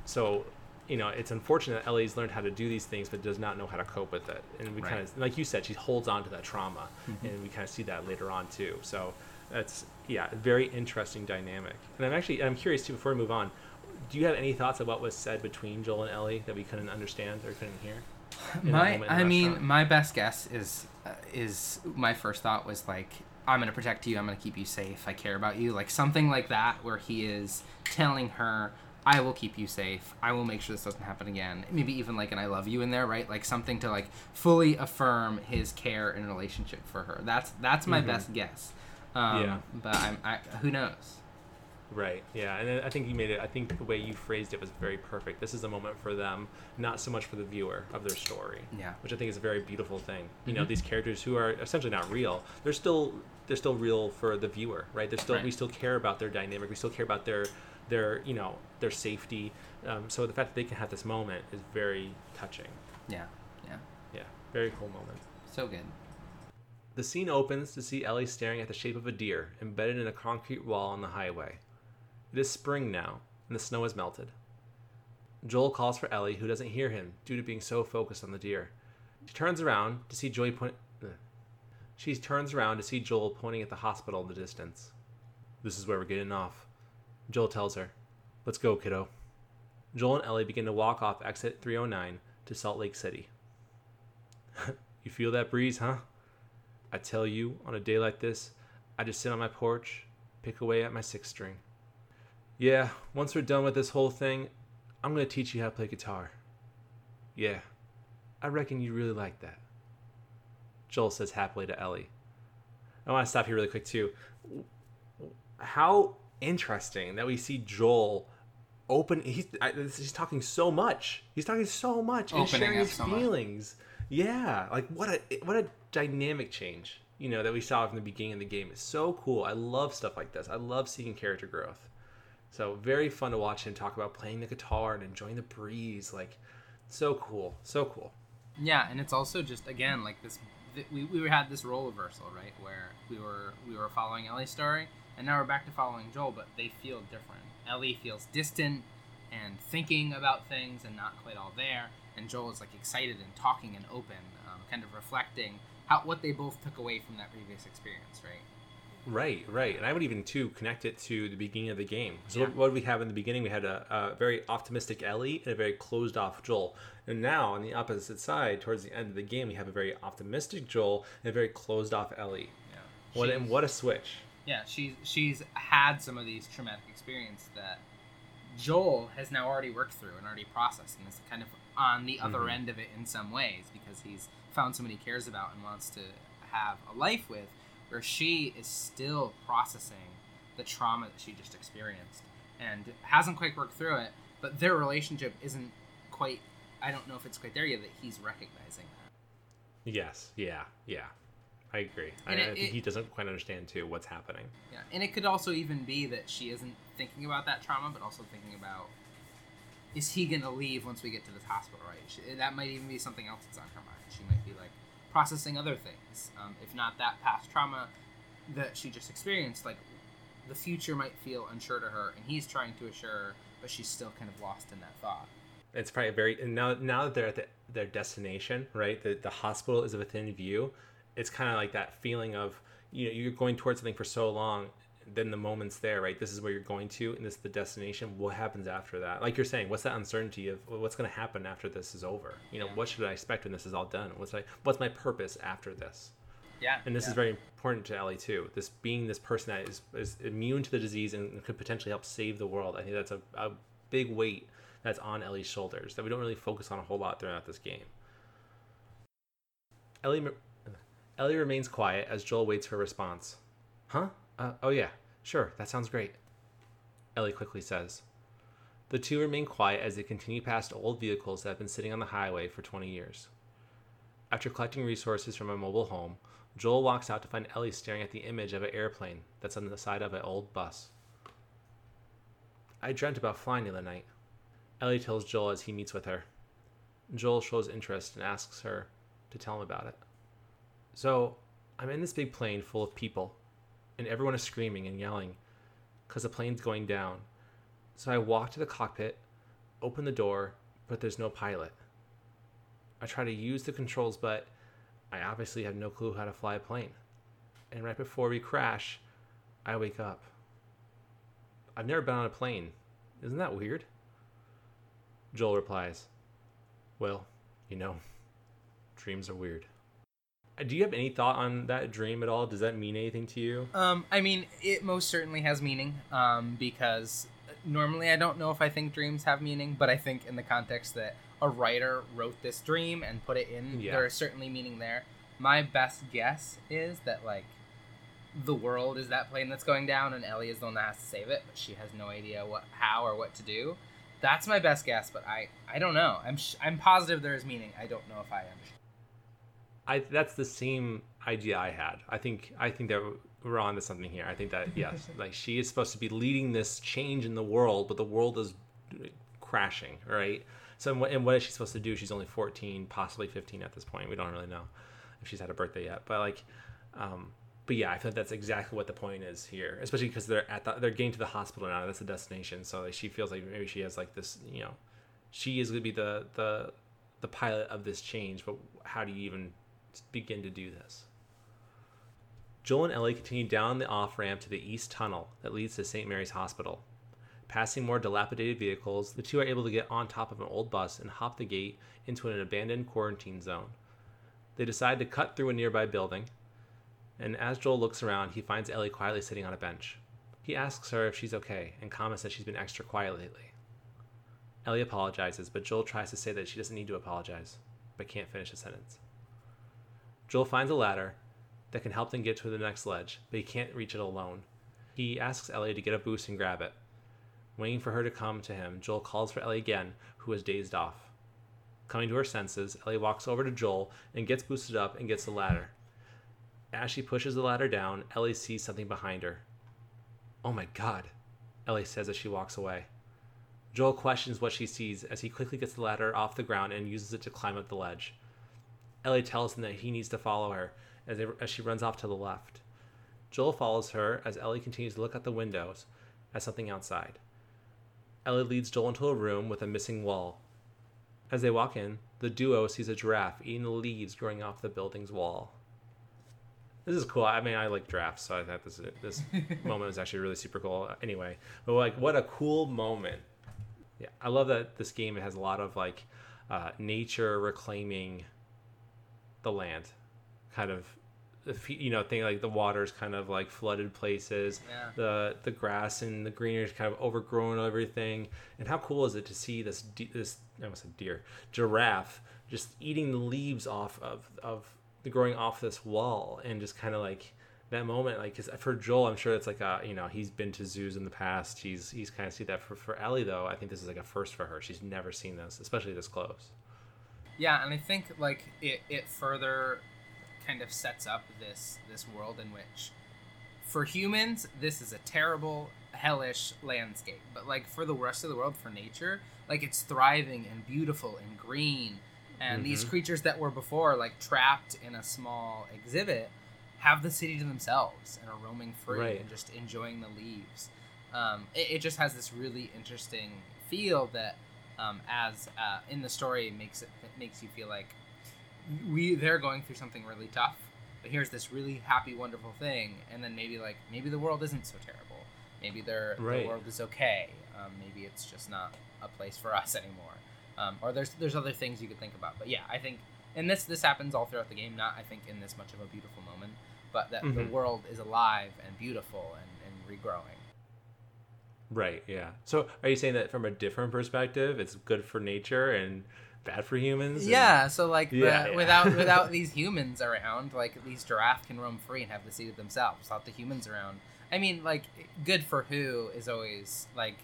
so, you know, it's unfortunate that Ellie's learned how to do these things, but does not know how to cope with it. And we Right. kind of, like you said, she holds on to that trauma, and we kind of see that later on too. So, that's yeah, very interesting dynamic. And I'm actually, I'm curious too. Before we move on, do you have any thoughts of what was said between Joel and Ellie that we couldn't understand or couldn't hear? my moment in the i mean my best guess is uh, is my first thought was like i'm gonna protect you i'm gonna keep you safe i care about you like something like that where he is telling her i will keep you safe i will make sure this doesn't happen again. Maybe even like an i love you in there right? Like something to like fully affirm his care and relationship for her. That's that's my Mhm. best guess. Um, Yeah. but i'm I, who knows Right. Yeah, and I think you made it. I think the way you phrased it was very perfect. This is a moment for them, not so much for the viewer of their story. Yeah. Which I think is a very beautiful thing. You know, Mhm. these characters who are essentially not real, they're still they're still real for the viewer, right? They're still we still care about their dynamic. We still care about their their you know their safety. Um, so the fact that they can have this moment is very touching. yeah yeah Yeah. Very cool moment. so good The scene opens to see Ellie staring at the shape of a deer embedded in a concrete wall on the highway. It is spring now, and the snow has melted. Joel calls for Ellie, who doesn't hear him due to being so focused on the deer. She turns around to see Joy point. She turns around to see Joel pointing at the hospital in the distance. This is where we're getting off. Joel tells her, "Let's go, kiddo." Joel and Ellie begin to walk off exit 309 to Salt Lake City. you feel that breeze, huh? I tell you, on a day like this, I just sit on my porch, pick away at my six string. Yeah, once we're done with this whole thing, I'm gonna teach you how to play guitar. Yeah, I reckon you really like that. Joel says happily to Ellie. I want to stop here really quick too. How interesting that we see Joel open. He's I, he's talking so much. He's talking so much and sharing his so much. feelings. Yeah, like what a what a dynamic change. You know that we saw from the beginning of the game. It's so cool. I love stuff like this. I love seeing character growth. So very fun to watch him talk about playing the guitar and enjoying the breeze. Like so cool, so cool. Yeah, and it's also just again like this. We, we had this role reversal, right, where we were we were following Ellie's story, and now we're back to following Joel, but they feel different. Ellie feels distant and thinking about things and not quite all there, and Joel is like excited and talking and open, um, kind of reflecting how what they both took away from that previous experience, right? Right, right, and I would even too connect it to the beginning of the game. So Yeah. what, what did we have in the beginning? We had a, a very optimistic Ellie and a very closed off Joel. And now on the opposite side, towards the end of the game, we have a very optimistic Joel and a very closed off Ellie. Yeah. What and what a switch! Yeah, she's she's had some of these traumatic experiences that Joel has now already worked through and already processed, and is kind of on the other Mhm. end of it in some ways because he's found someone he cares about and wants to have a life with. Where she is still processing the trauma that she just experienced and hasn't quite worked through it, but their relationship isn't quite. I don't know if it's quite there yet that he's recognizing that. Yes, yeah, yeah, I agree. I, And I think it- he doesn't quite understand too what's happening. Yeah, and it could also even be that she isn't thinking about that trauma, but also thinking about is he gonna leave once we get to this hospital, right? She, that might even be something else that's on her mind. She might processing other things, um, if not that past trauma that she just experienced. Like the future might feel unsure to her, and he's trying to assure her, but she's still kind of lost in that thought. It's probably very and now now that they're at the, their destination, right? The the hospital is within view. It's kind of like that feeling of you know you're going towards something for so long, then the moment's there, right? This is where you're going to, and this is the destination. What happens after that? Like you're saying, what's that uncertainty of well, what's going to happen after this is over? You know, Yeah. what should I expect when this is all done? What's I what's my purpose after this? Yeah, And this yeah. is very important to Ellie too. This being this person that is, is immune to the disease and could potentially help save the world. I think that's a, a big weight that's on Ellie's shoulders that we don't really focus on a whole lot throughout this game. Ellie, Ellie remains quiet as Joel waits for a response. Huh? Uh, oh yeah, sure, that sounds great. Ellie quickly says. The two remain quiet as they continue past old vehicles that have been sitting on the highway for 20 years. After collecting resources from a mobile home, Joel walks out to find Ellie staring at the image of an airplane that's on the side of an old bus. I dreamt about flying the other night. Ellie tells Joel as he meets with her. Joel shows interest and asks her to tell him about it. So, I'm in this big plane full of people, and everyone is screaming and yelling because the plane's going down. So I walk to the cockpit, open the door, but there's no pilot. I try to use the controls, but I obviously have no clue how to fly a plane. And right before we crash, I wake up. I've never been on a plane. Isn't that weird? Joel replies, Well, you know, dreams are weird. Uh, Do you have any thought on that dream at all? Does that mean anything to you? Um, I mean, it most certainly has meaning. Um, because normally I don't know if I think dreams have meaning, but I think in the context that a writer wrote this dream and put it in, Yeah. there is certainly meaning there. My best guess is that like the world is that plane that's going down, and Ellie is the one that has to save it, but she has no idea what, how, or what to do. That's my best guess, but I, I don't know. I'm, sh- I'm positive there is meaning. I don't know if I understand. I that's the same idea I had. I think I think that we're on to something here. I think that yes, like she is supposed to be leading this change in the world, but the world is crashing, right? So and what is she supposed to do? She's only 14, possibly 15 at this point. We don't really know if she's had a birthday yet. But like, um, but yeah, I feel like that's exactly what the point is here, especially because they're at the, they're getting to the hospital now. That's the destination. So like, she feels like maybe she has like this, you know, she is going to be the the the pilot of this change. But how do you even begin to do this? Joel and Ellie continue down the off ramp to the east tunnel that leads to St. Mary's Hospital. Passing more dilapidated vehicles, the two are able to get on top of an old bus and hop the gate into an abandoned quarantine zone. They decide to cut through a nearby building, and as Joel looks around, he finds Ellie quietly sitting on a bench. He asks her if she's okay and comments that she's been extra quiet lately. Ellie apologizes, but Joel tries to say that she doesn't need to apologize, but can't finish the sentence. Joel finds a ladder that can help them get to the next ledge, but he can't reach it alone. He asks Ellie to get a boost and grab it. Waiting for her to come to him, Joel calls for Ellie again, who is dazed off. Coming to her senses, Ellie walks over to Joel and gets boosted up and gets the ladder. As she pushes the ladder down, Ellie sees something behind her. Oh my god, Ellie says as she walks away. Joel questions what she sees as he quickly gets the ladder off the ground and uses it to climb up the ledge. Ellie tells him that he needs to follow her as, they, as she runs off to the left. Joel follows her as Ellie continues to look out the windows at something outside. Ellie leads Joel into a room with a missing wall. As they walk in, the duo sees a giraffe eating the leaves growing off the building's wall. this is cool. I mean, I like drafts, so I thought this this moment was actually really super cool. Anyway, but like, what a cool moment! Yeah, I love that this game has a lot of like uh, nature reclaiming the land, kind of. You know, thing like the water's kind of like flooded places, Yeah. the the grass and the greenery is kind of overgrown and everything. And how cool is it to see this de- this I almost said deer giraffe just eating the leaves off of of the growing off this wall and just kind of like that moment like because for Joel I'm sure it's like a you know he's been to zoos in the past he's he's kind of see that for for Ellie though I think this is like a first for her she's never seen this especially this close Yeah, and I think like it, it further kind of sets up this this world in which for humans this is a terrible hellish landscape but like for the rest of the world for nature like it's thriving and beautiful and green and these Mhm. creatures that were before like trapped in a small exhibit have the city to themselves and are roaming free Right. and just enjoying the leaves um, it, it just has this really interesting feel that um, as uh, in the story makes it, it makes you feel like we they're going through something really tough but here's this really happy wonderful thing and then maybe like maybe the world isn't so terrible. Maybe their Right. the world is okay. Um, maybe it's just not a place for us anymore. Um, or there's there's other things you could think about. But yeah i think and this this happens all throughout the game not i think in this much of a beautiful moment but that the Mhm. world is alive and beautiful and, and regrowing right yeah so are you saying that from a different perspective it's good for nature and bad for humans and- Yeah, so like the, Yeah, yeah. without without these humans around, like these giraffe can roam free and have the seed of themselves. Without the humans around, I mean, like good for who is always like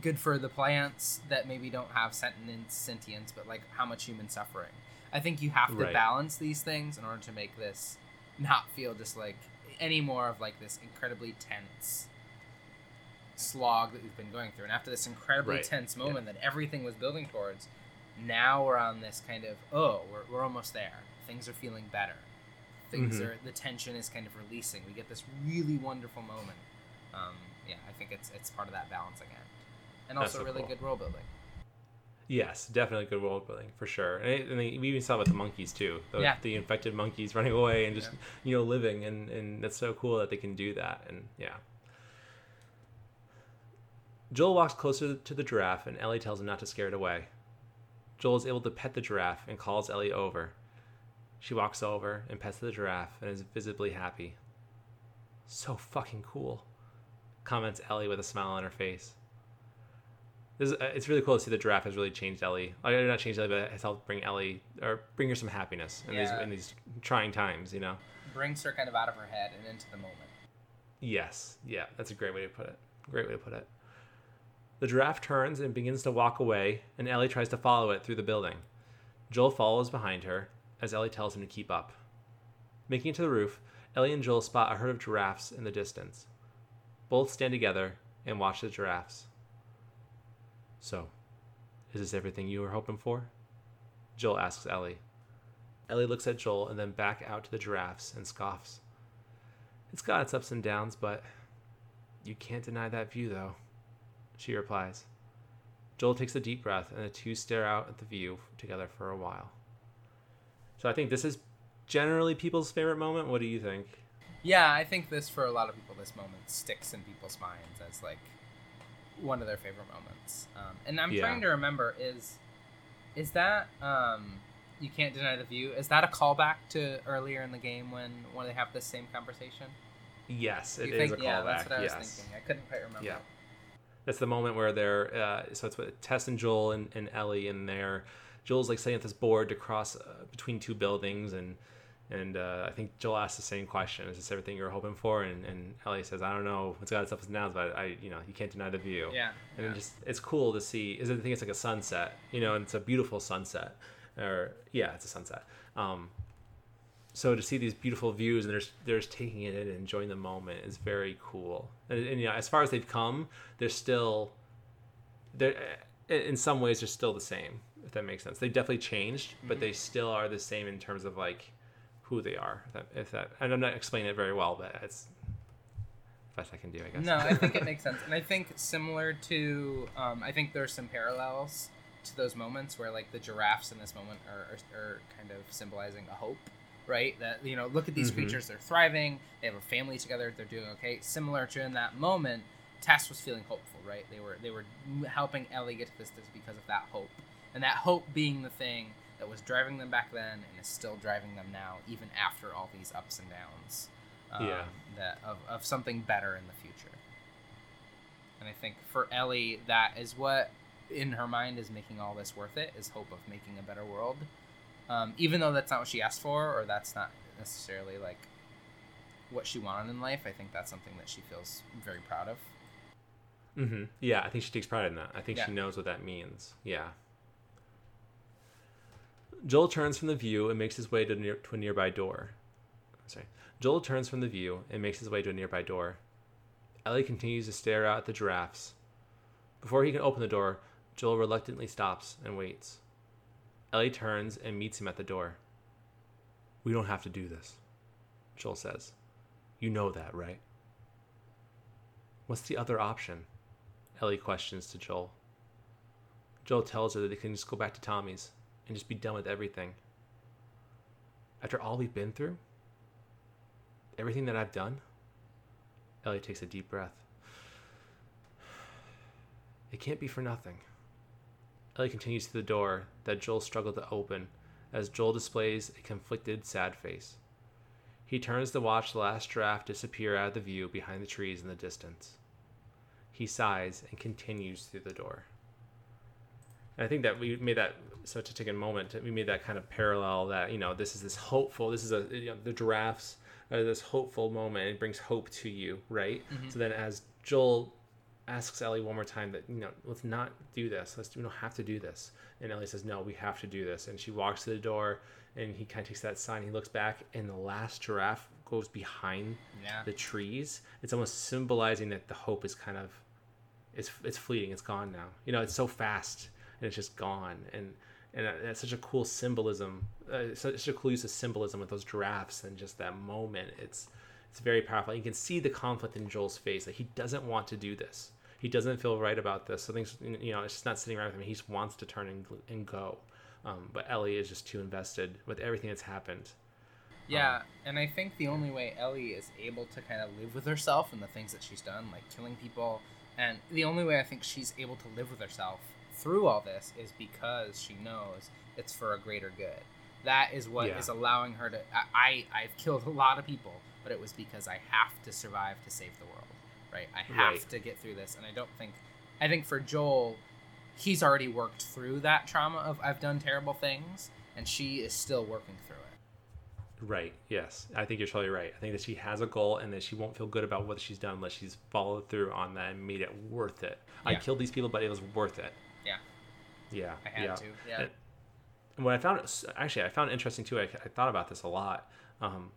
good for the plants that maybe don't have sentient sentience, but like how much human suffering. I think you have to Right. balance these things in order to make this not feel just like any more of like this incredibly tense slog that we've been going through. And after this incredibly Right. tense moment that everything was building towards, now we're on this kind of oh, we're, we're almost there. Things are feeling better. Things Mhm. are the tension is kind of releasing. We get this really wonderful moment. Um, yeah, I think it's it's part of that balancing act, and also so really cool. good role building. Yes, definitely good world building for sure. And, it, and they, we even saw with the monkeys too. The, Yeah. the infected monkeys running away and just you know living, and and that's so cool that they can do that. And yeah. Joel walks closer to the giraffe, and Ellie tells him not to scare it away. Joel is able to pet the giraffe and calls Ellie over. She walks over and pets the giraffe and is visibly happy. So fucking cool, comments Ellie with a smile on her face. This is, uh, it's really cool to see the giraffe has really changed Ellie. Like, not changed Ellie, but has helped bring Ellie or bring her some happiness in these in these trying times. You know. Brings her kind of out of her head and into the moment. Yes, yeah, that's a great way to put it. Great way to put it. The giraffe turns and begins to walk away, and Ellie tries to follow it through the building. Joel follows behind her as Ellie tells him to keep up. Making it to the roof, Ellie and Joel spot a herd of giraffes in the distance. Both stand together and watch the giraffes. So, is this everything you were hoping for? Joel asks Ellie. Ellie looks at Joel and then back out to the giraffes and scoffs. It's got its ups and downs, but you can't deny that view, though, she replies. Joel takes a deep breath, and the two stare out at the view together for a while. So I think this is generally people's favorite moment. What do you think? Yeah, I think this for a lot of people, this moment sticks in people's minds as like one of their favorite moments. Um, and I'm Yeah. trying to remember is is that um, you can't deny the view? Is that a callback to earlier in the game when when they have this same conversation? Yes, it You is think- a yeah, callback. that's what I was yes. thinking. I couldn't quite remember. Yeah. That's the moment where they're uh, so it's with Tess and Joel and, and Ellie in they're Joel's like sitting up this board to cross uh, between two buildings and and uh, I think Joel asks the same question: Is this everything you were hoping for? And, and Ellie says, "I don't know. It's got its ups and downs, but I, you know, you can't deny the view." Yeah. and yeah. it just it's cool to see. Is it I think it's like a sunset, you know, and it's a beautiful sunset, or yeah, it's a sunset. Um, so to see these beautiful views and they're they're taking it in and enjoying the moment is very cool. And, and yeah, as far as they've come, they're still they're in some ways they're still the same. If that makes sense, they definitely changed, but they still are the same in terms of like who they are. If that, if that and I'm not explaining it very well, but it's the best I can do, I guess. No, I think it makes sense, and I think similar to, um, I think there's some parallels to those moments where like the giraffes in this moment are, are, are kind of symbolizing a hope, right? That you know, look at these Mhm. creatures; they're thriving. They have a family together. They're doing okay. Similar to in that moment, Tess was feeling hopeful, right? They were they were helping Ellie get to this this because of that hope, and that hope being the thing that was driving them back then and is still driving them now, even after all these ups and downs. Um, Yeah. That of of something better in the future. And I think for Ellie, that is what in her mind is making all this worth it is hope of making a better world. Um, even though that's not what she asked for, or that's not necessarily like what she wanted in life, I think that's something that she feels very proud of. hmm Yeah, I think she takes pride in that. I think Yeah. she knows what that means. Yeah. Joel turns from the view and makes his way to, near, to a nearby door. Sorry. Joel turns from the view and makes his way to a nearby door. Ellie continues to stare out at the giraffes. Before he can open the door, Joel reluctantly stops and waits. Ellie turns and meets him at the door. We don't have to do this, Joel says. You know that, right? What's the other option? Ellie questions to Joel. Joel tells her that they can just go back to Tommy's and just be done with everything. After all we've been through? Everything that I've done? Ellie takes a deep breath. It can't be for nothing. Ellie continues to the door that Joel struggled to open as Joel displays a conflicted, sad face. He turns to watch the last giraffe disappear out of the view behind the trees in the distance. He sighs and continues through the door. And I think that we made that such a taken moment. We made that kind of parallel that you know this is this hopeful. This is a you know, the giraffes are this hopeful moment. It brings hope to you, right? Mm-hmm. So then as Joel asks Ellie one more time that you know let's not do this. Let's we don't have to do this. And Ellie says no, we have to do this. And she walks to the door, and he kind of takes that sign. He looks back, and the last giraffe goes behind Yeah. the trees. It's almost symbolizing that the hope is kind of it's it's fleeting. It's gone now. You know, it's so fast and it's just gone. And and that's such a cool symbolism. Uh, such a cool use of symbolism with those giraffes and just that moment. It's it's very powerful. You can see the conflict in Joel's face. That he doesn't want to do this. He doesn't feel right about this. So things, you know, it's just not sitting right with him. He just wants to turn and, and go. Um, but Ellie is just too invested with everything that's happened. Yeah, and I think the only way Ellie is able to kind of live with herself and the things that she's done, like killing people, and the only way I think she's able to live with herself through all this is because she knows it's for a greater good. That is what is Yeah. allowing her to. I, I I've killed a lot of people, but it was because I have to survive to save the world, right? I have Right. to get through this, and I don't think. I think for Joel, he's already worked through that trauma of I've done terrible things, and she is still working through it. Right. Yes. I think you're totally right. I think that she has a goal and that she won't feel good about what she's done unless she's followed through on that and made it worth it. I killed these people, but it was worth it. Yeah. Yeah. I had yeah. to, yeah. And- And what I found actually, I found interesting too. I, I thought about this a lot. Um,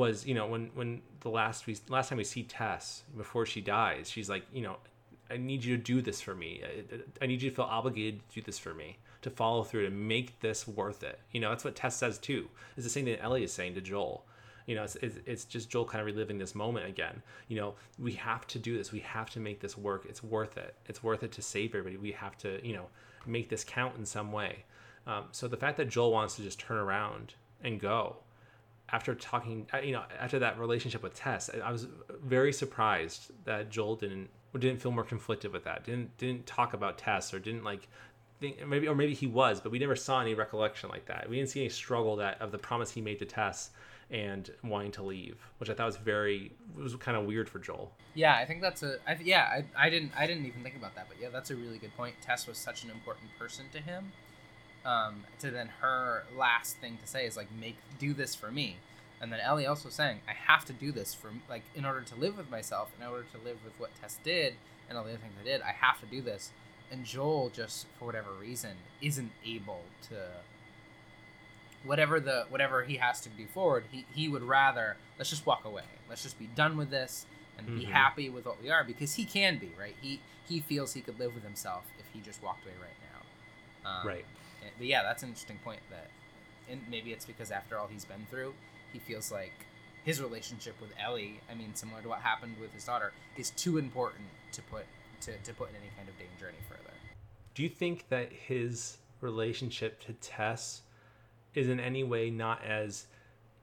was you know when when the last we last time we see Tess before she dies, she's like you know, I need you to do this for me. I, I need you to feel obligated to do this for me, to follow through, to make this worth it. You know, that's what Tess says too. It's the same thing that Ellie is saying to Joel. You know, it's, it's, it's just Joel kind of reliving this moment again. You know, we have to do this. We have to make this work. It's worth it. It's worth it to save everybody. We have to, you know, make this count in some way. Um, so the fact that Joel wants to just turn around and go after talking, uh, you know, after that relationship with Tess, I- was very surprised that Joel didn't didn't feel more conflicted with that. Didn't didn't talk about Tess or didn't like think maybe or maybe he was, but we never saw any recollection like that. We didn't see any struggle that of the promise he made to Tess and wanting to leave, which I thought was very was kind of weird for Joel. Yeah, I think that's a. I, yeah, I, I didn't. I didn't even think about that, but yeah, that's a really good point. Tess was such an important person to him. Um, to then her last thing to say is like, make do this for me, and then Ellie also saying, I have to do this for like in order to live with myself, in order to live with what Tess did and all the other things I did. I have to do this, and Joel just for whatever reason isn't able to. Whatever the whatever he has to do forward, he, he would rather let's just walk away. Let's just be done with this and be Mhm. happy with what we are because he can be right. He he feels he could live with himself if he just walked away right now. Um, Right. But yeah, that's an interesting point. That, and maybe it's because after all he's been through, he feels like his relationship with Ellie. I mean, similar to what happened with his daughter, is too important to put to, to put in any kind of danger any further. Do you think that his relationship to Tess is in any way not as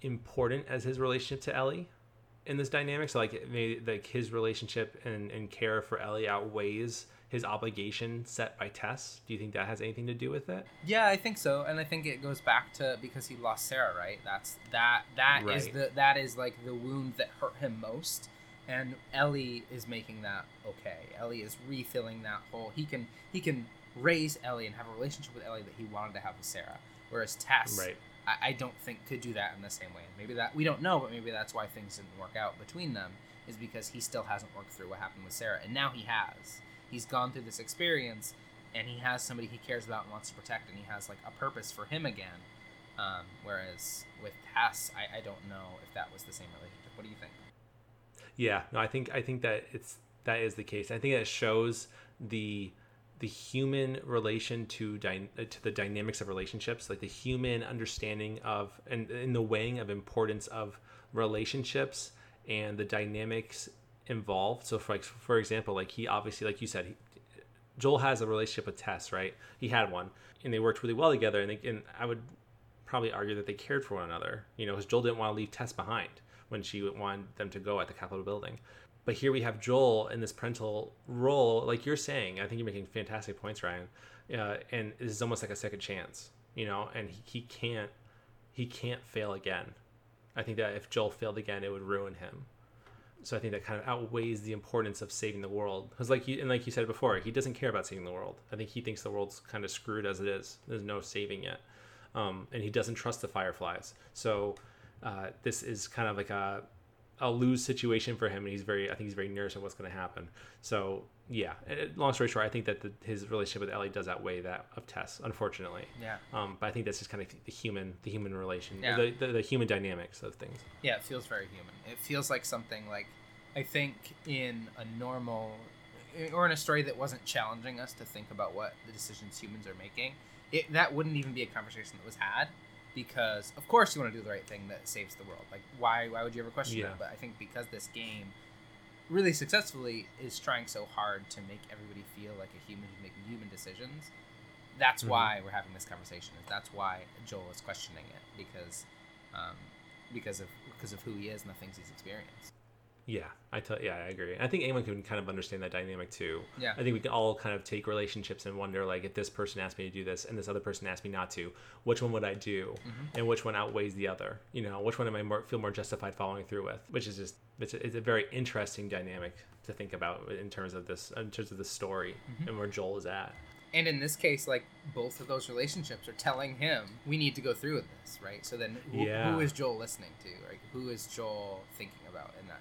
important as his relationship to Ellie in this dynamic. So like maybe like his relationship and, and care for Ellie outweighs his obligation set by Tess. Do you think that has anything to do with it? Yeah, I think so, and I think it goes back to because he lost Sarah, right? That's that that is Right. the that is like the wound that hurt him most, and Ellie is making that okay. Ellie is refilling that hole. He can he can raise Ellie and have a relationship with Ellie that he wanted to have with Sarah, whereas Tess, Right. I, I don't think could do that in the same way. Maybe that we don't know, but maybe that's why things didn't work out between them is because he still hasn't worked through what happened with Sarah, and now he has. He's gone through this experience, and he has somebody he cares about and wants to protect, and he has like a purpose for him again. Um, whereas with Tess, I, I don't know if that was the same relationship. What do you think? Yeah, no, I think I think that it's that is the case. I think that shows the the human relation to dy- uh, to the dynamics of relationships, like the human understanding of and in the weighing of importance of relationships and the dynamics involved. So, for for example, like he obviously, like you said, he, Joel has a relationship with Tess, right? He had one, and they worked really well together. And, they, and I would probably argue that they cared for one another, you know, because Joel didn't want to leave Tess behind when she wanted them to go at the Capitol building. But here we have Joel in this parental role, like you're saying. I think you're making fantastic points, Ryan. Uh, and this is almost like a second chance, you know. And he, he can't he can't fail again. I think that if Joel failed again, it would ruin him. So I think that kind of outweighs the importance of saving the world. Because like you and like you said before, he doesn't care about saving the world. I think he thinks the world's kind of screwed as it is. There's no saving it, um, and he doesn't trust the Fireflies. So uh, this is kind of like a a lose situation for him, and he's very I think he's very nervous of what's going to happen. So yeah, long story short, I think that the, his relationship with Ellie does outweigh that of Tess, unfortunately. Yeah. Um, but I think that's just kind of the human, the human relation, Yeah. the, the, the human dynamics of things. Yeah, it feels very human. It feels like something like I think in a normal or in a story that wasn't challenging us to think about what the decisions humans are making, it that wouldn't even be a conversation that was had because of course you want to do the right thing that saves the world. Like why why would you ever question Yeah. that? But I think because this game really successfully is trying so hard to make everybody feel like a human who's making human decisions. That's Mhm. why we're having this conversation. Is that's why Joel is questioning it because um, because of because of who he is and the things he's experienced. Yeah, I tell yeah, I agree. I think anyone can kind of understand that dynamic too. Yeah. I think we can all kind of take relationships and wonder like if this person asked me to do this and this other person asked me not to, which one would I do, Mm-hmm. and which one outweighs the other? You know, which one am I more, feel more justified following through with? Which is just it's a, it's a very interesting dynamic to think about in terms of this in terms of the story Mm-hmm. and where Joel is at. And in this case, like both of those relationships are telling him we need to go through with this, right? So then, who, Yeah. who is Joel listening to? Like, who is Joel thinking about in that?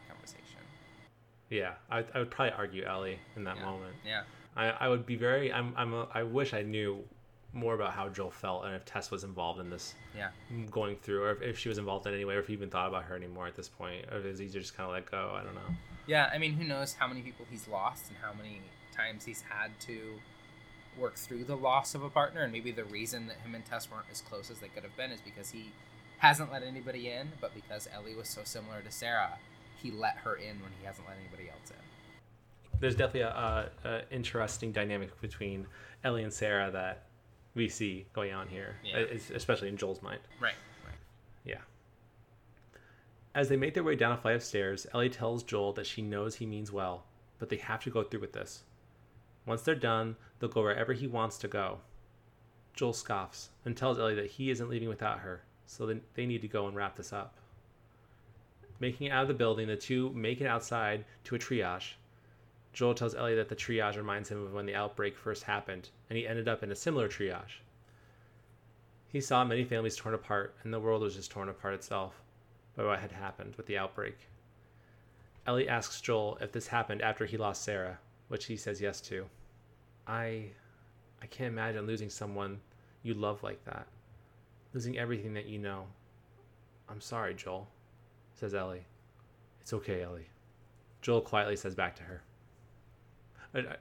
Yeah, I, I would probably argue Ellie in that Yeah. moment. Yeah, I, I would be very I'm I'm a, I wish I knew more about how Joel felt and if Tess was involved in this yeah, going through or if, if she was involved in any way or if he even thought about her anymore at this point or if it's easier just kind of let go. I don't know. yeah. I mean, who knows how many people he's lost and how many times he's had to work through the loss of a partner, and maybe the reason that him and Tess weren't as close as they could have been is because he hasn't let anybody in, but because Ellie was so similar to Sarah, he let her in when he hasn't let anybody else in. There's definitely a, a, a interesting dynamic between Ellie and Sarah that we see going on here, Yeah. Uh, especially in Joel's mind. Right. Right. Yeah. As they make their way down a flight of stairs, Ellie tells Joel that she knows he means well, but they have to go through with this. Once they're done, they'll go wherever he wants to go. Joel scoffs and tells Ellie that he isn't leaving without her, so they need to go and wrap this up. Making it out of the building, the two make it outside to a triage. Joel tells Ellie that the triage reminds him of when the outbreak first happened, and he ended up in a similar triage. He saw many families torn apart, and the world was just torn apart itself by what had happened with the outbreak. Ellie asks Joel if this happened after he lost Sarah, which he says yes to. I I can't imagine losing someone you love like that. Losing everything that you know. I'm sorry, Joel, says Ellie. It's okay, Ellie. Joel quietly says back to her.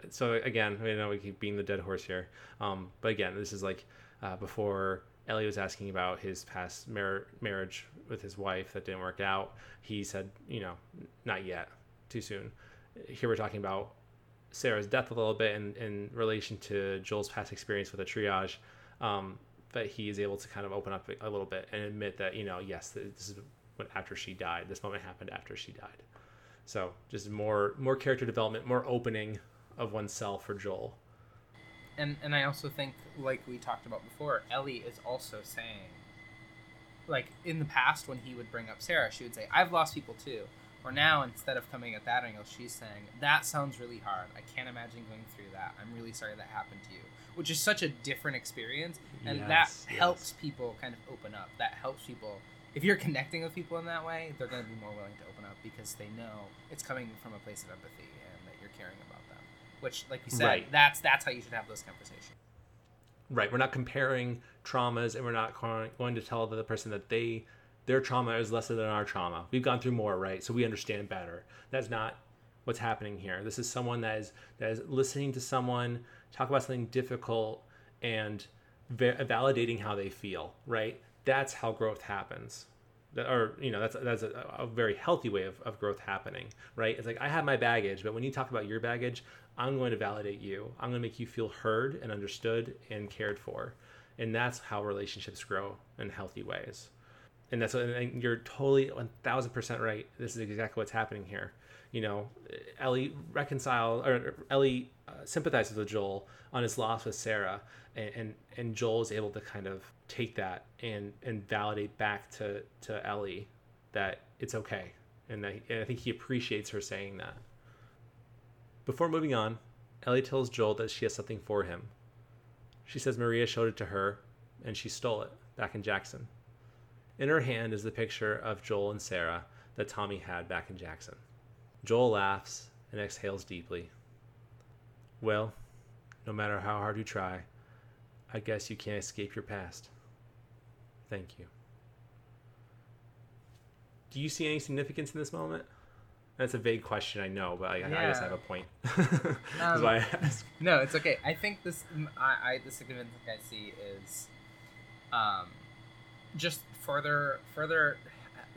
So again, I know we keep beating the dead horse here, um, but again, this is like uh, before Ellie was asking about his past mar- marriage with his wife that didn't work out. He said, you know, not yet, too soon. Here we're talking about Sarah's death a little bit in, in relation to Joel's past experience with a triage. Um, but he is able to kind of open up a little bit and admit that you know yes this is what after she died. This moment happened after she died. So just more more character development more opening of oneself for joel. And and i also think like we talked about before ellie is also saying like in the past when he would bring up sarah she would say i've lost people too. Or now instead of coming at that angle she's saying that sounds really hard. I can't imagine going through that. I'm really sorry that happened to you. Which is such a different experience and Yes, that yes. helps people kind of open up. That helps people if you're connecting with people in that way they're going to be more willing to open up because they know it's coming from a place of empathy and that you're caring about them which like you said Right. that's that's how you should have those conversations. Right we're not comparing traumas and we're not going to tell the person that they their trauma is lesser than our trauma. We've gone through more right? So we understand better. That's not what's happening here. This is someone that is that is listening to someone talk about something difficult and va- validating how they feel right that's how growth happens. Or you know that's that's a, a very healthy way of, of growth happening right? It's like i have my baggage but when you talk about your baggage i'm going to validate you. I'm going to make you feel heard and understood and cared for. And that's how relationships grow in healthy ways. And that's and you're totally 1000% right. This is exactly what's happening here. You know ellie reconcile or ellie uh, sympathizes with joel on his loss with sarah and, and and joel is able to kind of take that and and validate back to to ellie that it's okay and, that, and i think he appreciates her saying that before moving on ellie tells joel that she has something for him she says maria showed it to her and she stole it back in jackson in her hand is the picture of Joel and Sarah that Tommy had back in Jackson. Joel laughs and exhales deeply. Well, no matter how hard you try, I guess you can't escape your past. Thank you. Do you see any significance in this moment? That's a vague question, I know, but I, Yeah. I have a point. That's Um, why I ask. No, it's okay. I think this. I, I the significance I see is, um, just further, further,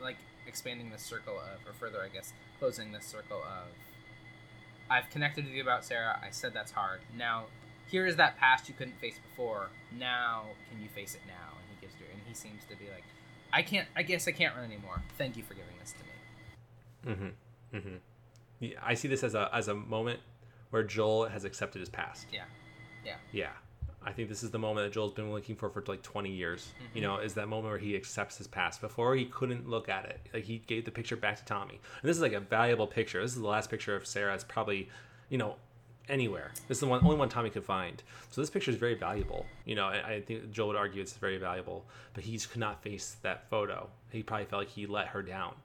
like expanding this circle of, or further, I guess, closing this circle of. I've connected with you about Sarah. I said that's hard. Now, here is that past you couldn't face before. Now, can you face it now? He gives you, and he seems to be like, I can't. I guess I can't run anymore. Thank you for giving this to me. Mm-hmm. Mm-hmm. Yeah, I see this as a as a moment where Joel has accepted his past. Yeah. Yeah. Yeah. I think this is the moment that Joel's been looking for for like 20 years. You know, is that moment where he accepts his past. Before he couldn't look at it. Like he gave the picture back to Tommy. And this is like a valuable picture. This is the last picture of Sarah. It's probably, you know, anywhere. This is the one only one Tommy could find. So this picture is very valuable. You know, I, I think Joel would argue it's very valuable, but he just could not face that photo. He probably felt like he let her down.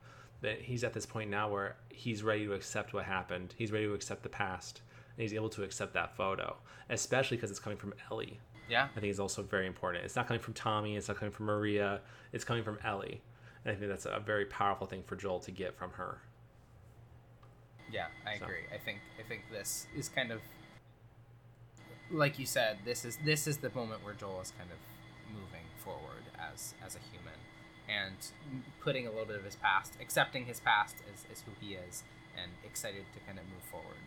That he's at this point now where he's ready to accept what happened. He's ready to accept the past. And he's able to accept that photo, especially because it's coming from Ellie. Yeah. I think is also very important. It's not coming from Tommy. It's not coming from Maria. It's coming from Ellie. And I think that's a very powerful thing for Joel to get from her. Yeah, I So. agree. I think I think this is kind of like you said. This is this is the moment where Joel is kind of moving forward as as a human and putting a little bit of his past, accepting his past as, as who he is, and excited to kind of move forward,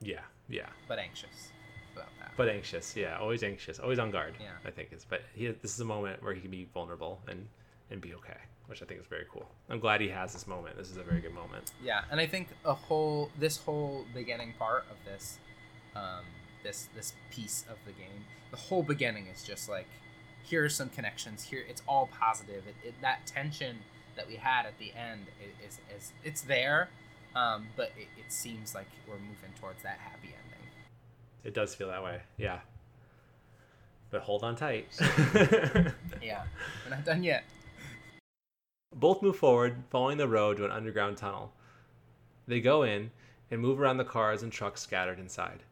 Yeah, yeah. but anxious about that. But anxious, yeah. Always anxious. Always on guard. Yeah. I think is. But he, this is a moment where he can be vulnerable and and be okay, which I think is very cool. I'm glad he has this moment. This is a very good moment. Yeah, and I think a whole this whole beginning part of this, um, this this piece of the game, the whole beginning is just like, here are some connections. Here, it's all positive. It, it, that tension that we had at the end i- is is it's there, um, but it, it seems like we're moving towards that happy ending. It does feel that way. Yeah. But hold on tight. Yeah, we're not done yet. Both move forward, following the road to an underground tunnel. They go in and move around the cars and trucks scattered inside.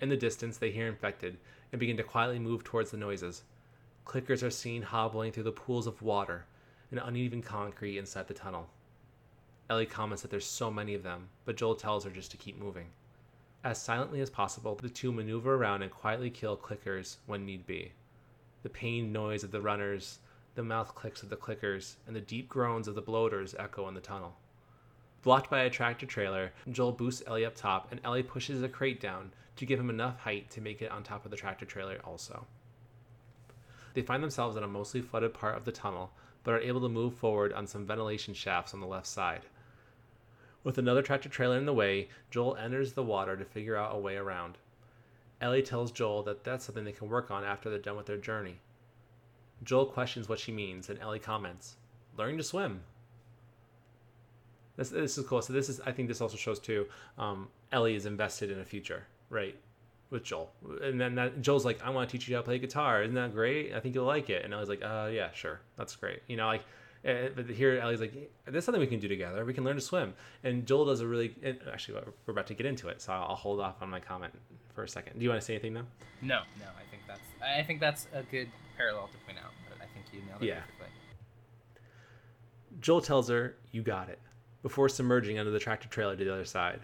In the distance, they hear infected and begin to quietly move towards the noises. Clickers are seen hobbling through the pools of water and uneven concrete inside the tunnel. Ellie comments that there's so many of them, but Joel tells her just to keep moving. As silently as possible, the two maneuver around and quietly kill clickers when need be. The pained noise of the runners, the mouth clicks of the clickers, and the deep groans of the bloaters echo in the tunnel. Blocked by a tractor trailer, Joel boosts Ellie up top, and Ellie pushes a crate down to give him enough height to make it on top of the tractor trailer also. They find themselves in a mostly flooded part of the tunnel, but are able to move forward on some ventilation shafts on the left side. With another tractor trailer in the way, Joel enters the water to figure out a way around. Ellie tells Joel that that's something they can work on after they're done with their journey. Joel questions what she means, and Ellie comments, "Learning to swim." This, this is cool. So this is, I think, this also shows too. Um, Ellie is invested in a future, right, with Joel, and then that, Joel's like, "I want to teach you how to play guitar. Isn't that great? I think you'll like it." And Ellie's like, "Uh, yeah, sure, that's great." You know, like uh, but here Ellie's like, "There's something we can do together. We can learn to swim." And Joel does a really actually we're about to get into it, so I'll hold off on my comment for a second. Do you want to say anything though? No, no. I think that's I think that's a good parallel to point out. But I think you nailed it Yeah. perfectly. Joel tells her, "You got it," before submerging under the tractor trailer to the other side.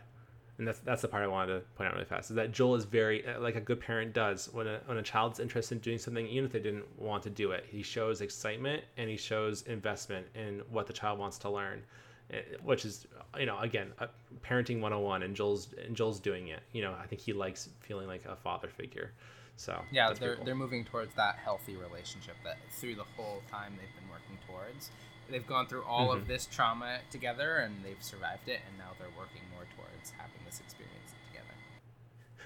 And that's that's the part I wanted to point out really fast is that Joel is very uh, like a good parent does when a when a child's interested in doing something, even if they didn't want to do it. He shows excitement and he shows investment in what the child wants to learn, eh, which is you know again uh, parenting 101 and Joel's and Joel's doing it. You know I think he likes feeling like a father figure. So Yeah, they're cool. they're moving towards that healthy relationship that through the whole time they've been working towards. They've gone through all of Mhm. this trauma together and they've survived it, and now they're working more towards having this experience together.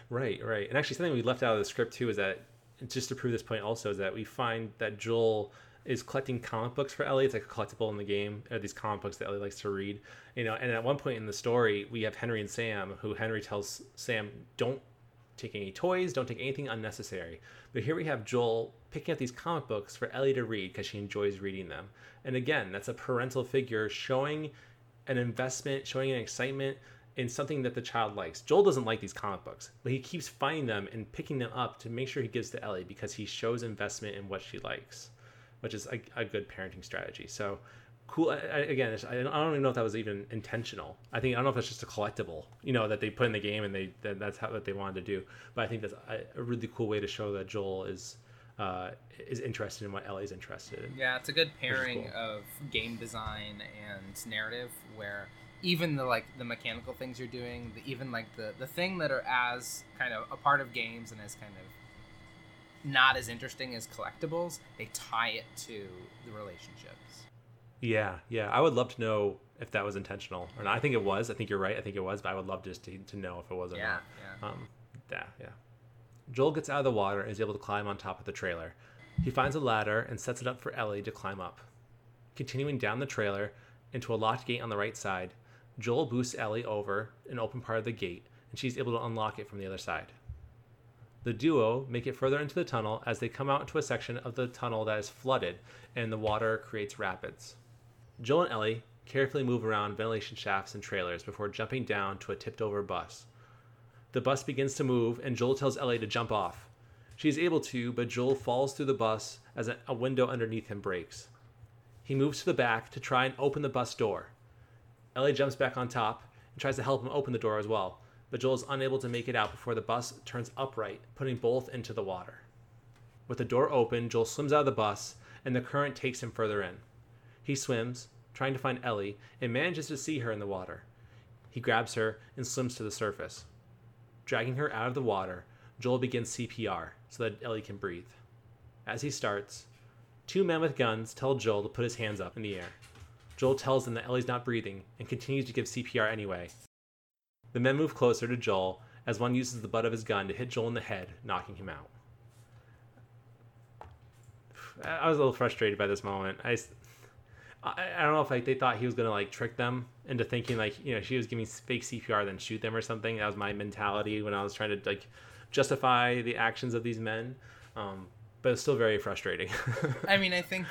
Right, right. And actually, something we left out of the script too is that just to prove this point, also is that we find that Joel is collecting comic books for Ellie. It's like a collectible in the game. Are these comic books that Ellie likes to read? You know, and at one point in the story, we have Henry and Sam, who Henry tells Sam, "Don't take any toys, don't take anything unnecessary." But here we have Joel picking up these comic books for Ellie to read because she enjoys reading them. And again, that's a parental figure showing an investment, showing an excitement in something that the child likes. Joel doesn't like these comic books, but he keeps finding them and picking them up to make sure he gives to Ellie because he shows investment in what she likes, which is a, a good parenting strategy. So cool. I, I- again, I don't I don't even know if that was even intentional. I think I don't know if it's just a collectible, you know, that they put in the game and they that, that's how what they wanted to do. But I think that's a, a really cool way to show that Joel is uh, is interested in what Ellie's interested in. Yeah, it's a good pairing cool. of game design and narrative where even the like the mechanical things you're doing, the, even like the the thing that are as kind of a part of games and as kind of not as interesting as collectibles, they tie it to the relationships. Yeah, yeah. I would love to know if that was intentional or not. I think it was. I think you're right. I think it was, but I would love just to, to know if it was or Yeah, not. yeah. Um, yeah, yeah. Joel gets out of the water and is able to climb on top of the trailer. He finds a ladder and sets it up for Ellie to climb up. Continuing down the trailer into a locked gate on the right side, Joel boosts Ellie over an open part of the gate, and she's able to unlock it from the other side. The duo make it further into the tunnel as they come out into a section of the tunnel that is flooded and the water creates rapids. Joel and Ellie carefully move around ventilation shafts and trailers before jumping down to a tipped over bus. The bus begins to move, and Joel tells Ellie to jump off. She is able to, but Joel falls through the bus as a, window underneath him breaks. He moves to the back to try and open the bus door. Ellie jumps back on top and tries to help him open the door as well, but Joel is unable to make it out before the bus turns upright, putting both into the water. With the door open, Joel swims out of the bus, and the current takes him further in. He swims, trying to find Ellie, and manages to see her in the water. He grabs her and swims to the surface. Dragging her out of the water, Joel begins CPR so that Ellie can breathe. As he starts, two men with guns tell Joel to put his hands up in the air. Joel tells them that Ellie's not breathing and continues to give CPR anyway. The men move closer to Joel as one uses the butt of his gun to hit Joel in the head, knocking him out. I was a little frustrated by this moment. I, I, I don't know if like they thought he was gonna like trick them into thinking like you know she was giving fake CPR then shoot them or something. That was my mentality when I was trying to like justify the actions of these men. Um, but it's still very frustrating. I mean, I think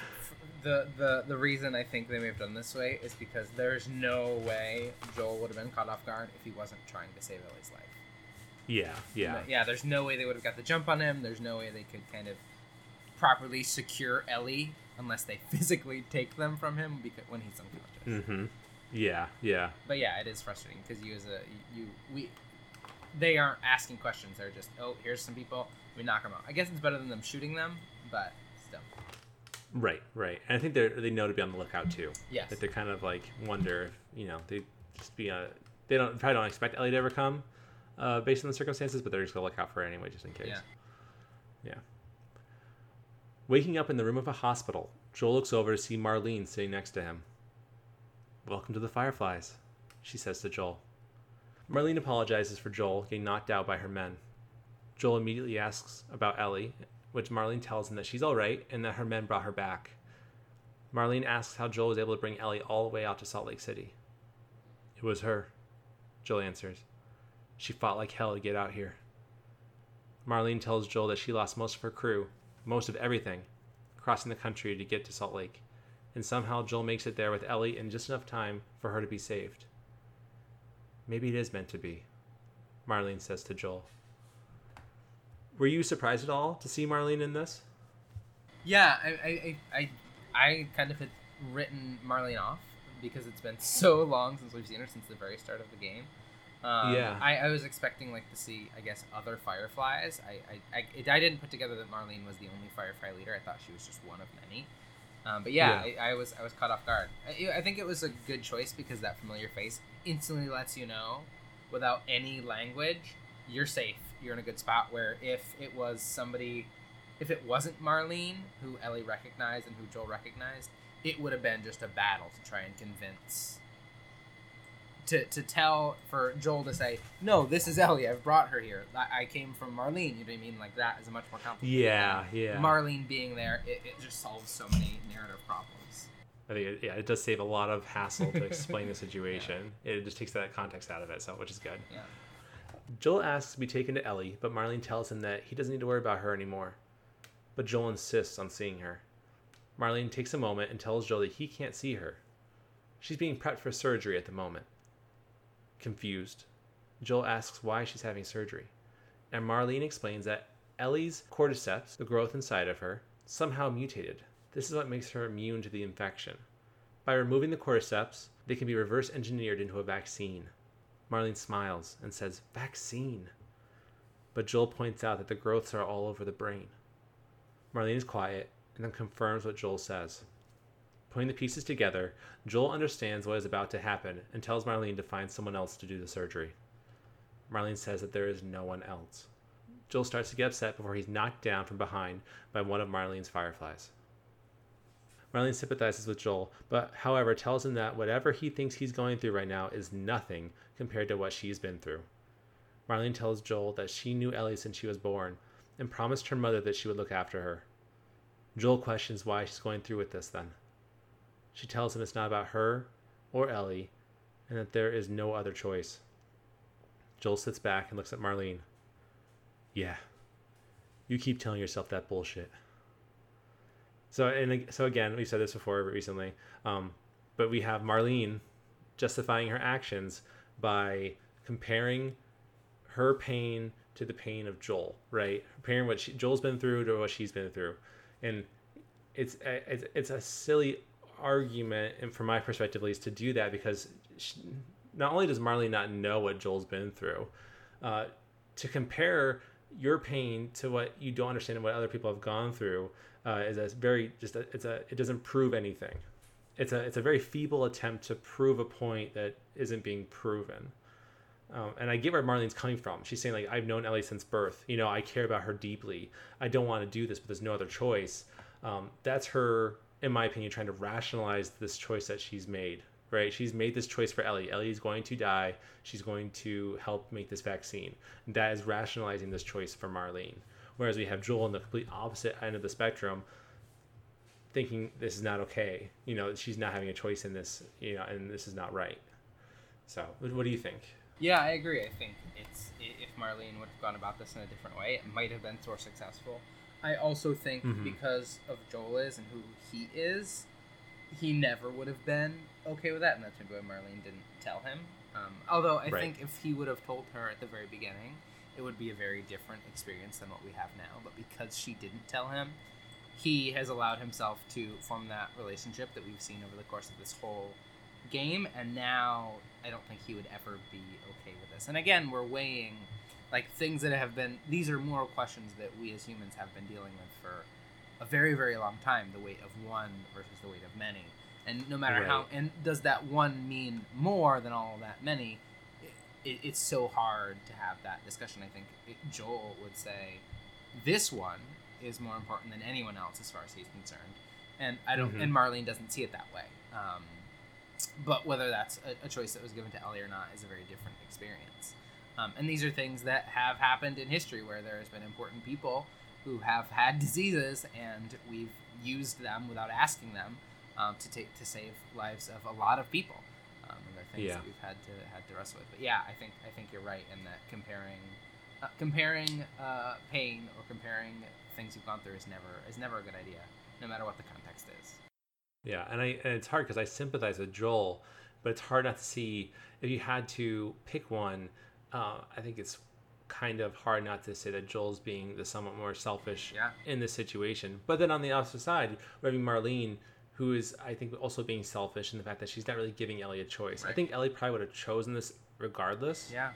the, the the reason I think they may have done this way is because there's no way Joel would have been caught off guard if he wasn't trying to save Ellie's life. yeah, yeah, yeah. There's no way they would have got the jump on him. There's no way they could kind of properly secure Ellie unless they physically take them from him because when he's unconscious. mm-hmm. Yeah, yeah, But yeah, it is frustrating because you as a you we they aren't asking questions. They're just oh here's some people we knock them out. I guess it's better than them shooting them, but still. right, right. And I think they they know to be on the lookout too. Yes. That they kind of like wonder, if, you know, they just be a they don't probably don't expect Ellie to ever come, uh, based on the circumstances, but they're just gonna look out for her anyway, just in case. Yeah. Yeah. Waking up in the room of a hospital, Joel looks over to see Marlene sitting next to him. Welcome to the Fireflies, she says to Joel. Marlene apologizes for Joel getting knocked out by her men. Joel immediately asks about Ellie, which Marlene tells him that she's alright and that her men brought her back. Marlene asks how Joel was able to bring Ellie all the way out to Salt Lake City. It was her, Joel answers. She fought like hell to get out here. Marlene tells Joel that she lost most of her crew, most of everything, crossing the country to get to Salt Lake, and somehow Joel makes it there with Ellie in just enough time for her to be saved. Maybe it is meant to be, Marlene says to Joel. Were you surprised at all to see Marlene in this? Yeah, I, I, I, I kind of had written Marlene off because it's been so long since we've seen her since the very start of the game. Um, Yeah. I, I was expecting like to see, I guess, other Fireflies. I, I, I, it, I didn't put together that Marlene was the only Firefly leader. I thought she was just one of many. Um, but yeah, I, I was I was caught off guard. I, I think it was a good choice because that familiar face instantly lets you know, without any language, you're safe. You're in a good spot. Where if it was somebody, if it wasn't Marlene who Ellie recognized and who Joel recognized, it would have been just a battle to try and convince. To, to tell for Joel to say no, this is Ellie. I've brought her here. I, I came from Marlene. You know what I mean? Like that is a much more complicated. Yeah, thing. yeah. Marlene being there, it, it just solves so many narrative problems. I think it, yeah, it does save a lot of hassle to explain the situation. It just takes that context out of it, so which is good. Yeah. Joel asks to be taken to Ellie, but Marlene tells him that he doesn't need to worry about her anymore. But Joel insists on seeing her. Marlene takes a moment and tells Joel that he can't see her. She's being prepped for surgery at the moment. Confused, Joel asks why she's having surgery, and Marlene explains that Ellie's cordyceps, the growth inside of her, somehow mutated. This is what makes her immune to the infection. By removing the cordyceps, they can be reverse engineered into a vaccine. Marlene smiles and says, Vaccine. But Joel points out that the growths are all over the brain. Marlene is quiet and then confirms what Joel says. Putting the pieces together, Joel understands what is about to happen and tells Marlene to find someone else to do the surgery. Marlene says that there is no one else. Joel starts to get upset before he's knocked down from behind by one of Marlene's fireflies. Marlene sympathizes with Joel, but however tells him that whatever he thinks he's going through right now is nothing compared to what she's been through. Marlene tells Joel that she knew Ellie since she was born and promised her mother that she would look after her. Joel questions why she's going through with this then. She tells him it's not about her or Ellie and that there is no other choice. Joel sits back and looks at Marlene. Yeah, you keep telling yourself that bullshit. So and so again, we've said this before recently, um, but we have Marlene justifying her actions by comparing her pain to the pain of Joel, right? Comparing what she, Joel's been through to what she's been through, and it's it's, it's a silly argument, and from my perspective, at least, to do that because she, not only does Marlene not know what Joel's been through, uh, to compare your pain to what you don't understand and what other people have gone through uh, is a very just a, it's a it doesn't prove anything. It's a it's a very feeble attempt to prove a point that isn't being proven. Um, and I get where Marlene's coming from. She's saying like I've known Ellie since birth. You know I care about her deeply. I don't want to do this, but there's no other choice. Um, that's her, in my opinion, trying to rationalize this choice that she's made. Right? She's made this choice for Ellie. Ellie is going to die. She's going to help make this vaccine. That is rationalizing this choice for Marlene. Whereas we have Joel on the complete opposite end of the spectrum, thinking this is not okay. You know, she's not having a choice in this. You know, and this is not right. So, what do you think? Yeah, I agree. I think it's if Marlene would have gone about this in a different way, it might have been more successful. I also think Mhm. because of Joel is and who he is, he never would have been okay with that, and that's maybe why Marlene didn't tell him. Um, although I Right. think if he would have told her at the very beginning, it would be a very different experience than what we have now. But because she didn't tell him, he has allowed himself to form that relationship that we've seen over the course of this whole game and now i don't think he would ever be okay with this and again we're weighing like things that have been these are moral questions that we as humans have been dealing with for a very very long time the weight of one versus the weight of many and no matter how and does that one mean more than all that many it, it's so hard to have that discussion i think it, joel would say this one is more important than anyone else as far as he's concerned. And I don't. Mhm. And Marlene doesn't see it that way. Um, but whether that's a, a choice that was given to Ellie or not is a very different experience. Um, and these are things that have happened in history where there has been important people who have had diseases, and we've used them without asking them um, to take to save lives of a lot of people. Um, and they're things Yeah. that we've had to had to wrestle with. But yeah, I think I think you're right in that comparing uh, comparing uh, pain or comparing things you've gone through is never is never a good idea, no matter what the context is. Yeah, and I and it's hard because I sympathize with Joel, but it's hard not to see if you had to pick one. Uh, I think it's kind of hard not to say that Joel's being the somewhat more selfish Yeah. in this situation. But then on the opposite side, we're having Marlene, who is I think also being selfish in the fact that she's not really giving Ellie a choice. I think Ellie probably would have chosen this regardless. Yeah.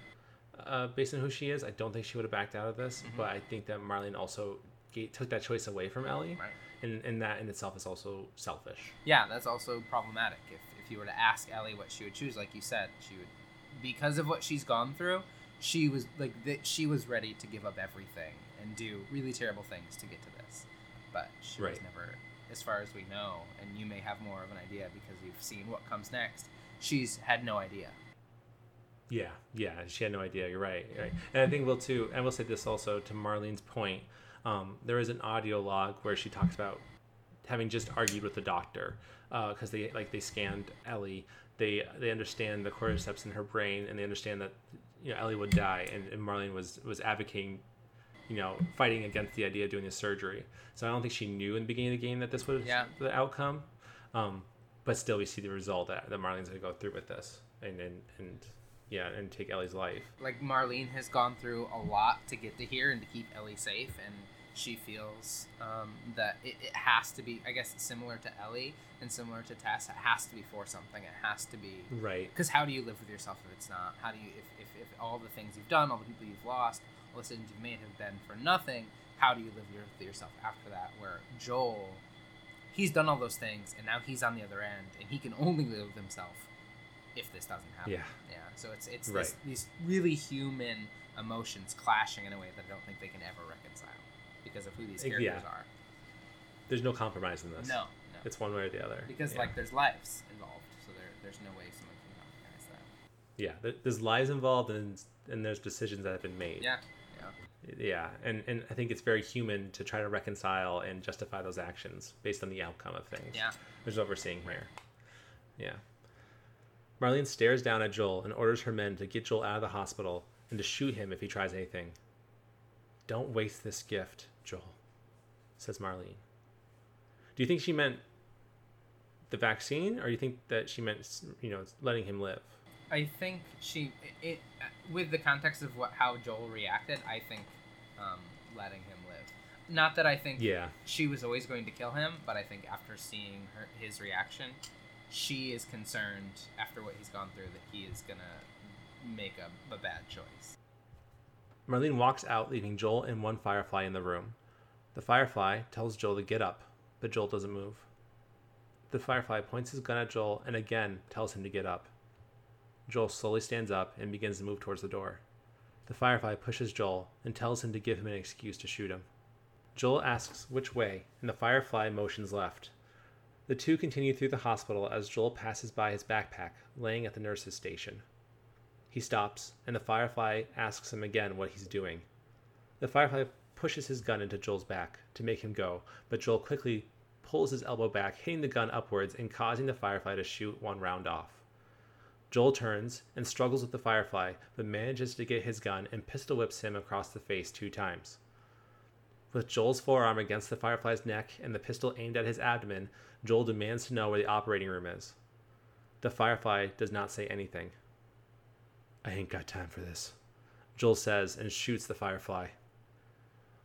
uh, based on who she is. I don't think she would have backed out of this, Mhm. but I think that Marlene also ga- took that choice away from Ellie, Right. and, and that in itself is also selfish. Yeah, that's also problematic. If, if you were to ask Ellie what she would choose, like you said, she would, because of what she's gone through, she was like that. She was ready to give up everything and do really terrible things to get to this, but she was never, as far as we know, and you may have more of an idea because you've seen what comes next. She's had no idea. Yeah, yeah, she had no idea. You're right, you're right. And I think we'll too. And we'll say this also to Marlene's point. Um, there is an audio log where she talks about having just argued with the doctor because they like they scanned Ellie. They they understand the cordyceps in her brain and they understand that you know Ellie would die. And, and Marlene was was advocating, you know, fighting against the idea of doing the surgery. So I don't think she knew in the beginning of the game that this was Yeah. the outcome. Um, but still, we see the result that, that Marlene's going to go through with this and and and yeah, and take Ellie's life. like Marlene has gone through a lot to get to here and to keep Ellie safe, and she feels um, that it, it has to be, I guess, similar to Ellie and similar to Tess. It has to be for something. It has to be Right. because how do you live with yourself if it's not? How do you if, if, if all the things you've done, all the people you've lost, all the decisions you've made have been for nothing? How do you live your, with yourself after that? Where Joel, he's done all those things, and now he's on the other end, and he can only live with himself if this doesn't happen. Yeah. Yeah. So it's it's Right. this, these really human emotions clashing in a way that I don't think they can ever reconcile because of who these characters yeah. are. There's no compromise in this. No, no. It's one way or the other. because yeah. like there's lives involved, so there there's no way someone can compromise that. yeah, there's lives involved and and there's decisions that have been made. Yeah. Yeah. Yeah, and and I think it's very human to try to reconcile and justify those actions based on the outcome of things. Yeah. Which is what we're seeing here. Yeah. Marlene stares down at Joel and orders her men to get Joel out of the hospital and to shoot him if he tries anything. Don't waste this gift, Joel, says Marlene. Do you think she meant the vaccine, or you think that she meant, you know, letting him live? I think she it with the context of what how Joel reacted. I think um, letting him live. Not that I think Yeah. she was always going to kill him, but I think after seeing her his reaction, she is concerned after what he's gone through that he is gonna make a, a bad choice. Marlene walks out, leaving Joel and one firefly in the room. The firefly tells Joel to get up, but Joel doesn't move. The firefly points his gun at Joel and again tells him to get up. Joel slowly stands up and begins to move towards the door. The firefly pushes Joel and tells him to give him an excuse to shoot him. Joel asks which way, and the firefly motions left. The two continue through the hospital as Joel passes by his backpack laying at the nurse's station. He stops, and the firefly asks him again what he's doing. The firefly pushes his gun into Joel's back to make him go, but Joel quickly pulls his elbow back, hitting the gun upwards and causing the firefly to shoot one round off. Joel turns and struggles with the firefly, but manages to get his gun and pistol whips him across the face two times. With Joel's forearm against the firefly's neck and the pistol aimed at his abdomen, Joel demands to know where the operating room is. The firefly does not say anything. I ain't got time for this, Joel says and shoots the firefly.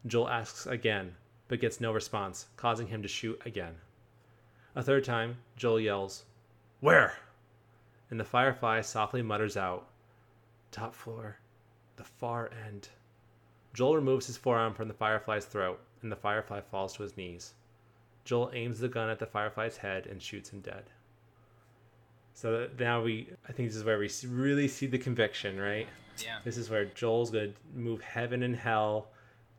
Joel asks again, but gets no response, causing him to shoot again. A third time, Joel yells, Where? And the firefly softly mutters out, Top floor, the far end. Joel removes his forearm from the firefly's throat, and the firefly falls to his knees. Joel aims the gun at the firefly's head and shoots him dead. So now we, I think this is where we really see the conviction, right? Yeah. This is where Joel's going to move heaven and hell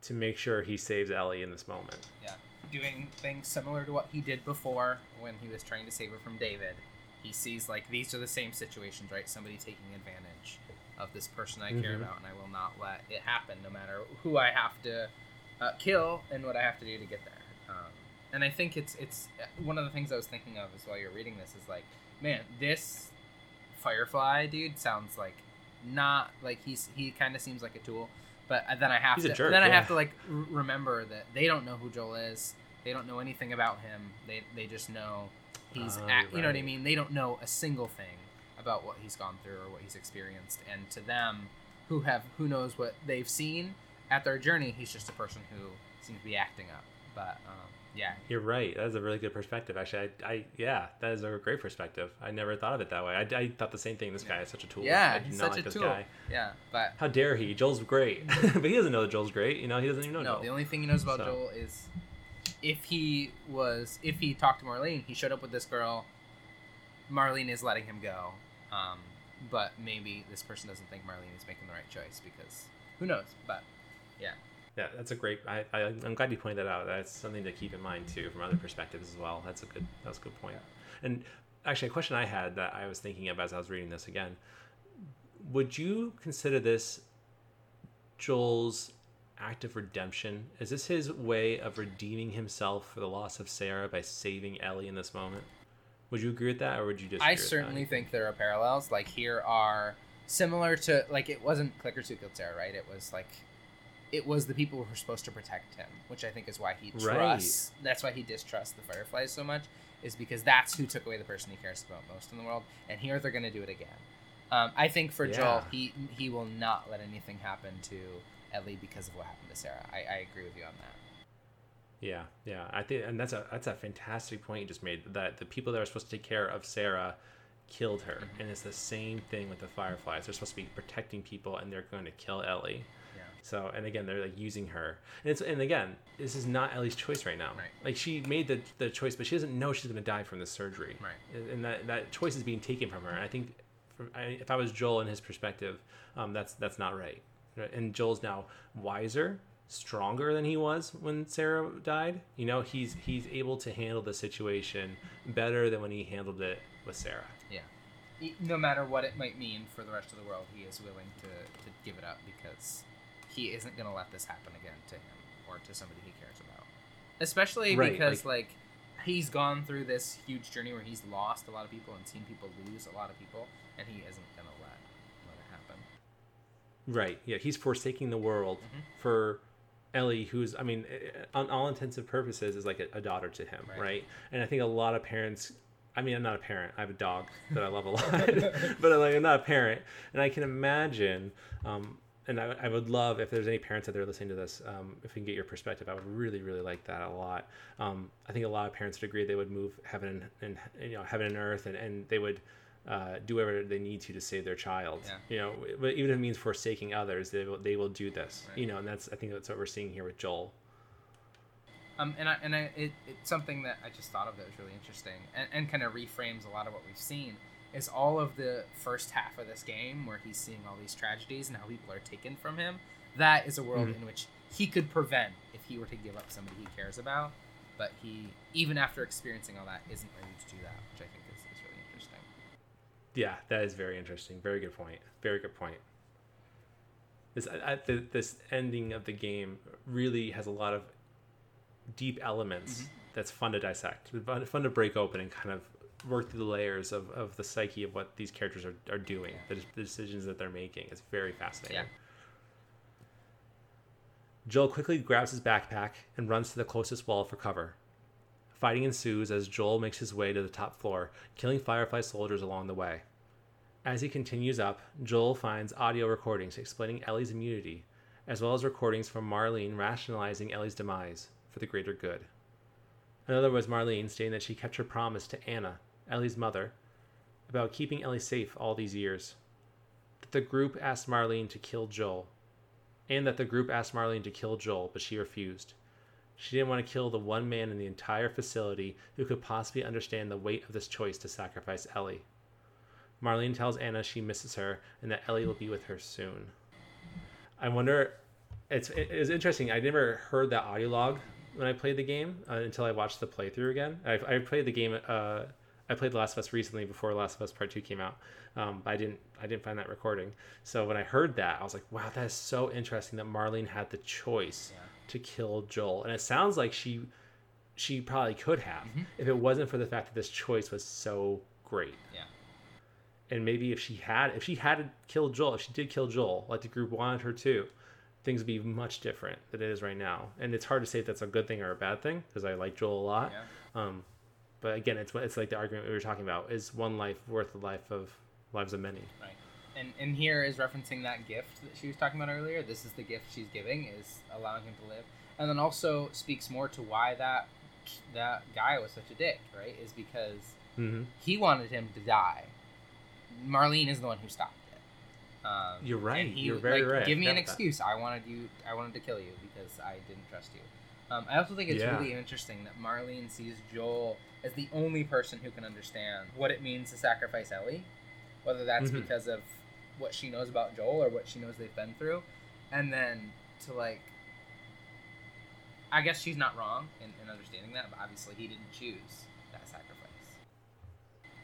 to make sure he saves Ellie in this moment. Yeah. Doing things similar to what he did before when he was trying to save her from David. He sees like these are the same situations, right? Somebody taking advantage of this person I care Mhm. about, and I will not let it happen, no matter who I have to uh, kill and what I have to do to get there. Um, and I think it's it's uh, one of the things I was thinking of as while you're reading this is like, man, this Firefly dude sounds like not like he's he kind of seems like a tool, but uh, then I have He's to jerk, then I have to like r- remember that they don't know who Joel is. They don't know anything about him. They they just know he's Oh, act, you know what I mean. They don't know a single thing about what he's gone through or what he's experienced. And to them, who have who knows what they've seen at their journey, he's just a person who seems to be acting up. But um, yeah, You're right. That is a really good perspective. Actually, I, I yeah, that is a great perspective. I never thought of it that way. I, I thought the same thing. This guy is such a tool. yeah, he's such like a tool. guy. Yeah, but How dare he? Joel's great, but he doesn't know that Joel's great. You know, he doesn't even know no, Joel. the only thing he knows about So- Joel is if he was if he talked to Marlene, he showed up with this girl. Marlene is letting him go, um, but maybe this person doesn't think Marlene is making the right choice because who knows? But yeah, Yeah, that's a great. I, I I'm glad you pointed that out. That's something to keep in mind too, from other perspectives as well. That's a good. That was a good point. And actually, a question I had that I was thinking of as I was reading this again: Would you consider this Joel's act of redemption? Is this his way of redeeming himself for the loss of Sarah by saving Ellie in this moment? Would you agree with that, or would you disagree? I certainly think there are parallels. Like here are similar to like it wasn't Clickers who killed Sarah, right? It was like it was the people who were supposed to protect him, which I think is why he Right. trusts. That's why he distrusts the Fireflies so much, is because that's who took away the person he cares about most in the world. And here they're going to do it again. Um, I think for Joel, he he will not let anything happen to Ellie because of what happened to Sarah. I, I agree with you on that. Yeah, yeah. I think, and that's a that's a fantastic point you just made. That the people that are supposed to take care of Sarah killed her, and it's the same thing with the Fireflies. They're supposed to be protecting people, and they're going to kill Ellie. So, and again, they're like using her, and it's and again, this is not Ellie's choice right now. Right. Like she made the the choice, but she doesn't know she's going to die from this surgery. Right. And- that that choice is being taken from her. And I think, from, I, if I was Joel in his perspective, um, that's that's not right. And Joel's now wiser, stronger than he was when Sarah died. You know, he's he's able to handle the situation better than when he handled it with Sarah. Yeah. No matter what it might mean for the rest of the world, he is willing to, to give it up because he isn't going to let this happen again to him or to somebody he cares about. Especially Right, because, like, he's gone through this huge journey where he's lost a lot of people and seen people lose a lot of people, and he isn't going to let, let it happen. Right. Yeah, he's forsaking the world Mhm. for Ellie, who's, I mean, eh, on all intents and purposes, is like a, a daughter to him, Right. right. And I think a lot of parents. I mean, I'm not a parent. I have a dog that I love a lot, but like, I'm not a parent, and I can imagine. Um, and I, I would love if there's any parents out there listening to this, um, if we can get your perspective, I would really, really like that a lot. Um, I think a lot of parents would agree they would move heaven and, and you know heaven and earth, and, and they would uh, do whatever they need to to save their child. Yeah. You know, but even if it means forsaking others, they will, they will do this. Right. You know, and that's I think that's what we're seeing here with Joel. Um, and I, and I, it, it's something that I just thought of that was really interesting and, and kind of reframes a lot of what we've seen is all of the first half of this game where he's seeing all these tragedies and how people are taken from him. That is a world Mhm. in which he could prevent if he were to give up somebody he cares about. But he, even after experiencing all that, isn't ready to do that, which I think is, is really interesting. Yeah, that is very interesting. Very good point. Very good point. This I, this ending of the game really has a lot of deep elements Mhm. that's fun to dissect, fun, fun to break open and kind of work through the layers of, of the psyche of what these characters are, are doing, the, the decisions that they're making. It's very fascinating. Yeah. Joel quickly grabs his backpack and runs to the closest wall for cover. Fighting ensues as Joel makes his way to the top floor, killing Firefly soldiers along the way. As he continues up, Joel finds audio recordings explaining Ellie's immunity, as well as recordings from Marlene rationalizing Ellie's demise for the greater good. Another was Marlene stating that she kept her promise to Anna, Ellie's mother, about keeping Ellie safe all these years. That the group asked Marlene to kill Joel, and that the group asked Marlene to kill Joel, but she refused. She didn't want to kill the one man in the entire facility who could possibly understand the weight of this choice to sacrifice Ellie. Marlene tells Anna she misses her and that Ellie will be with her soon. I wonder it's it, it interesting. I never heard that audio log when I played the game uh, until I watched the playthrough again. I, I played the game. Uh, I played The Last of Us recently before Last of Us Part Two came out. Um, I didn't I didn't find that recording. So when I heard that, I was like, wow, that is so interesting that Marlene had the choice Yeah. to kill Joel, and it sounds like she she probably could have Mm-hmm. if it wasn't for the fact that this choice was so great. Yeah. And maybe if she had if she had killed Joel, if she did kill Joel, like the group wanted her to, things would be much different than it is right now. And it's hard to say if that's a good thing or a bad thing because I like Joel a lot. Yeah. Um, but again, it's it's like the argument we were talking about: is one life worth the life of lives of many? Right. And and here is referencing that gift that she was talking about earlier. This is the gift she's giving is allowing him to live, and then also speaks more to why that that guy was such a dick. Right? Is because Mm-hmm. he wanted him to die. Marlene is the one who stopped it. Um, You're right. he, You're very like, right. Give me an forgot that. excuse. I wanted you. I wanted to kill you because I didn't trust you. Um, I also think it's Yeah. really interesting that Marlene sees Joel as the only person who can understand what it means to sacrifice Ellie, whether that's Mhm. because of what she knows about Joel or what she knows they've been through, and then to like. I guess she's not wrong in, in understanding that, but obviously he didn't choose that sacrifice.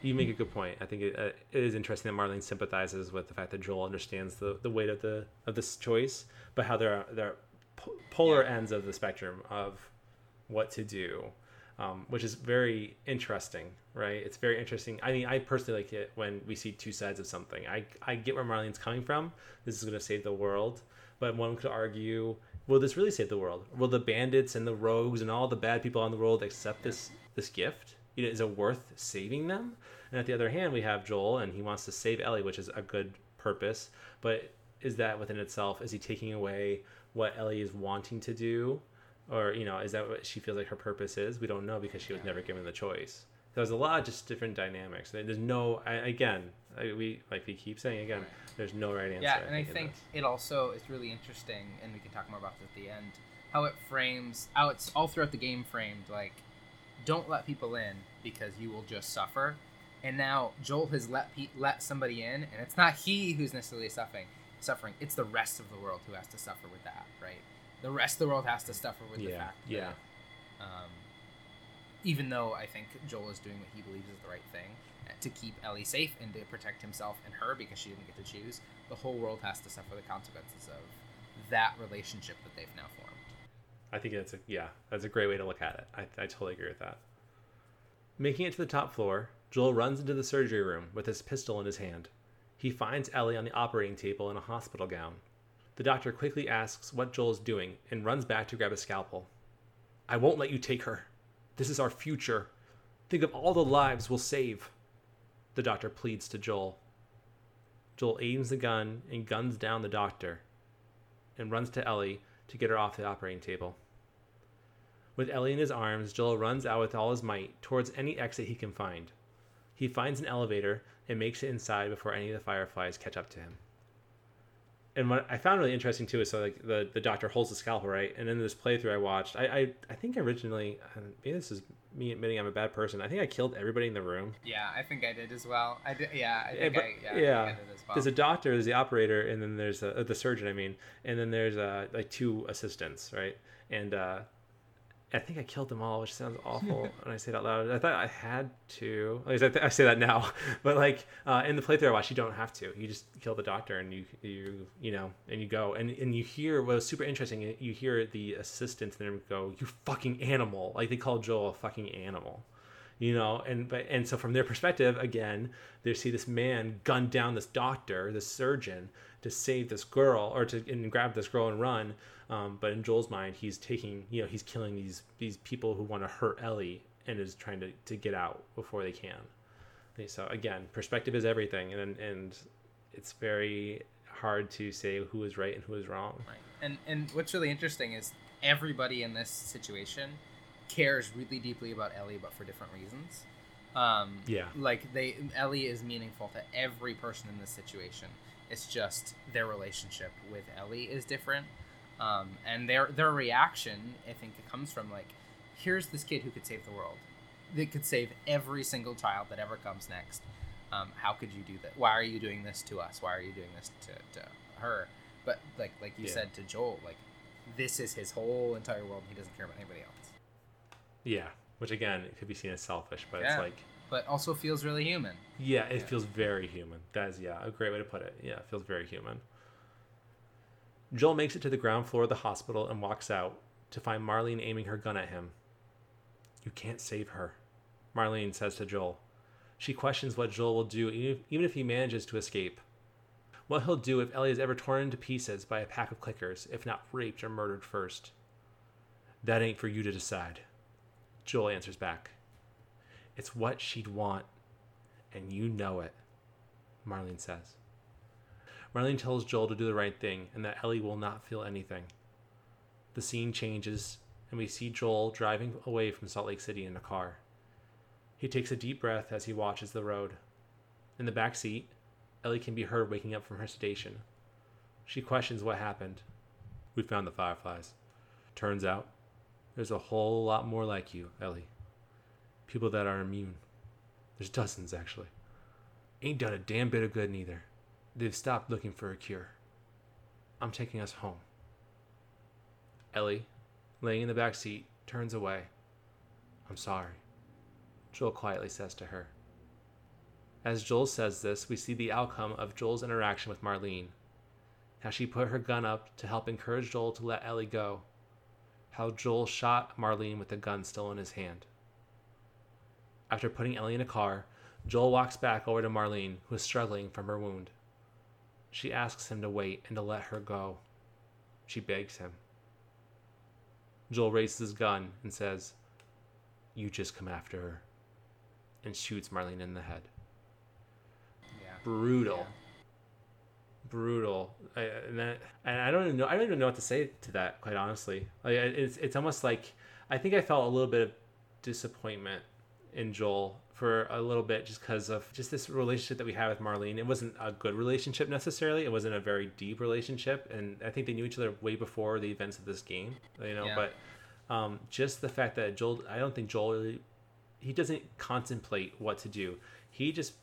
You make a good point. I think it, uh, it is interesting that Marlene sympathizes with the fact that Joel understands the, the weight of the of this choice, but how there are there are po- polar ends of the spectrum of what to do, um, which is very interesting, right? It's very interesting. I mean, I personally like it when we see two sides of something. I I get where Marlene's coming from. This is going to save the world, but one could argue, will this really save the world? Will the bandits and the rogues and all the bad people in the world accept this this gift? You know, is it worth saving them? And at the other hand, we have Joel, and he wants to save Ellie, which is a good purpose. But is that within itself? Is he taking away what Ellie is wanting to do, or you know, is that what she feels like her purpose is? We don't know because she was never given the choice. so There's a lot of just different dynamics. There's no, I, again, I, we like we keep saying again, there's no right answer. Yeah, and I in think it also is really interesting, and we can talk more about this at the end. How it frames, how it's all throughout the game framed like, don't let people in because you will just suffer. And now Joel has let pe- let somebody in, and it's not he who's necessarily suffering. Suffering, it's the rest of the world who has to suffer with that, right? The rest of the world has to suffer with the Yeah, fact yeah. that, um, even though I think Joel is doing what he believes is the right thing uh, to keep Ellie safe and to protect himself and her because she didn't get to choose, the whole world has to suffer the consequences of that relationship that they've now formed. I think that's a yeah, that's a great way to look at it. I, I totally agree with that. Making it to the top floor, Joel runs into the surgery room with his pistol in his hand. He finds Ellie on the operating table in a hospital gown. The doctor quickly asks what Joel is doing and runs back to grab a scalpel. I won't let you take her. This is our future. Think of all the lives we'll save. The doctor pleads to Joel. Joel aims the gun and guns down the doctor and runs to Ellie to get her off the operating table. With Ellie in his arms, Joel runs out with all his might towards any exit he can find. He finds an elevator and makes it inside before any of the fireflies catch up to him. And what I found really interesting too is so like the, the doctor holds the scalpel right, and in this playthrough I watched, I I, I think originally uh, maybe this is me admitting I'm a bad person. I think I killed everybody in the room. Yeah, I think I did as well. I did. Yeah, I Yeah, think but- I, yeah, I, think I did as well. There's a doctor, there's the operator, and then there's a, the surgeon. I mean, and then there's uh, like two assistants, right? And uh, I think I killed them all, which sounds awful when I say it out loud. I thought I had to. At least I, th- I say that now, but like uh, in the playthrough I watched, you don't have to. You just kill the doctor and you you you know and you go and and you hear what was super interesting. You hear the assistants there go, "You fucking animal!" Like they call Joel a fucking animal you know and but and so from their perspective again they see this man gun down this doctor this surgeon to save this girl or to and grab this girl and run um, but in joel's mind he's taking you know he's killing these these people who want to hurt ellie and is trying to, to get out before they can so again perspective is everything and and it's very hard to say who is right and who is wrong Right. And and what's really interesting is everybody in this situation cares really deeply about Ellie, but for different reasons. Um, Yeah. Like they, Ellie is meaningful to every person in this situation. It's just their relationship with Ellie is different, um, and their their reaction, I think, it comes from like, here's this kid who could save the world, that could save every single child that ever comes next. Um, how could you do that? Why are you doing this to us? Why are you doing this to, to her? But like like you Yeah. said to Joel, like this is his whole entire world. He doesn't care about anybody else. Yeah, which again it could be seen as selfish, but Yeah. it's like But also feels really human. yeah, it Yeah. feels very human. That is yeah, a great way to put it. Yeah, it feels very human. Joel makes it to the ground floor of the hospital and walks out to find Marlene aiming her gun at him. You can't save her, Marlene says to Joel. She questions what Joel will do even if, he manages to escape. What he'll do if Ellie is ever torn into pieces by a pack of clickers, if not raped or murdered first. That ain't for you to decide. Joel answers back. It's what she'd want, and you know it, Marlene says. Marlene tells Joel to do the right thing and that Ellie will not feel anything. The scene changes, and we see Joel driving away from Salt Lake City in a car. He takes a deep breath as he watches the road. In the back seat, Ellie can be heard waking up from her sedation. She questions what happened. We found the fireflies. Turns out, there's a whole lot more like you, Ellie. People that are immune. There's dozens, actually. Ain't done a damn bit of good neither. They've stopped looking for a cure. I'm taking us home. Ellie, laying in the back seat, turns away. I'm sorry, Joel quietly says to her. As Joel says this, we see the outcome of Joel's interaction with Marlene. How she put her gun up to help encourage Joel to let Ellie go. How Joel shot Marlene with the gun still in his hand. After putting Ellie in a car, Joel walks back over to Marlene, who is struggling from her wound. She asks him to wait and to let her go. She begs him. Joel raises his gun and says, You just come after her, and shoots Marlene in the head. Yeah. Brutal. Yeah. Brutal. I, and, that, and I don't even know. I don't even know what to say to that. Quite honestly, like it's it's almost like I think I felt a little bit of disappointment in Joel for a little bit just because of just this relationship that we had with Marlene. It wasn't a good relationship necessarily. It wasn't a very deep relationship, and I think they knew each other way before the events of this game. You know, Yeah. but um, just the fact that Joel, I don't think Joel really, he doesn't contemplate what to do. He just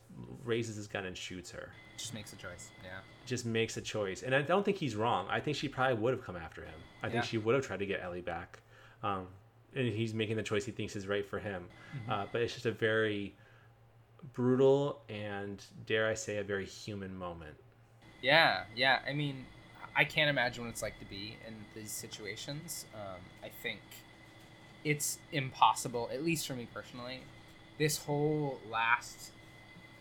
raises his gun and shoots her. Just makes a choice. Yeah. Just makes a choice, and I don't think he's wrong. I think she probably would have come after him. I think she would have tried to get Ellie back, um, and he's making the choice he thinks is right for him. Mm-hmm. Uh, but it's just a very brutal and dare I say a very human moment. Yeah, yeah. I mean, I can't imagine what it's like to be in these situations. Um, I think it's impossible, at least for me personally. This whole last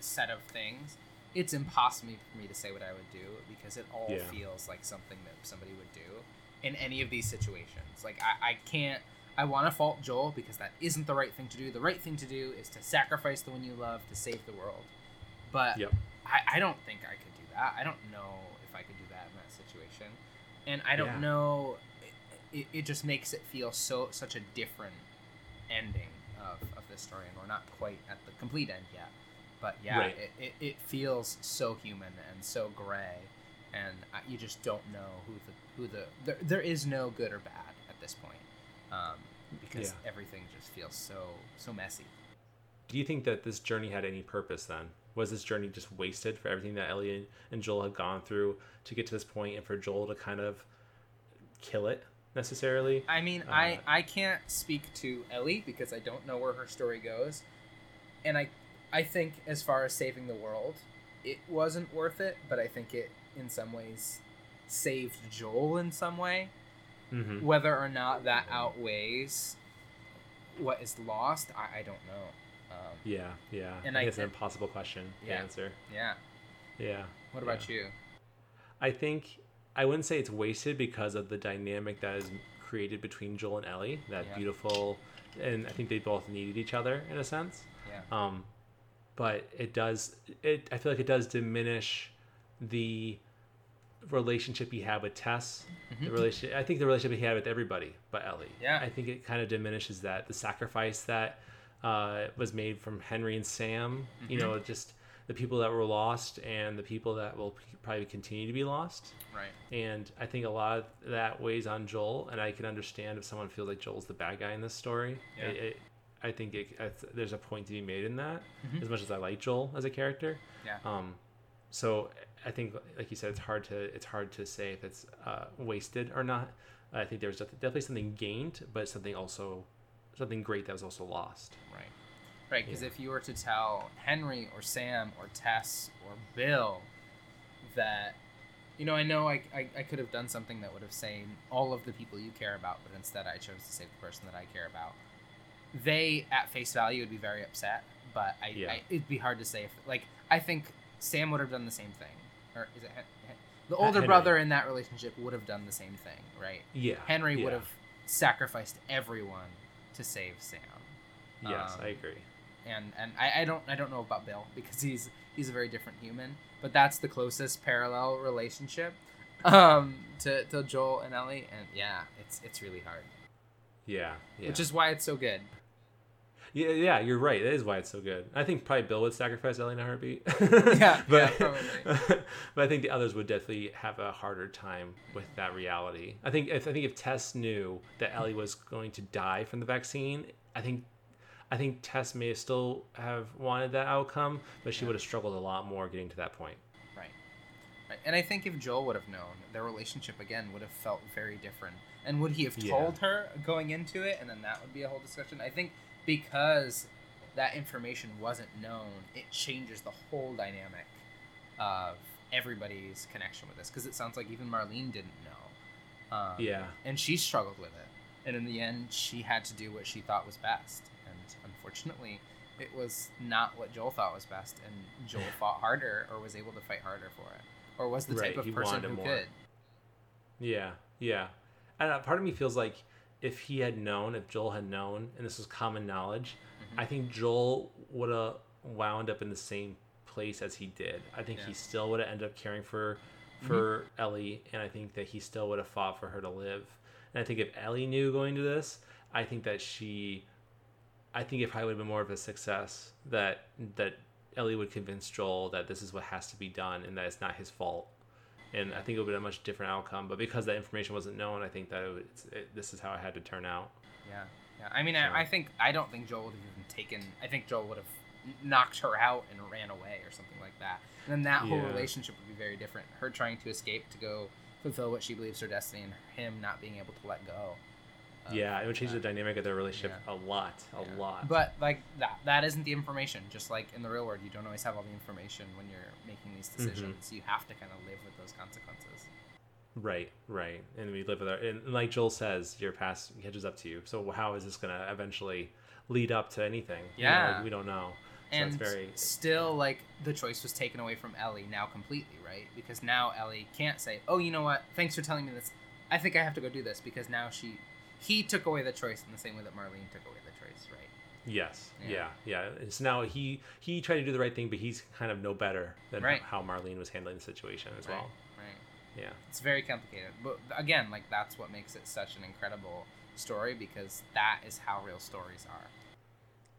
set of things, it's impossible for me to say what I would do because it all Yeah. feels like something that somebody would do in any of these situations. Like, I, I can't. I want to fault Joel because that isn't the right thing to do. The right thing to do is to sacrifice the one you love to save the world. But Yep. I, I don't think I could do that. I don't know if I could do that in that situation, and I don't Yeah. know. It, it, it just makes it feel so such a different ending of, of this story, and we're not quite at the complete end yet. But yeah, Right. it, it, it feels so human and so gray, and you just don't know who the who the there, there is no good or bad at this point, um, because Yeah. everything just feels so so messy. Do you think that this journey had any purpose then? Was this journey just wasted for everything that Ellie and- Joel had gone through to get to this point and for Joel to kind of kill it necessarily? I mean, Uh, I I can't speak to Ellie because I don't know where her story goes, and I I think as far as saving the world, it wasn't worth it. But I think it in some ways saved Joel in some way. Mm-hmm. Whether or not that outweighs what is lost, I, I don't know. Um, Yeah, yeah. And I I- think it's an impossible question to Yeah. answer. yeah. Yeah. What about you? I think I wouldn't say it's wasted because of the dynamic that is created between Joel and Ellie. That Yeah. beautiful, and I think they both needed each other in a sense. Yeah. Um, but it does. It I feel like it does diminish the relationship he had with Tess. The relationship. I think the relationship he had with everybody, but Ellie. Mm-hmm. Yeah. I think it kind of diminishes that the sacrifice that uh, was made from Henry and Sam. You Mm-hmm. know, just the people that were lost and the people that will probably continue to be lost. Right. And I think a lot of that weighs on Joel, and I can understand if someone feels like Joel's the bad guy in this story. Yeah. It, it, I think it, there's a point to be made in that. Mhm. As much as I like Joel as a character, Yeah. um, so I think, like you said, it's hard to it's hard to say if it's uh, wasted or not. I think there's def- definitely something gained, but something also something great that was also lost. Right. Right, because Yeah. if you were to tell Henry or Sam or Tess or Bill that, you know, I know I, I, I could have done something that would have saved all of the people you care about, but instead I chose to save the person that I care about. They, at face value, would be very upset, but I, Yeah. I it'd be hard to say if, like, I think Sam would have done the same thing. Or is it Hen- the older Henry. brother in that relationship would have done the same thing, right? Yeah, Henry would have sacrificed everyone to save Sam Yes, um, I agree. and and I, I don't I don't know about Bill because he's he's a very different human, but that's the closest parallel relationship um to, to Joel and Ellie, and yeah, it's it's really hard, Yeah, yeah. which is why it's so good. Yeah, yeah, you're right. That is why it's so good. I think probably Bill would sacrifice Ellie in a heartbeat. Yeah, but yeah, probably. but I think the others would definitely have a harder time with that reality. I think if I think if Tess knew that Ellie was going to die from the vaccine, I think I think Tess may have still have wanted that outcome, but she Yeah. would have struggled a lot more getting to that point. Right. Right. And I think if Joel would have known, their relationship again would have felt very different. And would he have Yeah. told her going into it, and then that would be a whole discussion? I think because that information wasn't known, it changes the whole dynamic of everybody's connection with this. Because it sounds like even Marlene didn't know. Um, Yeah. And she struggled with it. And in the end, she had to do what she thought was best. And unfortunately, it was not what Joel thought was best. And Joel fought harder or was able to fight harder for it. Or was the Right, type of person who more. could. Yeah, yeah. And uh, part of me feels like if he had known, if Joel had known, and this was common knowledge, Mhm. I think Joel would have wound up in the same place as he did. I think Yeah. Mm-hmm. he still would have ended up caring for for Ellie, and I think that he still would have fought for her to live. And I think if Ellie knew going to this, I think that she, I think it probably would have been more of a success that that Ellie would convince Joel that this is what has to be done and that it's not his fault and I think it would have been a much different outcome. But because that information wasn't known, I think that it, would- it, this is how it had to turn out. Yeah. Yeah. I mean, So- I, I think, I don't think Joel would have even taken, I think Joel would have knocked her out and ran away or something like that. And then that whole Yeah. relationship would be very different. Her trying to escape to go fulfill what she believes her destiny and him not being able to let go. Of yeah, it would change the dynamic of their relationship Yeah. a lot, a Yeah. lot. But like that, that isn't the information. Just like in the real world, you don't always have all the information when you're making these Mm-hmm. decisions. You have to kind of live with those consequences. right, right, and we live with our and like Joel says, your past catches up to you. So how is this gonna eventually lead up to anything? You know, Yeah. like, we don't know. So and it's very still, like the choice was taken away from Ellie now completely, right? Because now Ellie can't say, "Oh, you know what? Thanks for telling me this. I think I have to go do this." Because now she, he took away the choice in the same way that Marlene took away the choice, right? yes, Yeah. yeah, yeah. It's now he he tried to do the right thing, but he's kind of no better than Right. how Marlene was handling the situation as well. Right. Right. Yeah. It's very complicated, but again, like that's what makes it such an incredible story because that is how real stories are.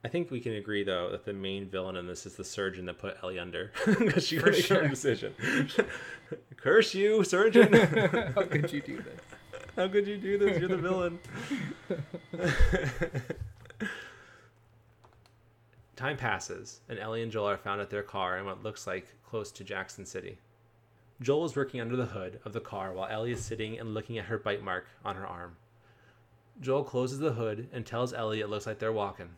I think we can agree though that the main villain in this is the surgeon that put Ellie under because she made sure. her decision. Curse you, surgeon! How could you do this? How could you do this? You're the villain. Time passes, and Ellie and Joel are found at their car in what looks like close to Jackson City. Joel is working under the hood of the car while Ellie is sitting and looking at her bite mark on her arm. Joel closes the hood and tells Ellie it looks like they're walking.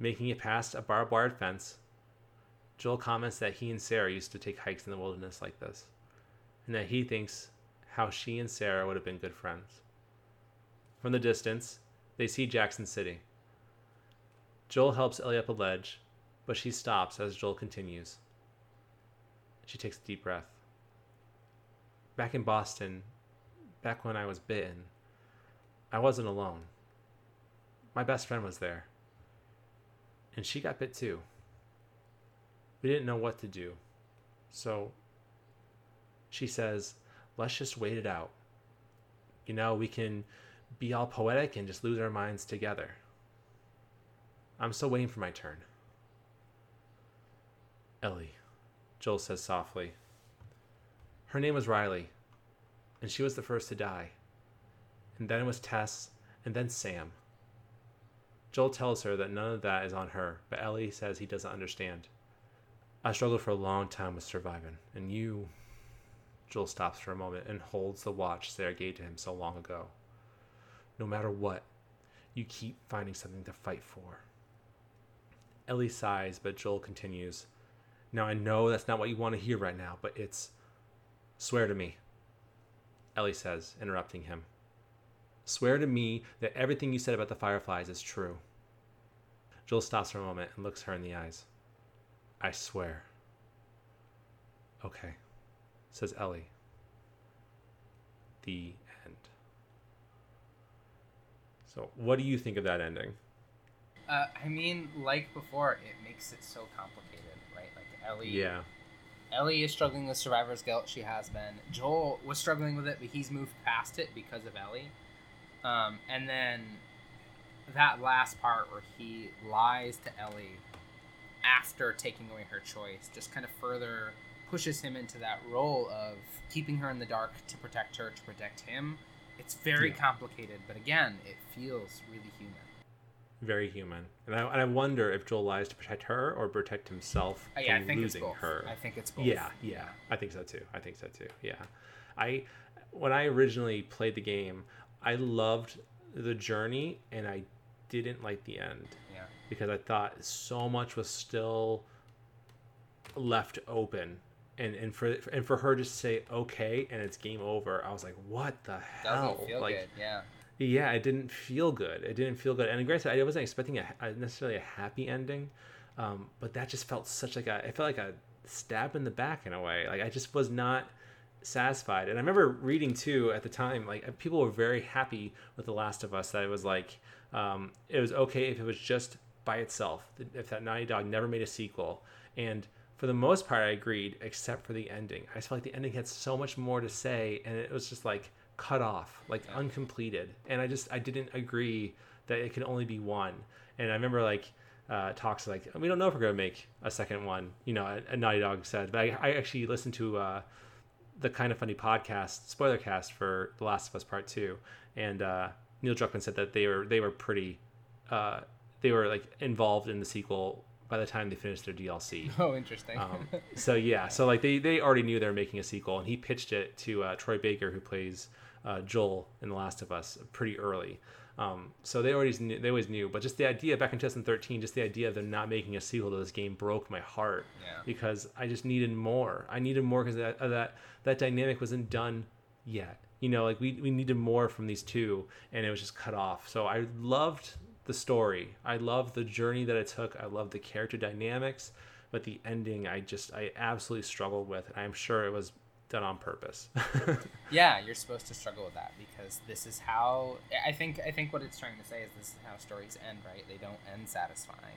Making it past a barbed wire fence, Joel comments that he and Sarah used to take hikes in the wilderness like this, and that he thinks how she and Sarah would have been good friends. From the distance, they see Jackson City. Joel helps Ellie up a ledge, but she stops as Joel continues. She takes a deep breath. Back in Boston, back when I was bitten, I wasn't alone. My best friend was there. And she got bit too. We didn't know what to do. So she says, let's just wait it out. You know, we can be all poetic and just lose our minds together. I'm still waiting for my turn. Ellie, Joel says softly. Her name was Riley, and she was the first to die. And then it was Tess, and then Sam. Joel tells her that none of that is on her, but Ellie says he doesn't understand. I struggled for a long time with surviving, and you. Joel stops for a moment and holds the watch Sarah gave to him so long ago. No matter what, you keep finding something to fight for. Ellie sighs, but Joel continues. Now I know that's not what you want to hear right now, but it's. Swear to me. Ellie says, interrupting him. Swear to me that everything you said about the fireflies is true. Joel stops for a moment and looks her in the eyes. I swear. Okay, says Ellie. The end. So, what do you think of that ending? Uh, I mean, like before, it makes it so complicated, right? Like Ellie. Yeah. Ellie is struggling with survivor's guilt. She has been. Joel was struggling with it, but he's moved past it because of Ellie. Um, and then that last part where he lies to Ellie after taking away her choice just kind of further pushes him into that role of keeping her in the dark to protect her, to protect him. It's very Yeah. complicated, but again, it feels really human. Very human. And I, and I wonder if Joel lies to protect her or protect himself Uh, yeah, I from think it's losing both. her. I think it's both. Yeah, yeah, I think so too. I think so too. Yeah, I when I originally played the game, I loved the journey and I didn't like the end Yeah. because I thought so much was still left open. And, and for and for her to say okay and it's game over, I was like, what the hell? Feel like, good. Yeah. yeah, it didn't feel good. It didn't feel good. And granted, I wasn't expecting a, a necessarily a happy ending, um, but that just felt such like a. It felt like a stab in the back in a way. Like I just was not satisfied. And I remember reading too at the time, like people were very happy with The Last of Us. That it was like um, it was okay if it was just by itself. If that Naughty Dog never made a sequel, and for the most part, I agreed, except for the ending. I just felt like the ending had so much more to say, and it was just like cut off, like Yeah. uncompleted. And I just I didn't agree that it could only be one. And I remember like uh, talks like we don't know if we're gonna make a second one. You know, a, a Naughty Dog said. But I, I actually listened to uh, the kind of funny podcast spoiler cast for The Last of Us Part Two, and uh, Neil Druckmann said that they were they were pretty uh, they were like involved in the sequel by the time they finished their DLC. Oh, interesting. Um, so yeah, so like they they already knew they were making a sequel, and he pitched it to uh, Troy Baker, who plays uh, Joel in The Last of Us, pretty early. Um, so they always knew, they always knew, but just the idea back in 2013, just the idea of them not making a sequel to this game broke my heart Yeah. because I just needed more. I needed more because that uh, that that dynamic wasn't done yet. You know, like we we needed more from these two, and it was just cut off. So I loved the story. I love the journey that it took. I love the character dynamics, but the ending, I just I absolutely struggled with. And I'm sure it was done on purpose. yeah, you're supposed to struggle with that because this is how I think I think what it's trying to say is this is how stories end, right? They don't end satisfying.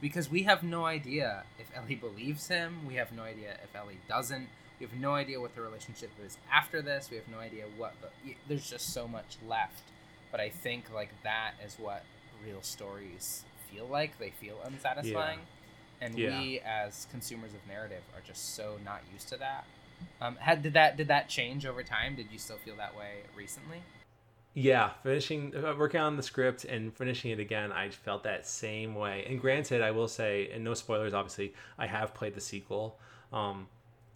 Because we have no idea if Ellie believes him, we have no idea if Ellie doesn't. We have no idea what the relationship is after this. We have no idea what the, there's just so much left. But I think like that is what real stories feel like. They feel unsatisfying. And Yeah. we as consumers of narrative are just so not used to that. Um, had did that did that change over time? Did you still feel that way recently? Yeah, finishing working on the script and finishing it again, I felt that same way. And granted, I will say, and no spoilers, obviously, I have played the sequel, um,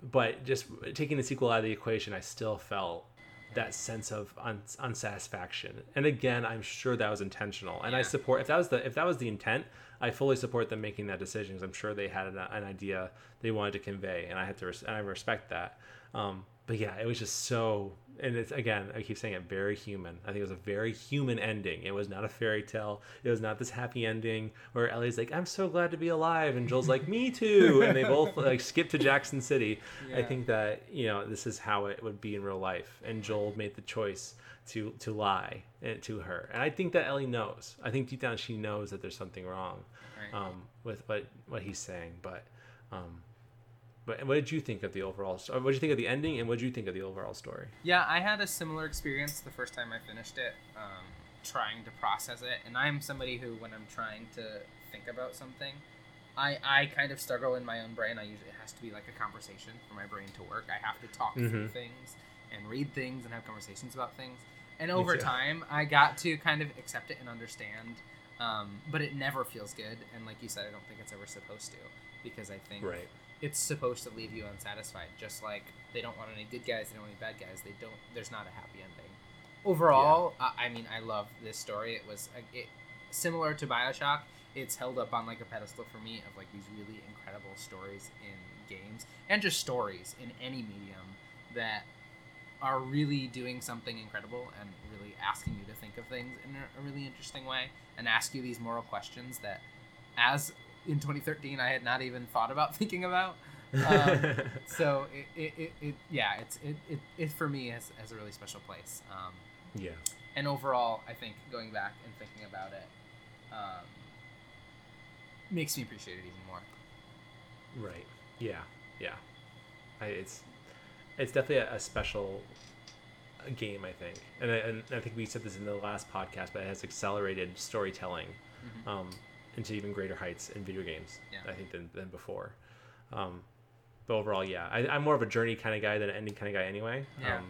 but just taking the sequel out of the equation, I still felt that sense of un- unsatisfaction. And again, I'm sure that was intentional, and I support if that was the if that was the intent, I fully support them making that decision. 'cause I'm sure they had an, an idea they wanted to convey, and I have to res- and I respect that. Um, but yeah, it was just so, and it's again, I keep saying it, very human. I think it was a very human ending. It was not a fairy tale. It was not this happy ending where Ellie's like, "I'm so glad to be alive," and Joel's like, "Me too," and they both like skip to Jackson City. I think that you know this is how it would be in real life, and Joel made the choice to to lie eh, to her, and I think that Ellie knows. I think deep down she knows that there's something wrong Right. um, with what what he's saying, but. Um, but what did you think of the overall? What did you think of the ending, and what did you think of the overall story? Yeah, I had a similar experience the first time I finished it, um, trying to process it. And I'm somebody who, when I'm trying to think about something, I, I kind of struggle in my own brain. I usually it has to be like a conversation for my brain to work. I have to talk through Mhm. things and read things and have conversations about things. And over time, I got to kind of accept it and understand Um, but it never feels good, and like you said, I don't think it's ever supposed to, because I think Right. It's supposed to leave you unsatisfied. Just like they don't want any good guys, they don't want any bad guys. They don't. There's not a happy ending. Overall, I, I mean, I love this story. It was uh, it, similar to Bioshock. It's held up on like a pedestal for me of like these really incredible stories in games and just stories in any medium that are really doing something incredible and really asking you to think of things in a, a really interesting way and ask you these moral questions that as in 2013 i had not even thought about thinking about um, so it, it, it, it yeah it's it, it, it for me has, has a really special place um, yeah. and overall i think going back and thinking about it um, makes me appreciate it even more Right. Yeah. Yeah. I, it's it's definitely a, a special game, I think, and I, and I think we said this in the last podcast, but it has accelerated storytelling Mhm. um, into even greater heights in video games. Yeah. I think than than before. Um, but overall, yeah, I, I'm more of a journey kind of guy than an ending kind of guy anyway. Yeah. Um,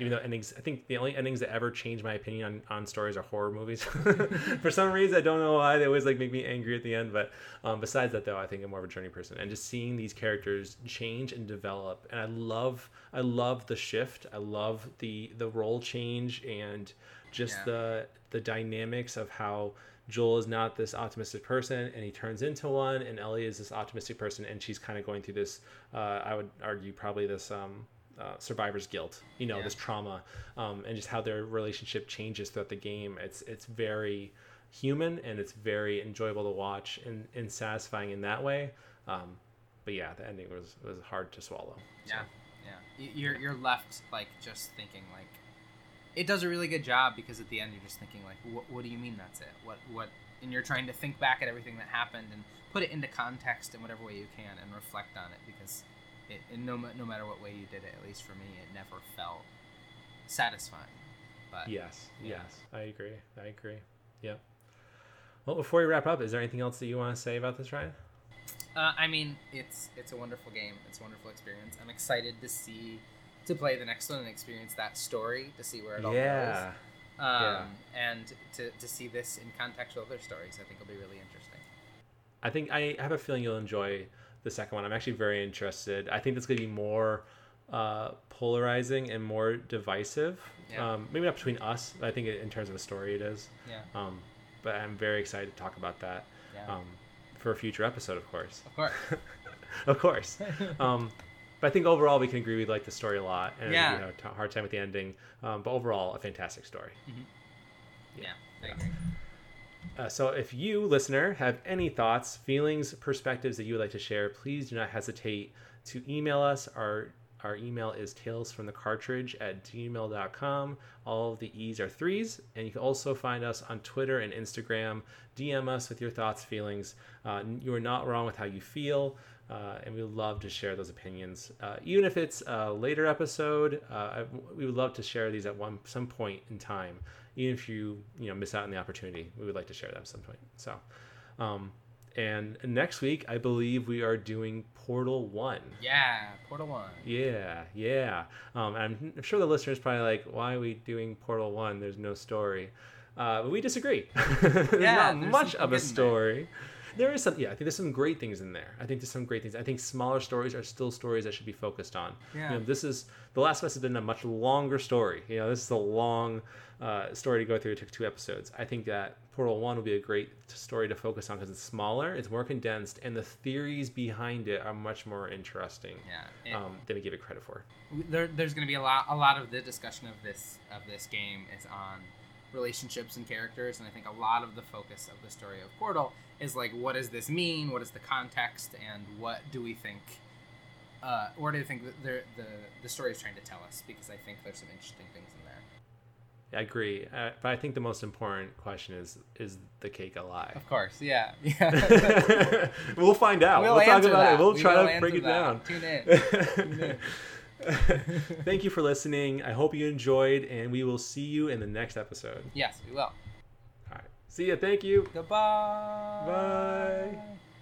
even though endings, I think the only endings that ever change my opinion on, on stories are horror movies. For some reason, I don't know why they always like make me angry at the end. But um, besides that, though, I think I'm more of a journey person, and just seeing these characters change and develop, and I love, I love the shift. I love the the role change and just Yeah. the the dynamics of how Joel is not this optimistic person and he turns into one, and Ellie is this optimistic person, and she's kind of going through this. Uh, I would argue probably this um, uh, survivor's guilt, you know, Yeah. this trauma, um, and just how their relationship changes throughout the game. It's it's very human and it's very enjoyable to watch and, and satisfying in that way. Um, but yeah, the ending was was hard to swallow. So, Yeah, yeah. You're you're left like just thinking like, it does a really good job because at the end you're just thinking like, what, what do you mean that's it? What what? And you're trying to think back at everything that happened and put it into context in whatever way you can and reflect on it because it, and no no matter what way you did it, at least for me, it never felt satisfying. But Yes, Yeah. yes, I agree. I agree. Yeah. Well, before we wrap up, is there anything else that you want to say about this, Ryan? Uh, I mean, it's it's a wonderful game. It's a wonderful experience. I'm excited to see to play the next one and experience that story to see where it all goes. Yeah. um, Yeah. and to, to see this in context with other stories, I think will be really interesting. I think I have a feeling you'll enjoy the second one. I'm actually very interested. I think that's going to be more uh, polarizing and more divisive. Yeah. Um, maybe not between us. But I think in terms of a story, it is. Yeah, Um, but I'm very excited to talk about that yeah, um, for a future episode, of course. of course. of course. But I think overall we can agree we like the story a lot, and Yeah. you know, t- hard time with the ending. Um, but overall, a fantastic story. yeah, I agree. Uh, so if you, listener, have any thoughts, feelings, perspectives that you would like to share, please do not hesitate to email us. Our our email is talesfromthecartridge at gmail.com. All of the E's are threes. And you can also find us on Twitter and Instagram. DM us with your thoughts, feelings. Uh, you are not wrong with how you feel. Uh, and we love to share those opinions. Uh, even if it's a later episode, uh, I- we would love to share these at one some point in time. Even if you you know miss out on the opportunity, we would like to share them at some point. So, um, and next week I believe we are doing Portal One. Yeah, Portal One. Yeah, yeah. Um, and I'm sure the listeners probably like, why are we doing Portal One? There's no story. Uh, but we disagree. there's Yeah, not there's much of a story. there. There is some, yeah. I think there's some great things in there. I think there's some great things. I think smaller stories are still stories that should be focused on. Yeah. You know, this is the Last of Us has been a much longer story. You know, this is a long uh, story to go through. It took two episodes. I think that Portal One will be a great story to focus on because it's smaller, it's more condensed, and the theories behind it are much more interesting Yeah, it- um, than we give it credit for. there, there's going to be a lot a lot of the discussion of this of this game is on relationships and characters and i think a lot of the focus of the story of portal is like what does this mean what is the context and what do we think uh, what do you think the, the the story is trying to tell us because i think there's some interesting things in there I agree, uh, but I think the most important question is: Is the cake alive? of course yeah yeah we'll find out. We'll We'll, talk about that. it. We'll We try to break it that. down. Tune in. Tune in. Thank you for listening. I hope you enjoyed, and we will see you in the next episode. yes we will All right. See ya. Thank you. goodbye Bye.